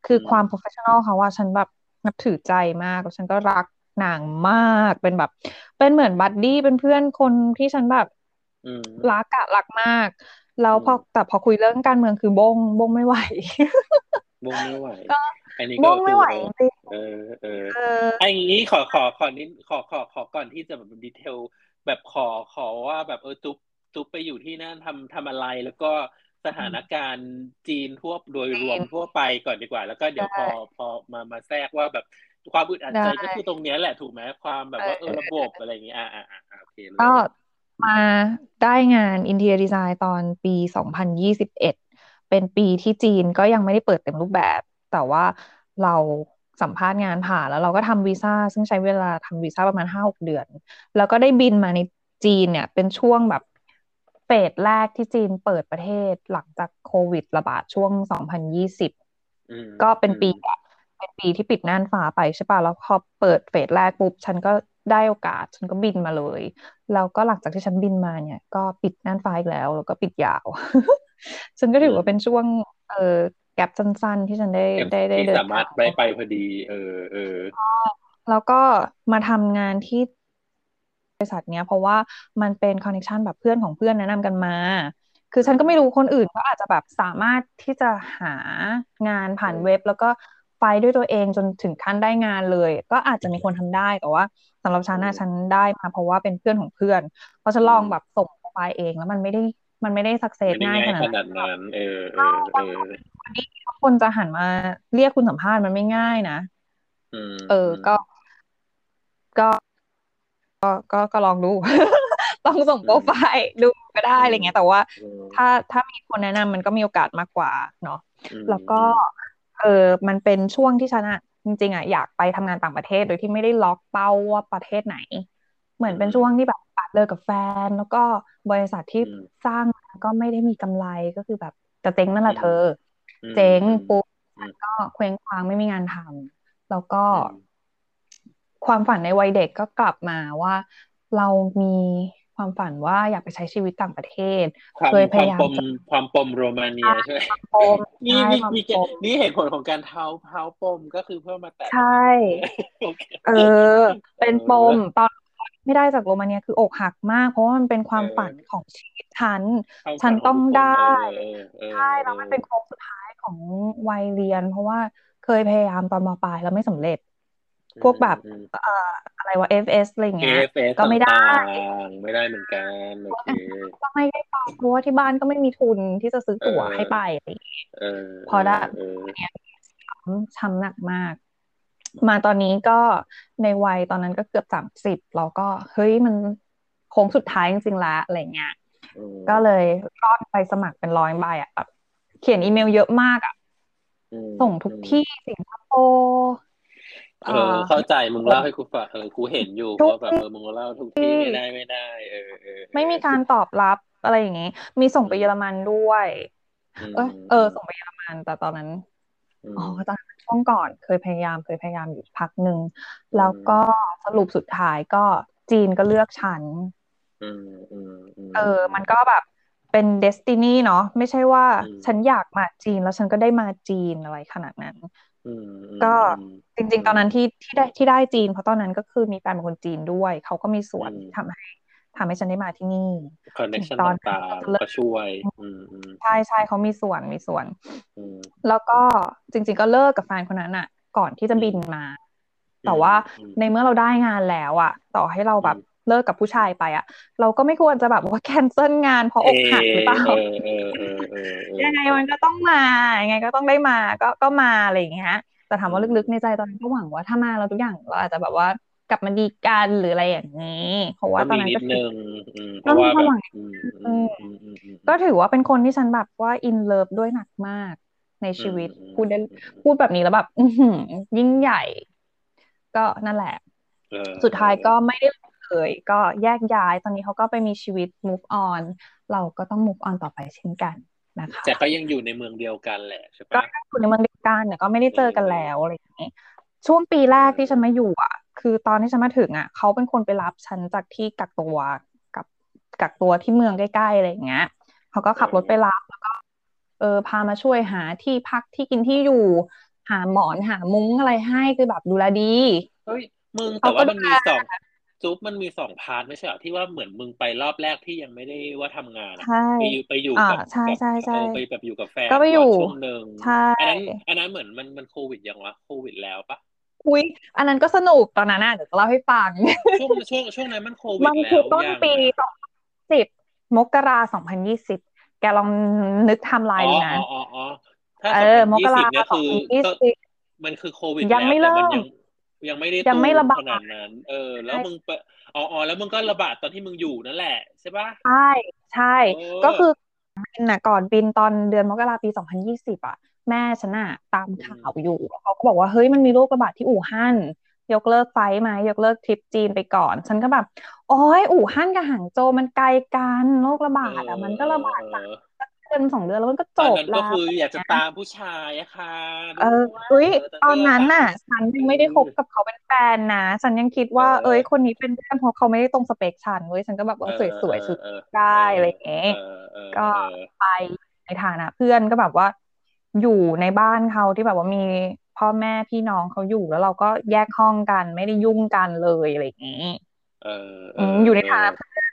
คือความ professional เขาว่าฉันแบบนับถือใจมากแล้วฉันก็รักนางมากเป็นแบบ เป็นเหมือน buddy เป็นเพื่อนคนที่ฉันแบบรักอะรักมาก แล้วพอแต่พอคุยเรื่องการเมืองคือบงบงไม่ไหวบงไม่ไหวอันนี้ก็ไม่ไหวจริงเออเอออันนี้ขอขอขอนิดขอขอขอก่อนที่จะแบบ detail แบบขอขอว่าแบบเออจุ๊บจุ๊บไปอยู่ที่นั่นทำทำอะไรแล้วก็ สถานการณ์จีนทั่วโดยรวมทั่วไปก่อนดีกว่า แล้วก็เดี๋ยวพอพอมามาแทรกว่าแบบความอึดอัดใจก็คือตรงนี้แหละถูกไหมความแบบว่าเออระบบอะไรอย่างเงี้ยอ่าอ่าอ่าโอเคก็มาได้งาน interior design ตอนปีสองพันยี่สิบเอ็ดเป็นปีที่จีนก็ยังไม่ได้เปิดเต็มรูปแบบ แต่ว่าเราสัมภาษณ์งานผ่านแล้วเราก็ทำวีซ่าซึ่งใช้เวลาทำวีซ่าประมาณห้าหกเดือน แล้วก็ได้บินมาในจีนเนี่ยเป็นช่วงแบบ phase แรกที่จีนเปิดประเทศหลังจากโควิดระบาดช่วง 2020 ก็เป็นปีเป็นปีที่ปิดน่านฟ้าไปใช่ป่ะแล้วพอเปิดเฟสแรกปุ๊บ ฉันก็ได้โอกาส ฉันก็บินมาเลย แล้วก็หลังจากที่ฉันบินมาเนี่ย ก็ปิดน่านฟ้าอีกแล้ว แล้วก็ปิดยาว ฉันก็ถือว่าเป็นช่วง เออแกลบสั้นๆ ที่ฉันได้ได้ได้เดินสามารถไปไปพอดี เออเออแล้วก็มาทำงานที่ บริษัทเนี้ย เพราะว่ามันเป็นคอนเนคชันแบบเพื่อนของเพื่อนแนะนำกันมา คือฉันก็ไม่รู้คนอื่นก็อาจจะแบบสามารถที่จะหางานผ่านเว็บ แล้วก็ไฟด้วยตัวเองจนถึงขั้นได้งานเลย ก็อาจจะมีคนทำได้แต่ว่าสำหรับฉันนะฉันได้มาเพราะว่าเป็นเพื่อนของเพื่อนเพราะฉันลองแบบส่งไฟเองแล้วมันไม่ได้มันไม่ได้สักเซสง่ายขนาดนั้นเออเออเออคนจะหันมาเรียกคุณสัมภาษณ์มันไม่ง่ายนะเออก็ ก็ ก็ก็ก็ลองดู ต้องส่งโปรไฟล์ดูก็ได้อะไรเงี้ย แต่ว่าถ้าถ้ามีคนแนะนำมันก็มีโอกาสมากกว่าเนาะแล้วก็เออมันเป็นช่วงที่ฉันอะจริงๆอะอยากไปทำงานต่างประเทศโดยที่ไม่ได้ล็อกเป้าว่าประเทศไหน เหมือนเป็นช่วงที่แบบปัดเลิกกับแฟน แล้วก็บริษัทที่สร้างก็ไม่ได้มีกำไรก็คือแบบจะเจ๊งนั่นแหละเธอ เจ๊งปุ๊บก็เคว้งคว้างไม่มีงานทำแล้วก็ ความฝันในวัยเด็กก็กลับมาว่า เรามีความฝันว่าอยากไปใช้ชีวิตต่างประเทศ เคยพยายามความปมโรมาเนียใช่ไหมนี่นี่มีนี่เหตุผลของการเท้าเท้าปมก็คือเพื่อมาแตะใช่ เออ เป็นปมตอนไม่ได้จากโรมาเนียคืออกหักมาก เพราะว่ามันเป็นความฝันของชีวิตฉัน ฉันต้องได้ใช่แล้วมันเป็นโค้งสุดท้ายของวัยเรียน เพราะว่าเคยพยายามตอนมปลายแล้วไม่สำเร็จ พวกแบบเอ่ออะไรวะ FS อะไรเงี้ยก็ไม่ได้ ไม่ได้เหมือนกันโอเคก็ไม่ได้ไปเพราะว่าที่บ้านก็ไม่มีทุนที่จะซื้อตั๋วให้ไปอะไรพอได้เนี่ยช้ำหนักมาก มาตอนนี้ก็ในวัยตอนนั้นก็เกือบสามสิบเราก็เฮ้ยมันโค้งสุดท้ายจริงๆแล้วอะไรเงี้ยก็เลยรอดไปสมัครเป็นร้อยใบอะแบบเขียนอีเมลเยอะมากอะส่งทุกที่สิงคโปร์ เออ เข้าใจมึงเล่าให้กูฟังเออกูเห็นอยู่ว่าแบบเออมึงเล่าทุกที่ไม่ได้ไม่ได้ เออเออไม่มีการตอบรับอะไรอย่างงี้ มีส่งไปเยอรมันด้วย เออเออ ส่งไปเยอรมันแต่ตอนนั้นอ๋อตอนช่วงก่อนเคยพยายามเคยพยายามอยู่พักหนึ่งแล้วก็สรุปสุดท้ายก็จีนก็เลือกฉันเออ มันก็แบบ เป็น destiny เนาะไม่ใช่ว่าฉันอยากมาจีนแล้วฉันก็ได้มาจีนอะไรขนาดนั้นก็จริง ๆ ตอนนั้นที่ที่ได้ที่ได้จีน เพราะตอนนั้นก็คือมีแฟนเป็นคนจีนด้วย เขาก็มีส่วนทำให้ทำให้ฉันได้มาที่นี่ connection ต่างๆก็ช่วยใช่ใช่เขามีส่วนมีส่วนแล้วก็จริง ๆ ก็เลิกกับแฟนคนนั้นอะ ก่อนที่จะบินมา แต่ว่าในเมื่อเราได้งานแล้วอะ ต่อให้เราแบบ เลิกกับผู้ชายไปอะเราก็ไม่ควรจะแบบว่าแคนเซิลงานเพราะอกหักหรือเปล่ายังไงมันก็ต้องมายังไงก็ต้องได้มาก็ก็มาอะไรอย่างเงี้ยแต่ถามว่าลึกๆในใจตอนนั้นก็หวังว่าถ้ามาเราทุกอย่างเราอาจจะแบบว่ากลับมาดีกันหรืออะไรอย่างนี้ เพราะว่าตอนนั้นก็คือเพราะว่าก็ถือว่าเป็นคนที่ฉันแบบว่าอินเลิฟด้วยหนักมากในชีวิตพูดได้พูดแบบนี้แล้วแบบยิ่งใหญ่ ก็นั่นแหละ สุดท้ายก็ไม่ได้เล ย ก็แยกย้ายตอนนี้เขาก็ไปมีชีวิต move on เราก็ต้อง move on ต่อไปเช่นกันนะคะแต่ก็ยังอยู่ในเมืองเดียวกันแหละใช่ปะก็อยู่ในเมืองเดียวกันแต่ก็ไม่ได้เจอกันแล้วอะไรอย่างนี้ช่วงปีแรกที่ฉันมาอยู่อะ คือตอนที่ฉันมาถึงอะเขาเป็นคนไปรับฉันจากที่กักตัวกับกักตัวที่เมืองใกล้ๆอะไรอย่างเงี้ยเขาก็ขับรถไปรับแล้วก็เออพามาช่วยหาที่พักที่กินที่อยู่ หาหมอนหามุ้งอะไรให้คือแบบดูแลดีเฮ้ยมึงแต่ว่ามันมีสอง ซุปมันมีสองพาร์ทไม่ใช่หรอที่ว่าเหมือนมึงไปรอบแรกที่ยังไม่ได้ว่าทำงานไปอยู่ไปอยู่กับใช่ใช่ใช่ไปแบบอยู่กับแฟนก็ไปอยู่ช่วงหนึ่งใช่อันนั้นอันนั้นเหมือนมันมันโควิดยังวะโควิดแล้วปะอุ้ยอันนั้นก็สนุกตอนนั้นน่ะเดี๋ยวจะเล่าให้ฟังช่วงช่วงช่วงนั้นมันโควิดแล้วมันคือต้นปีสองสิบมกราสองพันยี่สิบแกลองนึกไทม์ไลน์ดูนะอ๋ออ๋อถ้าสองพันยี่สิบเนี่ยคือมันคือโควิดยังไม่เริ่ม ยังไม่ได้ยังไม่ระบาดขนาดนั้น เออ แล้วมึงไปอ๋อแล้วมึงก็ระบาดตอนที่มึงอยู่นั่นแหละใช่ปะใช่ใช่ ก็คือบินน่ะก่อนบินตอนเดือนมกราปีสองพันยี่สิบอะ แม่ฉันอะตามข่าวอยู่เขาก็บอกว่าเฮ้ยมันมีโรคระบาดที่อู่ฮั่นยกเลิกไฟไหมยกเลิกทริปจีนไปก่อน ฉันก็แบบโอ้ยอู่ฮั่นกับหางโจมันไกลกันโรคระบาดอะมันก็ระบาดสัก เดือนสองเดือนแล้วมันก็จบแล้วก็คืออยากจะตามผู้ชายอะค่ะเอออุ้ยตอนนั้นน่ะ ฉันยังไม่ได้คบกับเขาเป็นแฟนนะ ฉันยังคิดว่าเอ้ยคนนี้เป็นเพื่อนเพราะเขาไม่ได้ตรงสเปคฉันเว้ยฉันก็แบบว่าสวยๆชุดได้อะไรอย่างเงี้ยก็ไปในฐานะเพื่อนก็แบบว่า อยู่ในบ้านเขาที่แบบว่ามีพ่อแม่พี่น้องเขาอยู่แล้วเราก็แยกห้องกันไม่ได้ยุ่งกันเลยอะไรอย่างงี้อยู่ในฐานะเพื่อน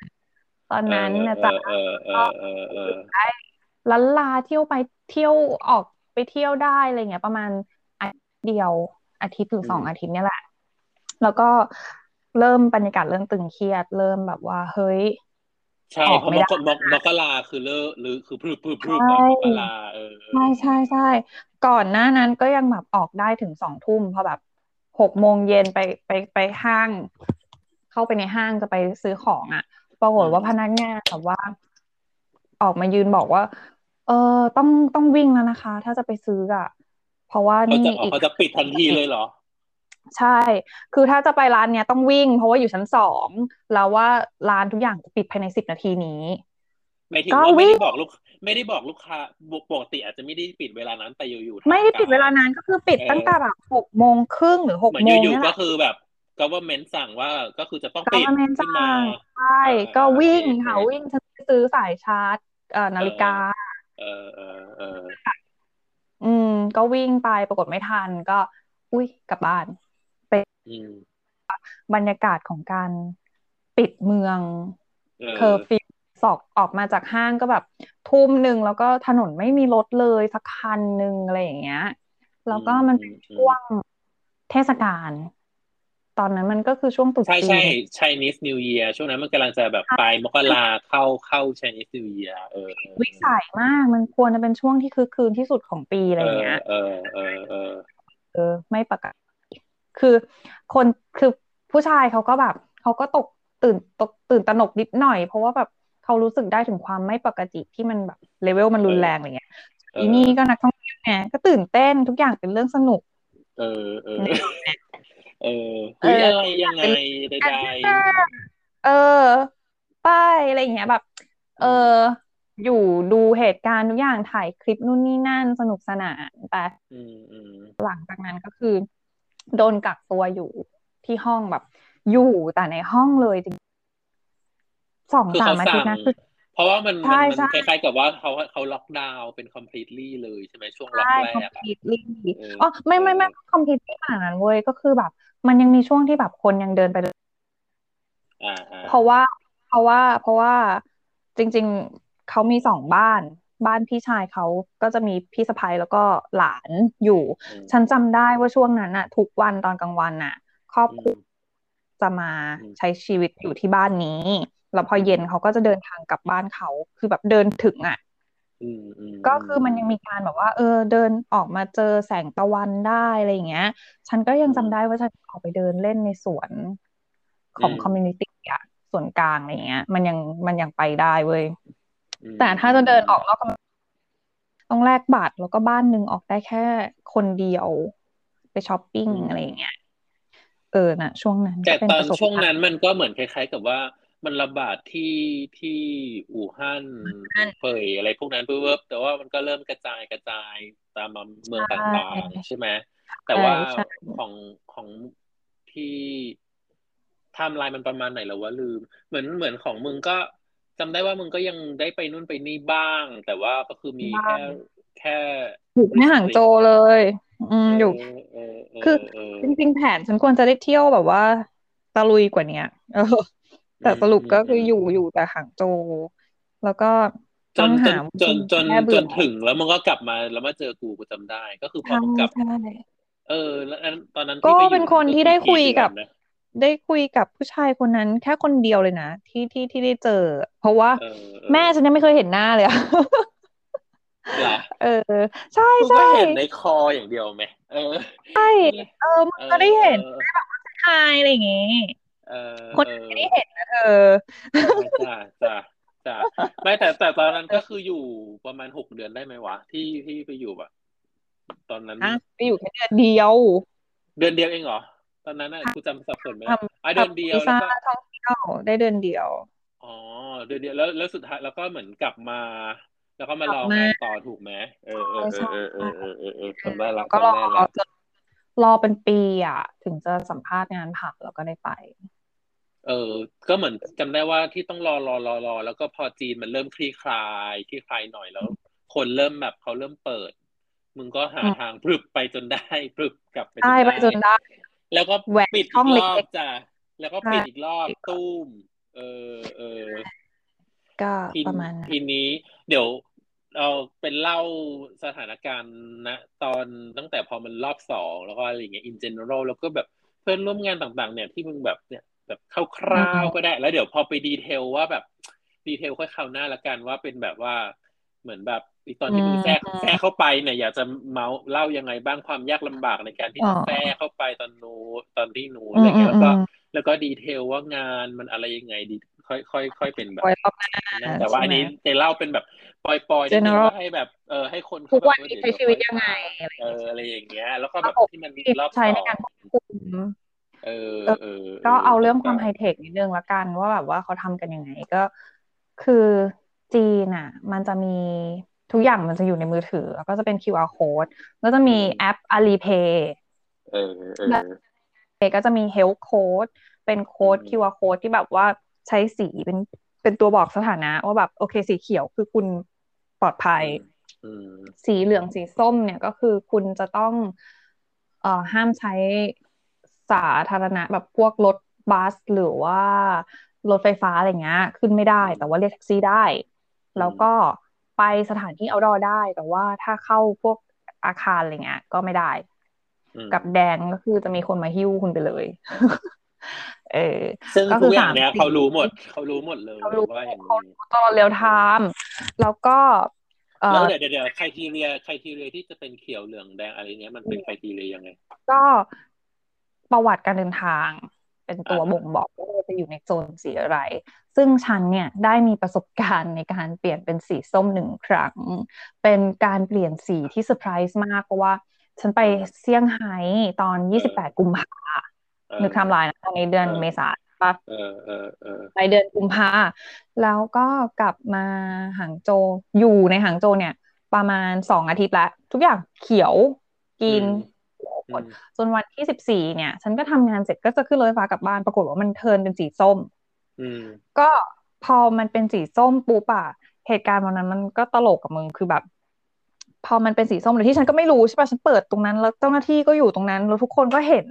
ตอนนั้นนะจ๊ะก็ได้ ลันลาเที่ยวไปเที่ยวออกไปเที่ยวได้อะไรเงี้ย ประมาณอาทิตย์เดียวอาทิตย์หรือสองอาทิตย์เนี่ยแหละ แล้วก็เริ่มบรรยากาศเริ่มตึงเครียด เริ่มแบบว่าเฮ้ยใช่เพราะมกมกมกลาคือเลิกหรือคือพรึบพรึบพรึบมกลาเออใช่ใช่ใช่ก่อนหน้านั้นก็ยังแบบออกได้ถึงสองทุ่มพอแบบหกโมงเย็นไปไปไปห้าง เข้าไปในห้างจะไปซื้อของอะ ปรากฏว่าพนักงานแบบว่า ออกมายืนบอกว่า เออต้องต้องวิ่งแล้วนะคะ ถ้าจะไปซื้ออะเพราะว่านี่อีกเขาจะปิดทันทีเลยเหรอ ใช่ คือถ้าจะไปร้านเนี้ยต้องวิ่ง เพราะว่าอยู่ชั้นสองแล้วว่าร้านทุกอย่างจะปิดภายในสิบนาทีนี้ไม่ถึงว่าไม่ได้บอกลูก ไม่ได้บอกลูกค้าปกติอาจจะไม่ได้ปิดเวลานั้นแต่อยู่ๆไม่ได้ปิดเวลานั้นก็คือปิดตั้งแต่แบบหกโมงครึ่งหรือหกโมงอยู่ๆก็คือแบบ government สั่งว่าก็คือจะต้องปิดขึ้นมาใช่ก็วิ่งค่ะวิ่งซื้อสายชาร์จเอ่อนาฬิกา เออเออเอออืม ก็วิ่งไปปรากฏไม่ทัน ก็ อุ้ยกลับบ้านไปบรรยากาศของการปิดเมืองเคอร์ฟิวสอกออกมาจากห้างก็แบบ ทุ่มหนึ่งแล้วก็ถนนไม่มีรถเลยสักคันหนึ่งอะไรอย่างเงี้ย แล้วก็มันเป็นช่วงเทศกาล ตอนนั้นมันก็คือช่วงตรุษจีนใช่ใช่ Chinese New Year ช่วงนั้นมันกำลังจะแบบปลายมกราเข้าเข้า Chinese New Year เออวิสัยมากมันควรจะเป็นช่วงที่คือคืนที่สุดของปีอะไรเงี้ยเออเออเออเออ ไม่ปกติคือคนคือผู้ชายเขาก็แบบเขาก็ตกตื่นตกตื่นตระหนกนิดหน่อย เพราะว่าแบบเขารู้สึกได้ถึงความไม่ปกติที่มันแบบเลเวลมันรุนแรงอะไรเงี้ยอีนี่ก็นักท่องเที่ยวไงก็ตื่นเต้นทุกอย่างเป็นเรื่องสนุก เออเออ เออคุยอะไรยังไงใดๆเออ ป้ายอะไรอย่างเงี้ยแบบ เออ อยู่ดูเหตุการณ์ทุกอย่างถ่ายคลิปนู่นนี่นั่นสนุกสนานแต่หลังจากนั้นก็คือ โดนกักตัวอยู่ที่ห้องแบบ อยู่แต่ในห้องเลยจริงสองสามอาทิตย์นะคือเพราะว่ามันมันคล้ายๆกับว่าเขาเขาล็อกดาวน์เป็น completely เลยใช่ไหมช่วงล็อกแรก completely อ๋อไม่ไม่ไม่ completely ขนาดนั้นเว้ยก็คือแบบ มันยังมีช่วงที่แบบคนยังเดินไปเพราะว่า เพราะว่า เพราะว่าจริง ๆเขามีสองบ้าน บ้านพี่ชายเขาก็จะมีพี่สะพ้ยแล้วก็หลานอยู่ ฉันจำได้ว่าช่วงนั้นอะทุกวันตอนกลางวันอะครอบครัวจะมาใช้ชีวิตอยู่ที่บ้านนี้ แล้วพอเย็นเขาก็จะเดินทางกลับบ้านเขา คือแบบเดินถึงอะ ก็คือมันยังมีการแบบว่า เออเดินออกมาเจอแสงตะวันได้อะไรอย่างเงี้ย ฉันก็ยังจำได้ว่าฉันออกไปเดินเล่นในสวนของคอมมูนิตี้อะส่วนกลางอะไรเงี้ย มันยังมันยังไปได้เว้ยแต่ถ้าจะเดินออกนอกต้องแลกบัตรแล้วก็บ้านหนึ่งออกได้แค่คนเดียว ไปช้อปปิ้งอะไรอย่างเงี้ยเออนะช่วงนั้นแต่ตอนช่วงนั้นมันก็เหมือนคล้ายๆ กับว่า มันระบาดที่ที่อู่ฮั่นเฟยอะไรพวกนั้นเพิ่มแต่ว่ามันก็เริ่มกระจายกระจายตามเมืองต่างๆ ใช่ไหมแต่ว่าของของที่ทำลายมันประมาณไหนแล้วว่าลืม เหมือนเหมือนของมึงก็จำได้ว่ามึงก็ยังได้ไปนู่นไปนี่บ้าง แต่ว่าก็คือมีแค่แค่อยู่ในห่างโจเลย อืมอยู่คือจริงๆแผนฉันควรจะได้เที่ยวแบบว่าตะลุยกว่านี้เออ แต่สรุปก็คืออยู่อยู่แต่หางโจ แล้วก็จนจนจนจนจนถึงแล้วมันก็กลับมาแล้วมาเจอกูกูจำได้ ก็คือพอกลับ เออ แล้วตอนนั้นก็เป็นคนที่ได้คุยกับ ได้คุยกับผู้ชายคนนั้น แค่คนเดียวเลยนะที่ที่ที่ได้เจอ เพราะว่าแม่ฉันยังไม่เคยเห็นหน้าเลยอะเออ ใช่ใช่เห็นในคออย่างเดียวไหมเออใช่เออมันก็ได้เห็นได้แบบว่าชายอะไรอย่างงี้ คนไม่ได้เห็นนะเธอจ้าจ้าจ้าไม่แต่แต่ตอนนั้นก็คืออยู่ประมาณหกเดือนได้ไหมวะ ที่ที่ไปอยู่แบบตอนนั้นไปอยู่แค่เดือนเดียว เดือนเดียวเองเหรอ ตอนนั้นน่ะกูจำสับสนไหมอะเดือนเดียวแล้วก็ท่องเที่ยวได้เดือนเดียวอ๋อเดือนเดียวแล้วแล้วสุดท้ายแล้วก็เหมือนกลับมา แล้วก็มารองานต่อถูกไหมเออเออเออเออเออเออเออทำได้แล้วก็รอรอเป็นปีอะ ถึงจะสัมภาษณ์งานผักแล้วก็ได้ไป เออก็เหมือนจำได้ว่าที่ต้องรอรอรอรอแล้วก็พอจีนมันเริ่มคลี่คลายคลี่คลายหน่อยแล้ว คนเริ่มแบบเขาเริ่มเปิด มึงก็หาทางพรึบไปจนได้พรึบกลับไปได้ไปจนได้ แล้วก็ปิดอีกรอบจ้ะแล้วก็ปิดอีกรอบตุ้ม เออเออก็ประมาณทีนี้ เดี๋ยวเราเป็นเล่าสถานการณ์นะตอนตั้งแต่พอมันรอบสองแล้วก็อะไรอย่างเงี้ย in general แล้วก็แบบเพื่อนร่วมงานต่างๆ เนี่ยที่มึงแบบเนี่ย แบบคร่าวๆก็ได้ แล้วเดี๋ยวพอไปดีเทลว่าแบบดีเทลค่อยคราวหน้าละกันว่าเป็นแบบว่าเหมือนแบบตอนที่มึงแทรกแทรกเข้าไปเนี่ยอยากจะเมาเล่ายังไงบ้างความยากลำบากในการที่จะแทรกเข้าไปตอนนูตอนที่นูอะไรเงี้ยแล้วก็แล้วก็ดีเทลว่างานมันอะไรยังไงดีค่อยค่อยค่อยเป็นแบบแต่ว่าอันนี้จะเล่าเป็นแบบปล่อยๆนิดให้แบบเออให้คนทุกวันใช้ชีวิตยังไงเอออะไรอย่างเงี้ย แล้วก็แบบที่มันมีรอบใช้ในการควบคุม เออเออ ก็เอาเรื่องความไฮเทคนิดนึงละกันว่าแบบว่าเขาทำกันยังไงก็คือจีนอะ มันจะมีทุกอย่างมันจะอยู่ในมือถือ แล้วก็จะเป็น QR code แล้วจะมีแอป Alipay เออเออก็จะมี Health Code เป็นโค้ด QR code ที่แบบว่าใช้สีเป็นเป็นตัวบอกสถานะ ว่าแบบโอเคสีเขียวคือคุณปลอดภัยสีเหลืองสีส้มเนี่ยก็คือคุณจะต้องเอ่อห้ามใช้ สาธารณะแบบพวกรถบัสหรือว่ารถไฟฟ้าอะไรเงี้ย ขึ้นไม่ได้ แต่ว่าเรียกแท็กซี่ได้ แล้วก็ไปสถานที่เอาดอได้ แต่ว่าถ้าเข้าพวกอาคารอะไรเงี้ย ก็ไม่ได้ กับแดงก็คือจะมีคนมาหิ้วคุณไปเลย เออซึ่งทุกอย่างเนี้ยเขารู้หมด เขารู้หมดเลยว่าอย่างนี้ตอนเรียวไทม์แล้วก็แล้วเดี๋ยวเดี๋ยวใครทีเรียใครทีเรียที่จะเป็นเขียวเหลืองแดงอะไรเนี้ยมันเป็นใครทีเรียยังไง ก็ ประวัติการเดินทาง เป็นตัวบ่งบอกว่าเราจะอยู่ในโซนสีอะไร ซึ่งฉันเนี่ยได้มีประสบการณ์ในการเปลี่ยนเป็นสีส้มหนึ่งครั้ง เป็นการเปลี่ยนสีที่เซอร์ไพรส์มากเพราะว่า ฉันไปเซี่ยงไฮ้ตอน 28 กุมภานึกทำลายนะตอนนี้เดือนเมษาปะไปเดือนกุมภาแล้วก็กลับมาหางโจอยู่ในหางโจเนี่ย ประมาณสองอาทิตย์แล้วทุกอย่างเขียวกิน หมดจนวันที่สิบสี่เนี่ย ฉันก็ทำงานเสร็จก็จะขึ้นรถไฟฟ้ากลับบ้านปรากฏว่ามันเทินเป็นสีส้มก็พพอมันเป็นสีส้มปุ๊บอะเหตุการณ์วันนั้นมันก็ตลกกับมึงคือแบบ พอมันเป็นสีส้มเลยที่ฉันก็ไม่รู้ใช่ป่ะฉันเปิดตรงนั้นแล้วเจ้าหน้าที่ก็อยู่ตรงนั้นแล้วทุกคนก็เห็น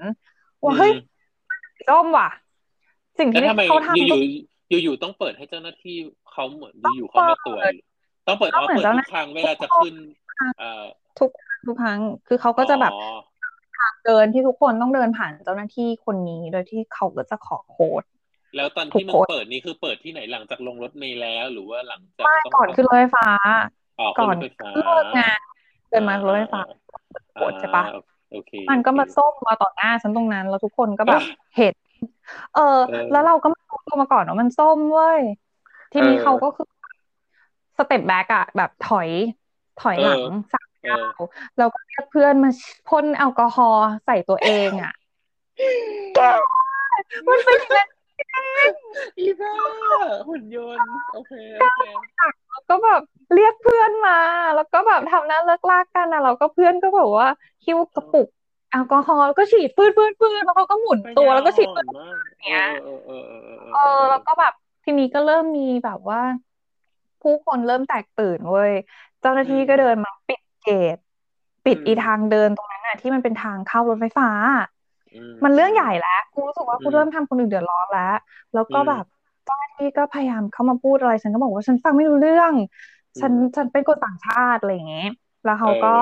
ว่าเฮ้ยสีส้มว่ะ สิ่งที่เขาทำอยู่อยู่อยู่ต้องเปิดให้เจ้าหน้าที่เขาเหมือนอยู่เขามาตรวจต้องเปิดเขาเปิดทุกครั้งเวลาจะขึ้นทุกทุกครั้งคือเขาก็จะแบบ ทางเดินที่ทุกคนต้องเดินผ่านเจ้าหน้าที่คนนี้ โดยที่เขาก็จะขอโค้ดแล้วตอนที่มึงเปิดนี่คือเปิดที่ไหนหลังจากลงรถเมล์แล้ว หรือว่าหลังจากไม่ก่อนขึ้นรถไฟฟ้า ก่อนเลิกงานเดินมารถไฟฟ้าโค้ดใช่ปะมันก็มาส้มมาต่อหน้าฉันตรงนั้นแล้วทุกคนก็แบบเห็นเออ แล้วเราก็ไม่รู้มาก่อนว่ามันส้มเว้ยทีนี้เขาก็คือ step back อะแบบถอยถอยหลังสามก้าว เราก็เรียกเพื่อนมาพ่นแอลกอฮอล์ใส่ตัวเองอะมันเป็นอย่างนั้นอีบ้าหุ่นยนต์โอเคโอเคแล้วก็แบบเรียกเพื่อนมา แล้วก็แบบทำหน้าเลิกลากกันนะเราก็เพื่อนก็แบบว่าคิ้วกระปุกแอลกอฮอล์แล้วก็ฉีดปื้นปื้นปื้นแล้วเขาก็หมุนตัวแล้วก็ฉีดปื้นเนี้ยเออแล้วก็แบบทีนี้ก็เริ่มมีแบบว่า ผู้คนเริ่มแตกตื่นเว้ยเจ้าหน้าที่ก็เดินมาปิด เกต ปิดอีทางเดินตรงนั้นน่ะที่มันเป็นทางเข้ารถไฟฟ้า มันเรื่องใหญ่แล้วกูรู้สึกว่ากูเริ่มทำคนอื่นเดือดร้อนแล้ว แล้วก็แบบเจ้าหน้าที่ก็พยายามเข้ามาพูดอะไร ฉันก็บอกว่าฉันฟังไม่รู้เรื่อง ฉันฉันเป็นคนต่างชาติอะไรอย่างเงี้ยแล้วเขาก็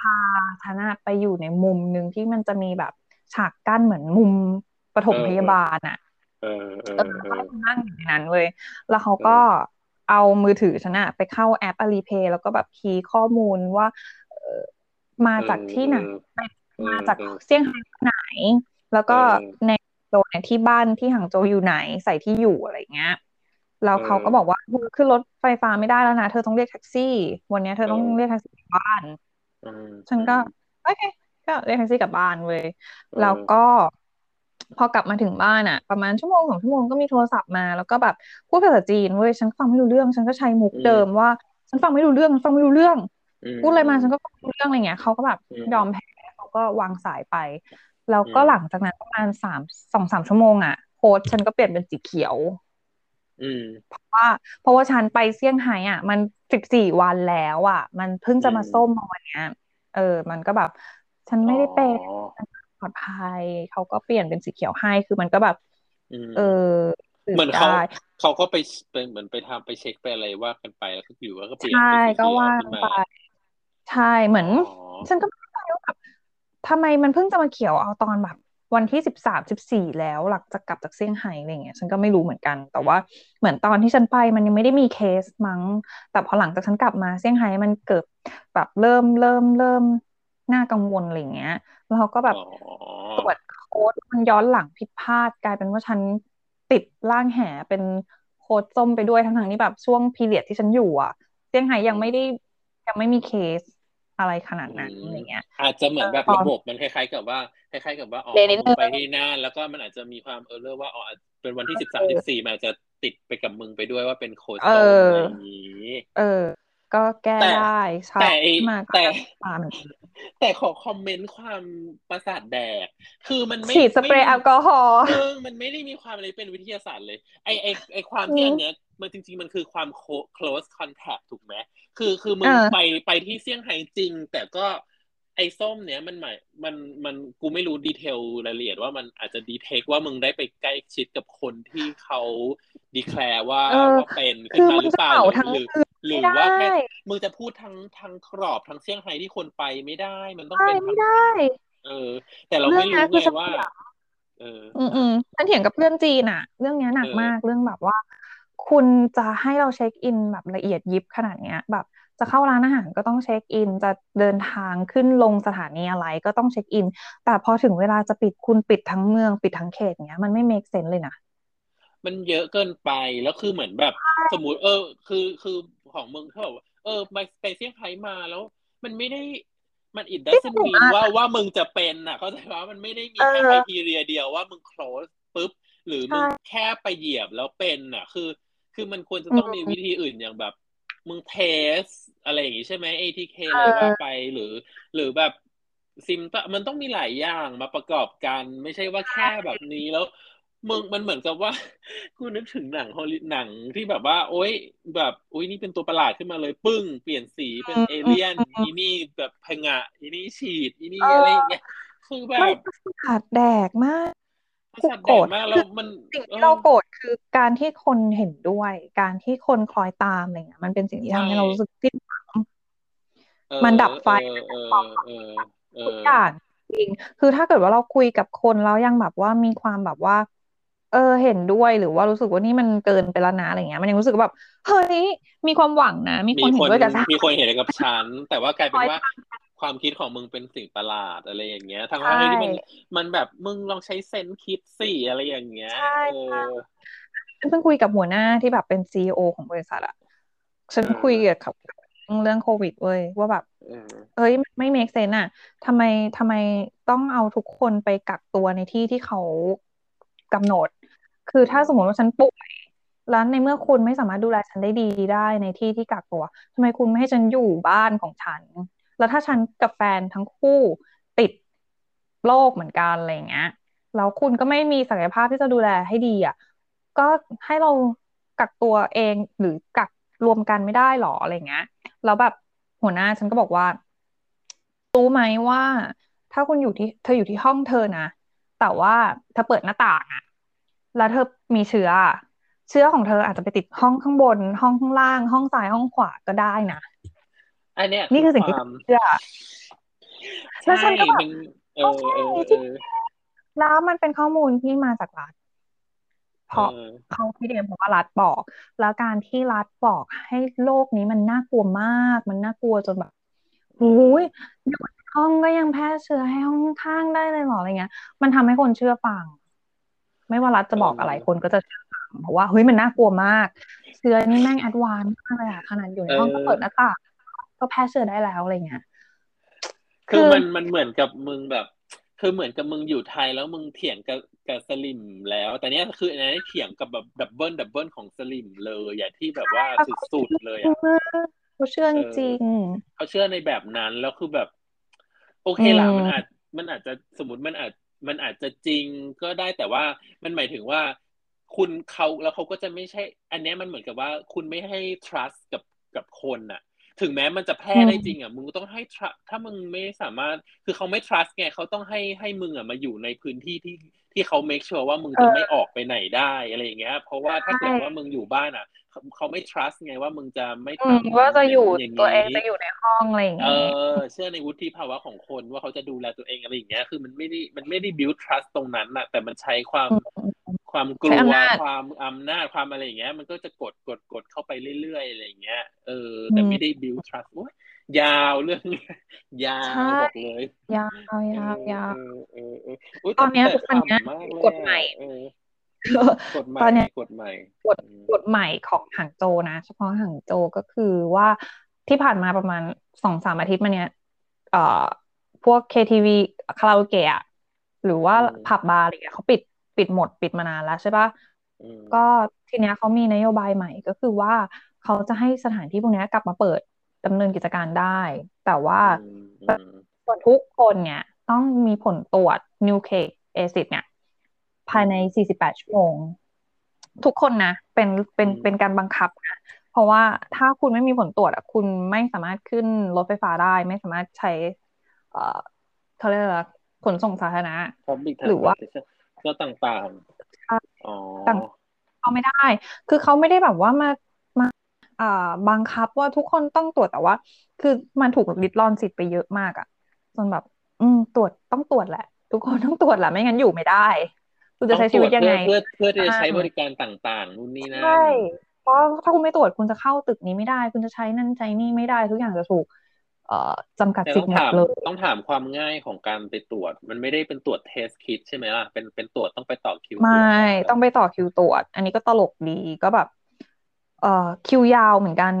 พาฉันไปอยู่ในมุมหนึ่งที่มันจะมีแบบฉากกั้นเหมือนมุมปฐมพยาบาลอะเออเออนั่งอยู่ในนั้นเลย แล้วเขาก็ เอามือถือฉันอะไปเข้าแอปอาลีเพย์แล้วก็แบบคีย์ข้อมูลว่ามาจากที่ไหนมาจากเซี่ยงไฮ้ไหน แล้วก็ในโซนเนี่ยที่บ้านที่หางโจวอยู่ไหนใส่ที่อยู่อะไรเงี้ยแล้วเขาก็บอกว่าขึ้นรถไฟฟ้าไม่ได้แล้วนะเธอต้องเรียกแท็กซี่ วันนี้เธอต้องเรียกแท็กซี่กลับบ้านฉันก็โอเคก็เรียกแท็กซี่กลับบ้านเลยแล้วก็ พอกลับมาถึงบ้านอะประมาณชั่วโมงสองชั่วโมงก็มีโทรศัพท์มา แล้วก็แบบพูดภาษาจีนเว้ยฉันฟังไม่รู้เรื่อง ฉันก็ใช้มุกเดิมว่า ฉันฟังไม่รู้เรื่องฟังไม่รู้เรื่อง พูดอะไรมาฉันก็ฟังไม่รู้เรื่องอะไรเงี้ยเขาก็แบบยอมแพ้เขาก็วางสายไปแล้วก็หลังจากนั้นประมาณสามสองสามชั่วโมงอะโค้ดฉันก็เปลี่ยนเป็นสีเขียวเพราะว่าเพราะว่าฉันไปเซี่ยงไฮ้อะ มันสิบสี่วันแล้วอะ มันเพิ่งจะมาส้มมาวันเนี้ย เออ มันก็แบบ ฉันไม่ได้เป็นป ลอดภัยเขาก็เปลี่ยนเป็นสีเขียวให้คือมันก็แบบ เออเหมือนเขาเขาก็ไปเป็นเหมือนไปทำไปเช็คไปอะไรว่ากันไปแล้วก็อยู่แล้วก็เปลี่ยนใช่ก็ว่าไปใช่เหมือน ฉันก็ไม่เข้าใจว่าแบบทำไมมันเพิ่งจะมาเขียวเอาตอนแบบวันที่สิบสามสิบสี่แล้วหลังจากกลับจากเซี่ยงไฮ้อะไรเงี้ยฉันก็ไม่รู้เหมือนกัน แต่ว่าเหมือนตอนที่ฉันไปมันยังไม่ได้มีเคสมั้ง แต่พอหลังจากฉันกลับมาเซี่ยงไฮ้มันเกิดแบบเริ่มเริ่มเริ่มน่ากังวลอะไรเงี้ย แล้วเขาก็แบบตรวจโค้ดมันย้อนหลังผิดพลาดกลายเป็นว่าฉันติดร่างแหเป็นโค้ดส้มไปด้วยทั้งๆที่แบบช่วงพีเรียดที่ฉันอยู่อะเซี่ยงไฮ้ยังไม่ได้ยังไม่มีเคสอะไรขนาดนั้นอะไรเงี้ย อาจจะเหมือนแบบระบบมันคล้ายๆกับว่าคล้ายๆกับว่าออกไปที่น่านแล้วก็มันอาจจะมีความเออเรว่าอ๋อเป็นวันที่สิบสามสิบสี่มันอาจจะติดไปกับมึงไปด้วยว่าเป็นโค้ดส้มอะไรอย่างนี้เออ ก็แก้ได้ใช่แต่แต่แต่ขอคอมเมนต์ความประสาทแดก คือมันไม่ฉีดสเปรย์แอลกอฮอล์เออมันไม่ได้มีความอะไรเป็นวิทยาศาสตร์เลย ไอไอไอความที่อันเนี้ยมันจริง ๆ มันคือความ close contact ถูกไหมคือคือมึงไปไปที่เซี่ยงไฮ้จริง แต่ก็ไอ้ส้มเนี้ยมันหมายมันมันกูไม่รู้ดีเทลรายละเอียดว่ามันอาจจะดีเทคว่ามึงได้ไปใกล้ชิดกับคนที่เขาดีแคลร์ว่าว่าเป็นขึ้นมาหรือเปล่าหรือ หรือว่าแค่มึงจะพูดทั้งทั้งกรอบทั้งเซี่ยงไฮ้ที่คนไปไม่ได้ มันต้องเป็นไม่ได้ เออ แต่เราไม่รู้ไงว่า เออ อืมอืมฉันเถียงกับเพื่อนจีนอะเรื่องนี้หนักมากเรื่องแบบว่า คุณจะให้เราเช็คอินแบบละเอียดยิบขนาดเนี้ย แบบจะเข้าร้านอาหารก็ต้องเช็คอิน จะเดินทางขึ้นลงสถานีอะไรก็ต้องเช็คอิน แต่พอถึงเวลาจะปิดคุณปิดทั้งเมืองปิดทั้งเขตเนี้ย มันไม่เมคเซนเลยนะมันเยอะเกินไปแล้วคือเหมือนแบบ สมมติเออ คือคือ ของมึงเขาบอกว่าเออไปไปเซี่ยงไฮ้มาแล้ว มันไม่ได้มันอิดดัซมีว่าว่ามึงจะเป็นอะ เขาใจว่ามันไม่ได้มีแค่ไคทีเรียเดียวว่ามึงโคลสปุ๊บ หรือมึงแค่ไปเหยียบแล้วเป็นอะ คือ คือมันควรจะต้องมีวิธีอื่นอย่างแบบมึงเทส อะไรอย่างงี้ใช่ไหม ATK อะไรว่าไปหรือ หรือแบบซิมมันต้องมีหลายอย่างมาประกอบกัน ไม่ใช่ว่าแค่แบบนี้แล้ว มึงมันเหมือนกับว่ากูนึกถึงหนังฮอลลีหนังที่แบบว่า โอ๊ยแบบโอ๊ยนี่เป็นตัวประหลาดขึ้นมาเลย ปึ้งเปลี่ยนสีเป็นเอเลี่ยนอีนี่แบบพงะอีนี่ฉีดอีนี่อะไรอย่างเงี้ยคือแบบขาดแดกมากกูโกรธมากแล้วมันสิ่งที่เราโกรธคือการที่คนเห็นด้วย การที่คนคอยตามอะไรเงี้ยมันเป็นสิ่งที่ทำให้เรารู้สึกสิ้นหวังมันดับไฟทุกอย่างจริงคือถ้าเกิดว่าเราคุยกับคนแล้วยังแบบว่ามีความแบบว่า เออเห็นด้วยหรือว่ารู้สึกว่านี่มันเกินไปแล้วนะอะไรเงี้ย มันยังรู้สึกแบบเฮ้ยมีความหวังนะ มีคนเห็นด้วยกับฉันมีคนเห็นกับฉันแต่ว่ากลายเป็นว่าความคิดของมึงเป็นสิ่งประหลาดอะไรอย่างเงี้ยทั้งที่มันมันแบบมึงลองใช้เซนคิดสิอะไรอย่างเงี้ยใช่เพิ่งคุยกับหัวหน้าที่แบบเป็นซีอของบริษัทอะฉันคุยกับเรื่องโควิดเว้ยว่าแบบเอ้ยไม่เมคเซนอะทำไมทำไมต้องเอาทุกคนไปกักตัวในที่ที่เขากำหนด คือถ้าสมมติว่าฉันป่วยแล้วในเมื่อคุณไม่สามารถดูแลฉันได้ดีได้ในที่ที่กักตัวทำไมคุณไม่ให้ฉันอยู่บ้านของฉัน แล้วถ้าฉันกับแฟนทั้งคู่ติดโรคเหมือนกันอะไรเงี้ยแล้วคุณก็ไม่มีศักยภาพที่จะดูแลให้ดีอะก็ให้เรากักตัวเองหรือกักรวมกันไม่ได้หรออะไรเงี้ยแล้วแบบหัวหน้าฉันก็บอกว่ารู้ไหมว่า ถ้าคุณอยู่ที่เธออยู่ที่ห้องเธอนะแต่ว่าเธอเปิดหน้าต่างอะ แล้วเธอมีเชื้อ เชื้อของเธออาจจะไปติดห้องข้างบน ห้องข้างล่าง ห้องซ้ายห้องขวาก็ได้นะอันเนี้ยนี่คือสิ่งที่เชื่อแล้วฉันก็แบบโอเคแล้วมันเป็นข้อมูลที่มาจากรัฐเพราะเขาที่เรียนเพราะว่ารัฐบอก แล้วการที่รัฐบอกให้โลกนี้มันน่ากลัวมาก มันน่ากลัวจนแบบโอ้ยอยู่ห้องก็ยังแพร่เชื้อให้ห้องข้างได้เลยหรออะไรเงี้ย มันทำให้คนเชื่อฟัง ไม่ว่ารัฐจะบอกอะไรคนก็จะเชื่อฟังเพราะว่าเฮ้ยมันน่ากลัวมากเชื้อนี่แม่งแอดวานซ์มากเลยอะขนาดอยู่ในห้องก็เปิดหน้าต่างก็แพร่เชื้อได้แล้วอะไรเงี้ยคือมันมันเหมือนกับมึงแบบ คือเหมือนกับมึงอยู่ไทยแล้วมึงเถียงกับกับสลิมแล้ว แต่เนี้ยคืออันนี้เถียงกับแบบ double double ของสลิมเลยอย่างที่แบบว่าสุดๆเลยอะเขาเชื่อจริงเขาเชื่อในแบบนั้นแล้วคือแบบ โอเคล่ะมันอาจมันอาจจะสมมติมันอาจ มันอาจจะจริงก็ได้แต่ว่ามันหมายถึงว่า คุณเขาแล้วเขาก็จะไม่ใช่ อันนี้มันเหมือนกับว่า คุณไม่ให้ trust กับกับคนอะ ถึงแม้มันจะแพร่ได้จริงอะมึงต้องให้ถ้ามึงไม่สามารถคือเขาไม่ trust ไงเขาต้องให้ให้มึงอะมาอยู่ในพื้นที่ที่ที่เขา make sure ว่ามึงจะไม่ออกไปไหนได้อะไรอย่างเงี้ย เพราะว่าถ้าเกิดว่ามึงอยู่บ้านอะเขาไม่ trust ไงว่ามึงจะไม่ทำว่าจะอยู่ตัวเองจะอยู่ในห้องอะไรอย่างเงี้ยเออเชื่อในวุฒิภาวะของคนว่าเขาจะดูแลตัวเองอะไรอย่างเงี้ยคือมันไม่ได้มันไม่ได้ build trust ตรงนั้นอะ แต่มันใช้ความ ความกลัวความอำนาจความอะไรอย่างเงี้ย มันก็จะกดกดกดเข้าไปเรื่อยๆอะไรอย่างเงี้ยเออ แต่ไม่ได้ build trust โอ้ยยาวเรื่องยาวบอกเลย ยาวยาวยาวตอนนี้ทุกวันนี้กฎใหม่ตอนนี้กฎใหม่กฎกฎใหม่ของหางโจนะ เฉพาะหางโจก็คือว่าที่ผ่านมาประมาณสองสามอาทิตย์มาเนี้ยเอ่อพวก KTV คาราโอเกะหรือว่าผับบาร์อะไรเงี้ยเขาปิด ปิดหมดปิดมานานแล้วใช่ปะก็ทีเนี้ยเขามีนโยบายใหม่ก็คือว่าเขาจะให้สถานที่พวกนี้กลับมาเปิดดำเนินกิจการได้ แต่ว่าส่วนทุกคนเนี่ยต้องมีผลตรวจนิวเคกเอซิดเนี่ย ภายใน 48 ชั่วโมง ทุกคนนะ เป็นเป็นเป็นการบังคับนะเพราะว่าถ้าคุณไม่มีผลตรวจอะคุณไม่สามารถขึ้นรถไฟฟ้าได้ ไม่สามารถใช้ เอ่อเขาเรียกอะไรขนส่งสาธารณะหรือว่า ก็ต่างๆอ๋อต่างเขาไม่ได้ คือเขาไม่ได้แบบว่ามามาอ่าบังคับว่าทุกคนต้องตรวจแต่ว่า คือมันถูกลิดรอนสิทธิ์ไปเยอะมากอะจนแบบ อืมตรวจต้องตรวจแหละ ทุกคนต้องตรวจแหละไม่งั้นอยู่ไม่ได้คุณจะใช้ชีวิตยังไงเพื่อเพื่อจะใช้บริการต่างๆนู่นนี่นั่นใช่เพราะถ้าคุณไม่ตรวจคุณจะเข้าตึกนี้ไม่ได้ คุณจะใช้นั่นใช้นี่ไม่ได้ทุกอย่างจะถูกเอ่อ จำกัดสิทธิ์หมดเลยต้องถามความง่ายของการไปตรวจ มันไม่ได้เป็นตรวจเทสคิดใช่ไหมล่ะเป็นเป็นตรวจต้องไปต่อคิวไม่ต้องไปต่อคิวตรวจ อันนี้ก็ตลกดีก็แบบ เอ่อคิวยาวเหมือนกัน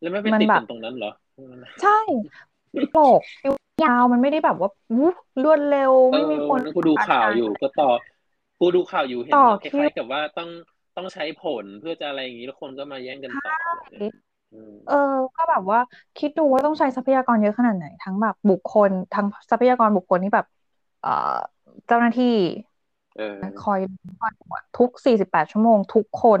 แล้วไม่เป็นติดตรงนั้นเหรอ ใช่ตลกคิวยาวมันไม่ได้แบบว่าวูรวดเร็วไม่มีคนกูดูข่าวอยู่ก็ต่อกูดูข่าวอยู่เห็นคล้ายๆกับว่าต้องต้องใช้ผลเพื่อจะอะไรอย่างนี้แล้วคนก็มาแย่งกันต่อ เออ ก็แบบว่าคิดดูว่าต้องใช้ทรัพยากรเยอะขนาดไหน ทั้งแบบบุคคล ทั้งทรัพยากรบุคคลที่แบบ เอ่อเจ้าหน้าที่คอยทุกสี่สิบแปดชั่วโมงทุกคน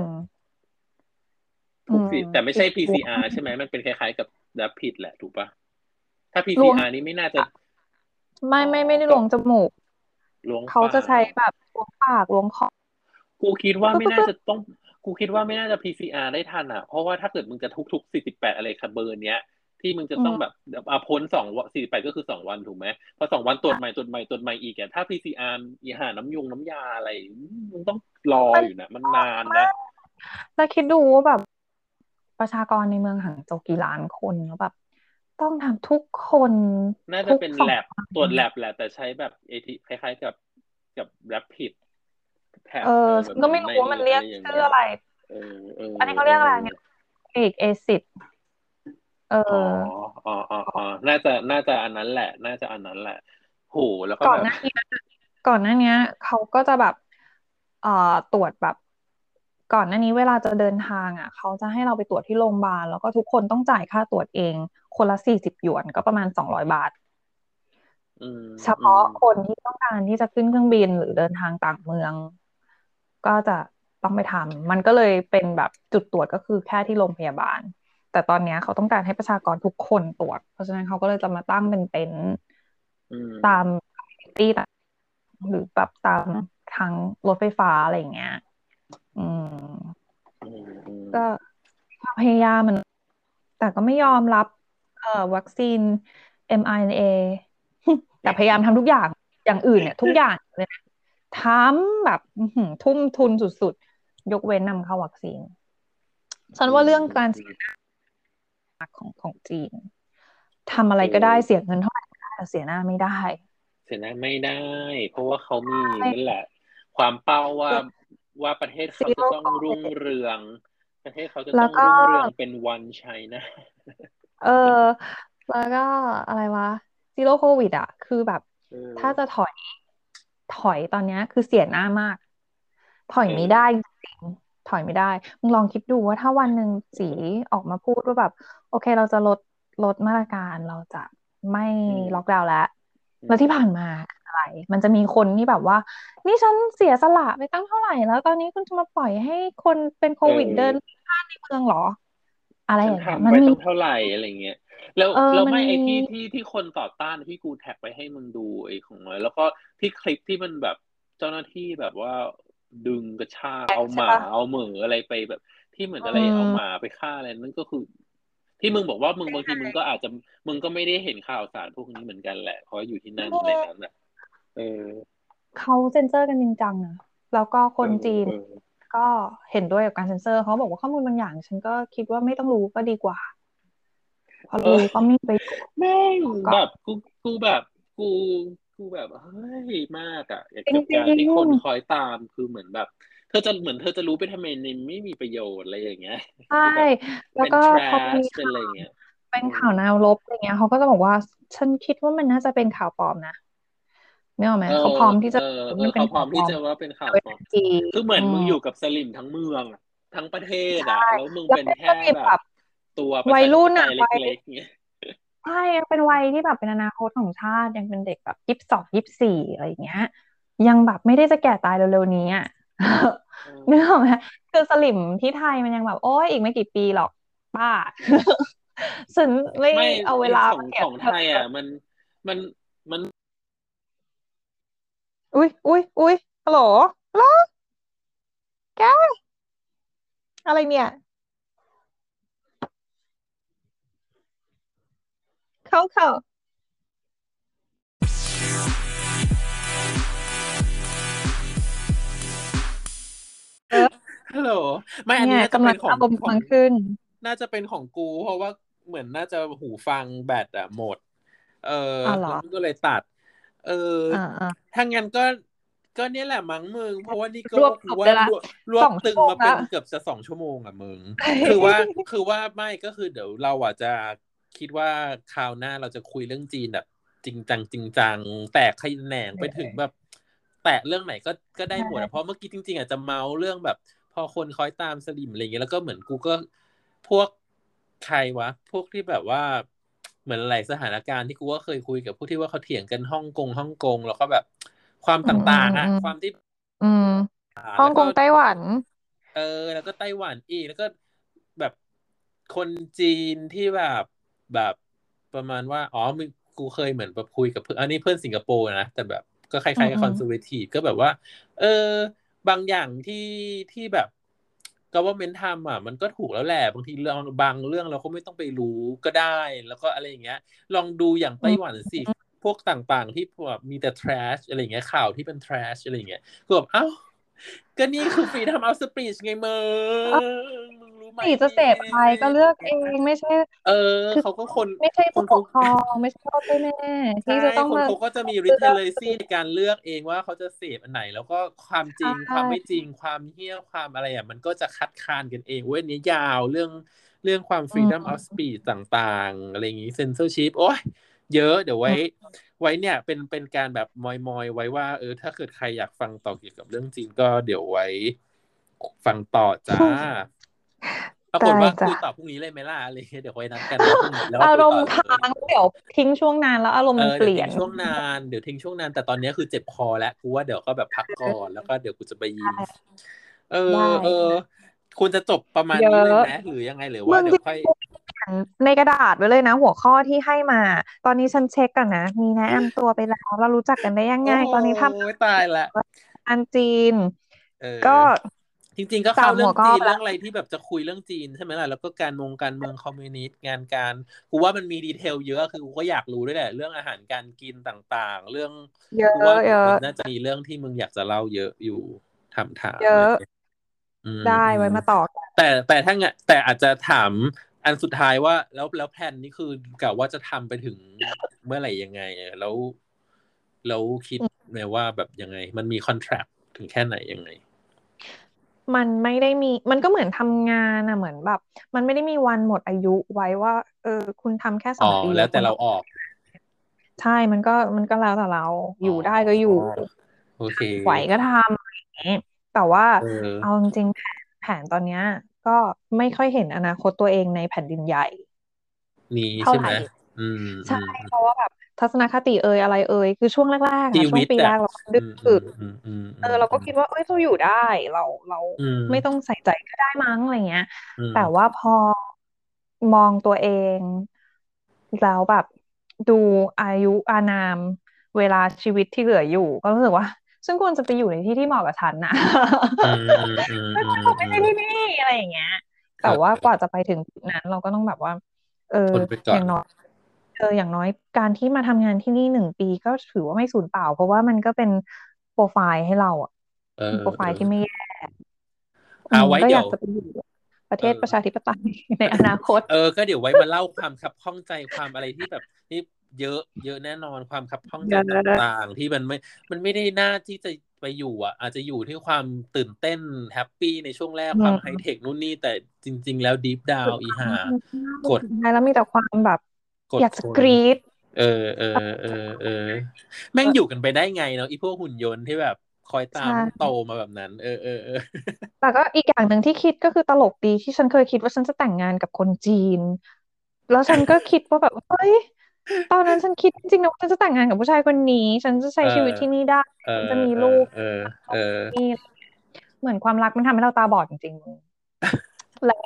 ทุกสี่แต่ไม่ใช่ PCR ใช่ไหมมันเป็นคล้ายๆกับดับผิดแหละ ถูกปะถ้า PCR นี้ไม่น่าจะ ไม่ไม่ไม่ได้ลวงจมูกลวงเขาจะใช้แบบลวงปากลวงคอกูคิดว่าไม่น่าจะต้อง กูคิดว่าไม่น่าจะ PCR ได้ทันอะ เพราะว่าถ้าเกิดมึงจะทุกๆสี่สิบแปดอะไรคับเบอร์เนี้ย ที่มึงจะต้องแบบอาพ้นสองวันสี่แปดก็คือสองวันถูกไหมพอสองวันตรวจใหม่ตรวจใหม่ตรวจใหม่อีกอะถ้า PCR อีหาน้ำยุงน้ำยาอะไรมึงต้องรออยู่นะมันนานนะแล้วคิดดูว่าแบบ ประชากรในเมืองหังโจกี่ล้านคนแล้วแบบ ต้องทำทุกคนน่าจะเป็นแลบตรวจแลบแหละแต่ใช้แบบเอทีคล้ายๆกับกับแรปผิด เออก็ไม่รู้ว่ามันเรียกชื่ออะไรอันนี้เขาเรียกอะไรเนี่ยเอกเอซิดเอออ๋ออ๋ออ๋อน่าจะน่าจะอันนั้นแหละ น่าจะอันนั้นแหละโหแล้วก็ก่อนหน้านี้ก่อนหน้านี้เขาก็จะแบบเอ่อตรวจแบบ ก่อนหน้านี้เวลาจะเดินทาง อะเขาจะให้เราไปตรวจที่โรงพยาบาลแล้วก็ทุกคนต้องจ่ายค่าตรวจเอง คนละสี่สิบหยวนก็ประมาณสองร้อยบาทเฉพาะคนที่ต้องการที่จะขึ้นเครื่องบินหรือเดินทางต่างเมือง ก็จะต้องไปทำมันก็เลยเป็นแบบจุดตรวจก็คือแค่ที่โรงพยาบาล แต่ตอนนี้เขาต้องการให้ประชากรทุกคนตรวจ เพราะฉะนั้นเขาก็เลยจะมาตั้งเป็นเต็นท์ตามที่หรือแบบตามทางรถไฟฟ้าอะไรอย่างเงี้ย อืม ก็พยายามมัน แต่ก็ไม่ยอมรับ เอ่อวัคซีน mRNA แต่พยายามทำทุกอย่างอย่างอื่นเนี่ย ทุกอย่างเลยนะ ทำแบบทุ่มทุนสุดๆ ยกเว้นนำเข้าวัคซีนฉันว่าเรื่องการเสียของของจีนทำอะไรก็ได้เสียเงินเท่าไหร่ได้แต่เสียหน้าไม่ได้ เสียหน้าไม่ได้ เพราะว่าเขามีนั่นแหละ ความเป้าว่าว่าประเทศเขาจะต้องรุ่งเรือง ประเทศเขาจะต้องรุ่งเรืองเป็นวันชัยนะเออ แล้วก็อะไรวะซีโร่โควิดอะ คือแบบ ถ้าจะถอย ถอยตอนนี้คือเสียหน้ามาก ถอยไม่ได้จริงถอยไม่ได้มึงลองคิดดูว่าถ้าวันหนึ่งสีออกมาพูดว่าแบบ โอเคเราจะลดลดมาตรการเราจะไม่ล็อกดาวน์แล้วแล้วที่ผ่านมาอะไร มันจะมีคนที่แบบว่า นี่ฉันเสียสละไปตั้งเท่าไหร่แล้ว ตอนนี้คุณจะมาปล่อยให้คนเป็นโควิดเดินผ่านในเมืองหรอ อะไรอย่างเงี้ยมันมีเท่าไหร่อะไรเงี้ย แล้วแล้วไม่ไอที่ที่ที่คนต่อต้านที่กูแท็กไปให้มึงดูไอ้ของแล้วก็ที่คลิปที่มันแบบเจ้าหน้าที่แบบว่าดึงกระชากเอาหมาเอาเหมืออะไรไปแบบ ที่เหมือนอะไรเอาหมาไปฆ่าอะไรนั่นก็คือ ที่มึงบอกว่ามึงบางทีมึงก็อาจจะมึงก็ไม่ได้เห็นข่าวสารพวกนี้เหมือนกันแหละเพราะอยู่ที่นั่นในนั้นอะเออเขาเซ็นเซอร์กันจริงจังนะแล้วก็คนจีนก็เห็นด้วยกับการเซ็นเซอร์เขาบอกว่าข้อมูลบางอย่าง ฉันก็คิดว่าไม่ต้องรู้ก็ดีกว่า พอรู้ก็ไม่ไปแม่งแบบกูกูแบบกูกูแบบเฮ้ยมากอะกับการที่คนคอยตามคือเหมือนแบบ เธอจะเหมือนเธอจะรู้ไปทำไมในไม่มีประโยชน์อะไรอย่างเงี้ยใช่แล้วก็พอมีเป็นอะไรเงี้ยเป็นข่าวแนวลบอะไรเงี้ยเขาก็จะบอกว่าฉันคิดว่ามันน่าจะเป็นข่าวปลอมนะไม่ออกไหมเขาพร้อมที่จะเขาพร้อมที่จะว่าเป็นข่าวปลอมคือเหมือนมึงอยู่กับสลิมทั้งเมือง ทั้งประเทศอะแล้วมึงเป็นแค่แบบ ตัววัยรุ่นอะเล็กๆเงี้ยใช่ยังเป็นวัยที่แบบเป็นอนาคตของชาติยังเป็นเด็กแบบยี่สิบสองยี่สิบสี่อะไรอย่างเงี้ย ยังแบบไม่ได้จะแก่ตายเร็วๆนี้อะนึกออกไหมคือสลิมที่ไทยมันยังแบบ โอ้ยอีกไม่กี่ปีหรอกป้าฉันไม่เอาเวลาของของไทยอะ มันมันมัน อุ้ยอุ้ยอุ้ยฮัลโหลฮัลโหลแกอะไรเนี่ย เข้าเข้าฮัลโหลไม่อันนี้กำลังของของขึ้น น่าจะเป็นของกู เพราะว่าเหมือนน่าจะหูฟังแบตอะหมด เออแล้วก็เลยตัด เออถ้างั้นก็ก็เนี่ยแหละมั้งมึง เพราะว่านี่ก็ว่ารวบตึงมาเป็นเกือบจะสองชั่วโมงอะมึง คือว่าคือว่าไม่ก็คือเดี๋ยวเราอะจะ คิดว่าคราวหน้าเราจะคุยเรื่องจีนแบบจริงจังจริงจังแตกขยแหนงไปถึงแบบ แตะเรื่องไหนก็ก็ได้หมดเพราะเมื่อกี้จริง ๆ อาจจะเมาเรื่องแบบ พอคนคอยตามสลิมอะไรเงี้ยแล้วก็เหมือนกูก็พวกใครวะ พวกที่แบบว่าเหมือนหลายสถานการณ์ที่กูก็เคยคุยกับผู้ที่ว่าเขาเถียงกันฮ่องกงฮ่องกงแล้วก็แบบความต่างๆอะความที่ อืมฮ่องกงไต้หวัน เออ แล้วก็ไต้หวันอีกแล้วก็แบบคนจีนที่แบบ แบบประมาณว่า อ๋อมึงกูเคยเหมือนแบบคุยกับเพื่อนอันนี้เพื่อนสิงคโปร์นะ แต่แบบก็คล้ายๆกับคอนเซอร์เวทีฟก็แบบว่า เออบางอย่างที่ที่แบบก็ว่าเมนทำอะมันก็ถูกแล้วแหละบางทีเรื่องบางเรื่องเราก็ไม่ต้องไปรู้ก็ได้ แล้วก็อะไรอย่างเงี้ย ลองดูอย่างไต้หวันสิพวกต่างๆ ที่แบบมีแต่ trash อะไรเงี้ยข่าวที่เป็น trash อะไรเงี้ยก็แบบเอ้า ก็นี่คือฟรีทำเอาสปีชไงมึงมึงรู้ไหมจะเสพใครก็เลือกเองไม่ใช่ เออ เขาก็คน ไม่ใช่ผู้ปกครองไม่ใช่พ่อแม่ที่จะต้องมาเขาก็จะมี literacy ในการเลือกเองว่าเขาจะเสพอันไหน แล้วก็ความจริงความไม่จริงความเฮี้ยความอะไรอะ มันก็จะคัดค้านกันเองเว้ยนี้ยาวเรื่องเรื่องความ freedom of speech ต่าง ๆ อะไรอย่างงี้ censorship โอ้ย เยอะเดี๋ยวไว้ ไว้เนี่ยเป็นเป็นการแบบมอยมอยไว้ว่า เออ ถ้าเกิดใครอยากฟังต่อเกี่ยวกับเรื่องจีนก็เดี๋ยวไว้ ฟังต่อจ้าปรากฏว่าคุยต่อพรุ่งนี้เลยไหมล่ะอะไรเดี๋ยวไว้นัดกันแล้วอารมณ์ค้างเดี๋ยวทิ้งช่วงนานแล้วอารมณ์เปลี่ยนช่วงนานเดี๋ยวทิ้งช่วงนานแต่ตอนนี้คือเจ็บคอแล้วกูว่าเดี๋ยวก็แบบพักก่อนแล้วก็เดี๋ยวกูจะไปยิมเออเออคุณจะจบประมาณนี้เลยไหมหรือยังไงหรือว่าเดี๋ยวค่อย ในกระดาษไว้เลยนะ หัวข้อที่ให้มา ตอนนี้ฉันเช็คกันนะ มีแนะนำตัวไปแล้ว เรารู้จักกันได้ยังไง ตอนนี้ทำตายละอันจีน ก็จริงๆก็เข้าเรื่องจีนเรื่องอะไรที่แบบจะคุยเรื่องจีนใช่ไหมล่ะแล้วก็การมงการเมืองคอมมิวนิสต์งานการกูว่ามันมีดีเทลเยอะคือกูก็อยากรู้ด้วยแหละ เรื่องอาหารการกินต่างๆ เรื่องกูว่ามันน่าจะมีเรื่องที่มึงอยากจะเล่าเยอะอยู่ทำถามเยอะได้ไว้มาต่อแต่แต่ถ้าไงแต่อาจจะถาม อันสุดท้ายว่าแล้วแล้วแผนนี่คือกะว่าจะทำไปถึงเมื่อไหร่ยังไง แล้วแล้วคิดไหมว่าแบบยังไง มันมีคอนแทรคถึงแค่ไหนยังไง มันไม่ได้มี มันก็เหมือนทำงานอะเหมือนแบบ มันไม่ได้มีวันหมดอายุไว้ว่า เออ คุณทำแค่สองปีแล้วแต่เราออก ใช่มันก็มันก็แล้วแต่เราอยู่ได้ก็อยู่โอเคไหวก็ทำแต่ว่า เอาจริงๆแผนแผนตอนเนี้ย ก็ไม่ค่อยเห็นอนาคตตัวเองในแผ่นดินใหญ่นี้ใช่ไหมใช่เพราะว่าแบบทัศนคติเอ่ยอะไรเอ่ยคือช่วงแรกๆช่วงปีแรกเราดึกถึกเออเราก็คิดว่าเอ้ยเราอยู่ได้เราเราไม่ต้องใส่ใจก็ได้มั้งอะไรเงี้ย แต่ว่าพอมองตัวเอง แล้วแบบดูอายุอานาม เวลาชีวิตที่เหลืออยู่ ก็รู้สึกว่า ซึ่งควรจะไปอยู่ในที่ที่เหมาะกับฉันนะไม่ไม่ใช่ที่นี่อะไรอย่างเงี้ย แต่ว่ากว่าจะไปถึงนั้นเราก็ต้องแบบว่า เอออย่างน้อยเอออย่างน้อยการที่มาทำงานที่นี่หนึ่งปีก็ถือว่าไม่สูญเปล่า เพราะว่ามันก็เป็นโปรไฟล์ให้เราอะโปรไฟล์ที่ไม่แย่เอาไว้เดี๋ยวจะไปอยู่ประเทศประชาธิปไตยในอนาคต เออ ก็เดี๋ยวไว้มาเล่าความคับข้องใจความอะไรที่แบบนี่ เยอะ เยอะแน่นอนความคับข้องใจต่างๆ ที่มันไม่ มันไม่ได้น่าที่จะไปอยู่อะ อาจจะอยู่ที่ความตื่นเต้น happy ในช่วงแรกความ high-tech นู่นนี่แต่จริง ๆ แล้ว deep down อีหากดแล้วมีแต่ความแบบอยากจะกรีดเออเออเออเออแม่งอยู่กันไปได้ไงเนาะอีพวกหุ่นยนต์ที่แบบคอยตามโตมาแบบนั้น เออเออเออแต่ก็อีกอย่างหนึ่งที่คิดก็คือตลกดีที่ฉันเคยคิดว่าฉันจะแต่งงานกับคนจีน แล้วฉันก็คิดว่าแบบเฮ้ย ตอนนั้นฉันคิดจริงๆนะว่าฉันจะแต่งงานกับผู้ชายคนนี้ ฉันจะใช้ชีวิตที่นี่ได้ฉันจะมีลูกนี่เหมือนความรักมันทำให้เราตาบอดจริงๆ และ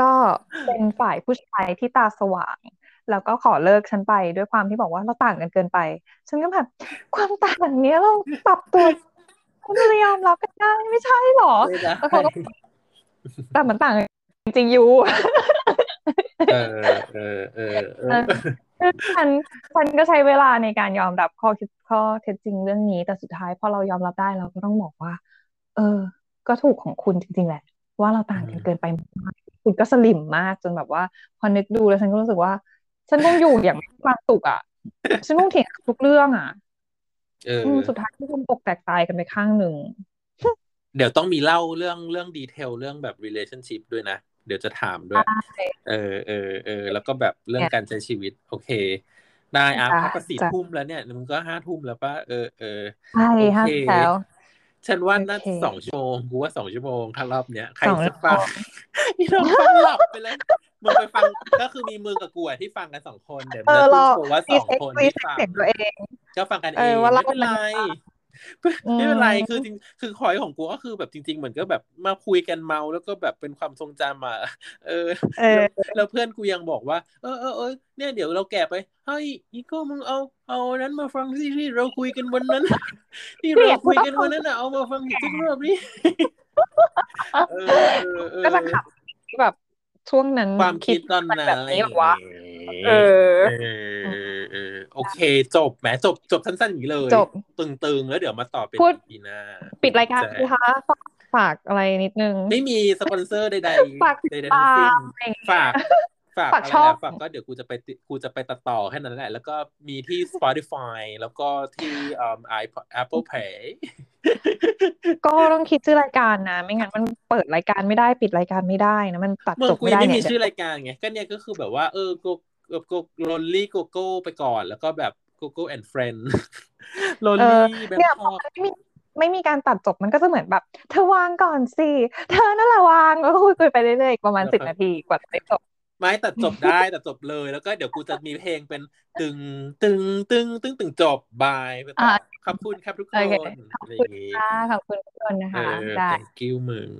ก็เป็นฝ่ายผู้ชายที่ตาสว่าง แล้วก็ขอเลิกฉันไปด้วยความที่บอกว่าเราต่างกันเกินไป ฉันก็แบบความต่างเนี้ยเราปรับตัวคุณจะยอมรับกันได้ไม่ใช่หรอแล้วเขาก็แต่มันต่างจริงอยู่เออเออเออ ฉันฉันก็ใช้เวลาในการยอมรับข้อคิดข้อเท็จจริงเรื่องนี้ แต่สุดท้ายพอเรายอมรับได้เราก็ต้องบอกว่า เออ ก็ถูกของคุณจริง ๆ แหละ ว่าเราต่างกันเกินไปมากคุณก็สลิมมากจนแบบว่า พอนึกดูแล้วฉันก็รู้สึกว่า ฉันคงอยู่อย่างไม่ความสุขอะ ฉันคงเถียงทุกเรื่องอะเออสุดท้ายที่คุณตกแตกตายกันไปข้างหนึ่ง เดี๋ยวต้องมีเล่าเรื่องเรื่องดีเทลเรื่องแบบ relationship ด้วยนะ เดี๋ยวจะถามด้วย เออเออเออแล้วก็แบบเรื่องการใช้ชีวิต โอเค ได้อะพักสี่ทุ่มแล้วเนี่ยมันก็ห้าทุ่มแล้วป่ะเออเออใช่ค่ะแล้วฉันว่าน่าสองชั่วโมงกูว่าสองชั่วโมงถ้ารอบเนี้ยใครจะฟังนี่เราฟังหลับไปเลยมึงไปฟังก็คือมีมือกับกูที่ฟังกันสองคนเดี๋ยวเราโชว์ว่าสองคนที่ฟังก็ฟังกันเองไม่เป็นไร ไม่เป็นไรคือจริงคือคอยของกูก็คือแบบจริง ๆ เหมือนก็แบบมาคุยกันเมาแล้วก็แบบเป็นความทรงจำมาเออแล้วเพื่อนกูยังบอกว่า เออเออเออเนี่ยเดี๋ยวเราแกะไปเฮ้ยอีโก้มึงเอา เอานั้นมาฟังสิที่เราคุยกันวันนั้นที่เราคุยกันวันนั้นอะเอามาฟังอีกสักรอบนี้ก็จะขับแบบช่วงนั้นความคิดตอนนั้นแบบนี้แบบว่า เออเออโอเค จบแหมจบจบสั้นๆอย่างนี้เลย จบตึงๆ แล้วเดี๋ยวมาต่อเป็นปีหน้า ปิดรายการนะคะฝากอะไรนิดนึง ไม่มีสปอนเซอร์ใดๆฝากใดๆทั้งสิ้นฝากฝากฝากฝากก็เดี๋ยวกูจะไปกูจะไปตัดต่อแค่นั้นแหละ แล้วก็มีที่ Spotify แล้วก็ที่อ่า Apple Pay ก็ต้องคิดชื่อรายการนะ ไม่งั้นมันเปิดรายการไม่ได้ปิดรายการไม่ได้นะ มันตัดจบไม่ได้เนี่ยไม่มีชื่อรายการไง ก็เนี่ยก็คือแบบว่าเออกู กูโรลลี่โกโก้ไปก่อน แล้วก็แบบโกโก้ and friendโรลลี่แบบพอไม่มีไม่มีการตัดจบมันก็จะเหมือนแบบ เธอวางก่อนสิ เธอนั่นแหละวางแล้วก็คุยไปเรื่อยๆประมาณสิบนาทีกว่าจะจบไม่ตัดจบได้ตัดจบเลยแล้วก็เดี๋ยวกูจะมีเพลงเป็นตึงตึงตึงตึงตึงจบบายขอบคุณครับทุกคนขอบคุณค่ะขอบคุณทุกคนนะคะได้ thank you มึง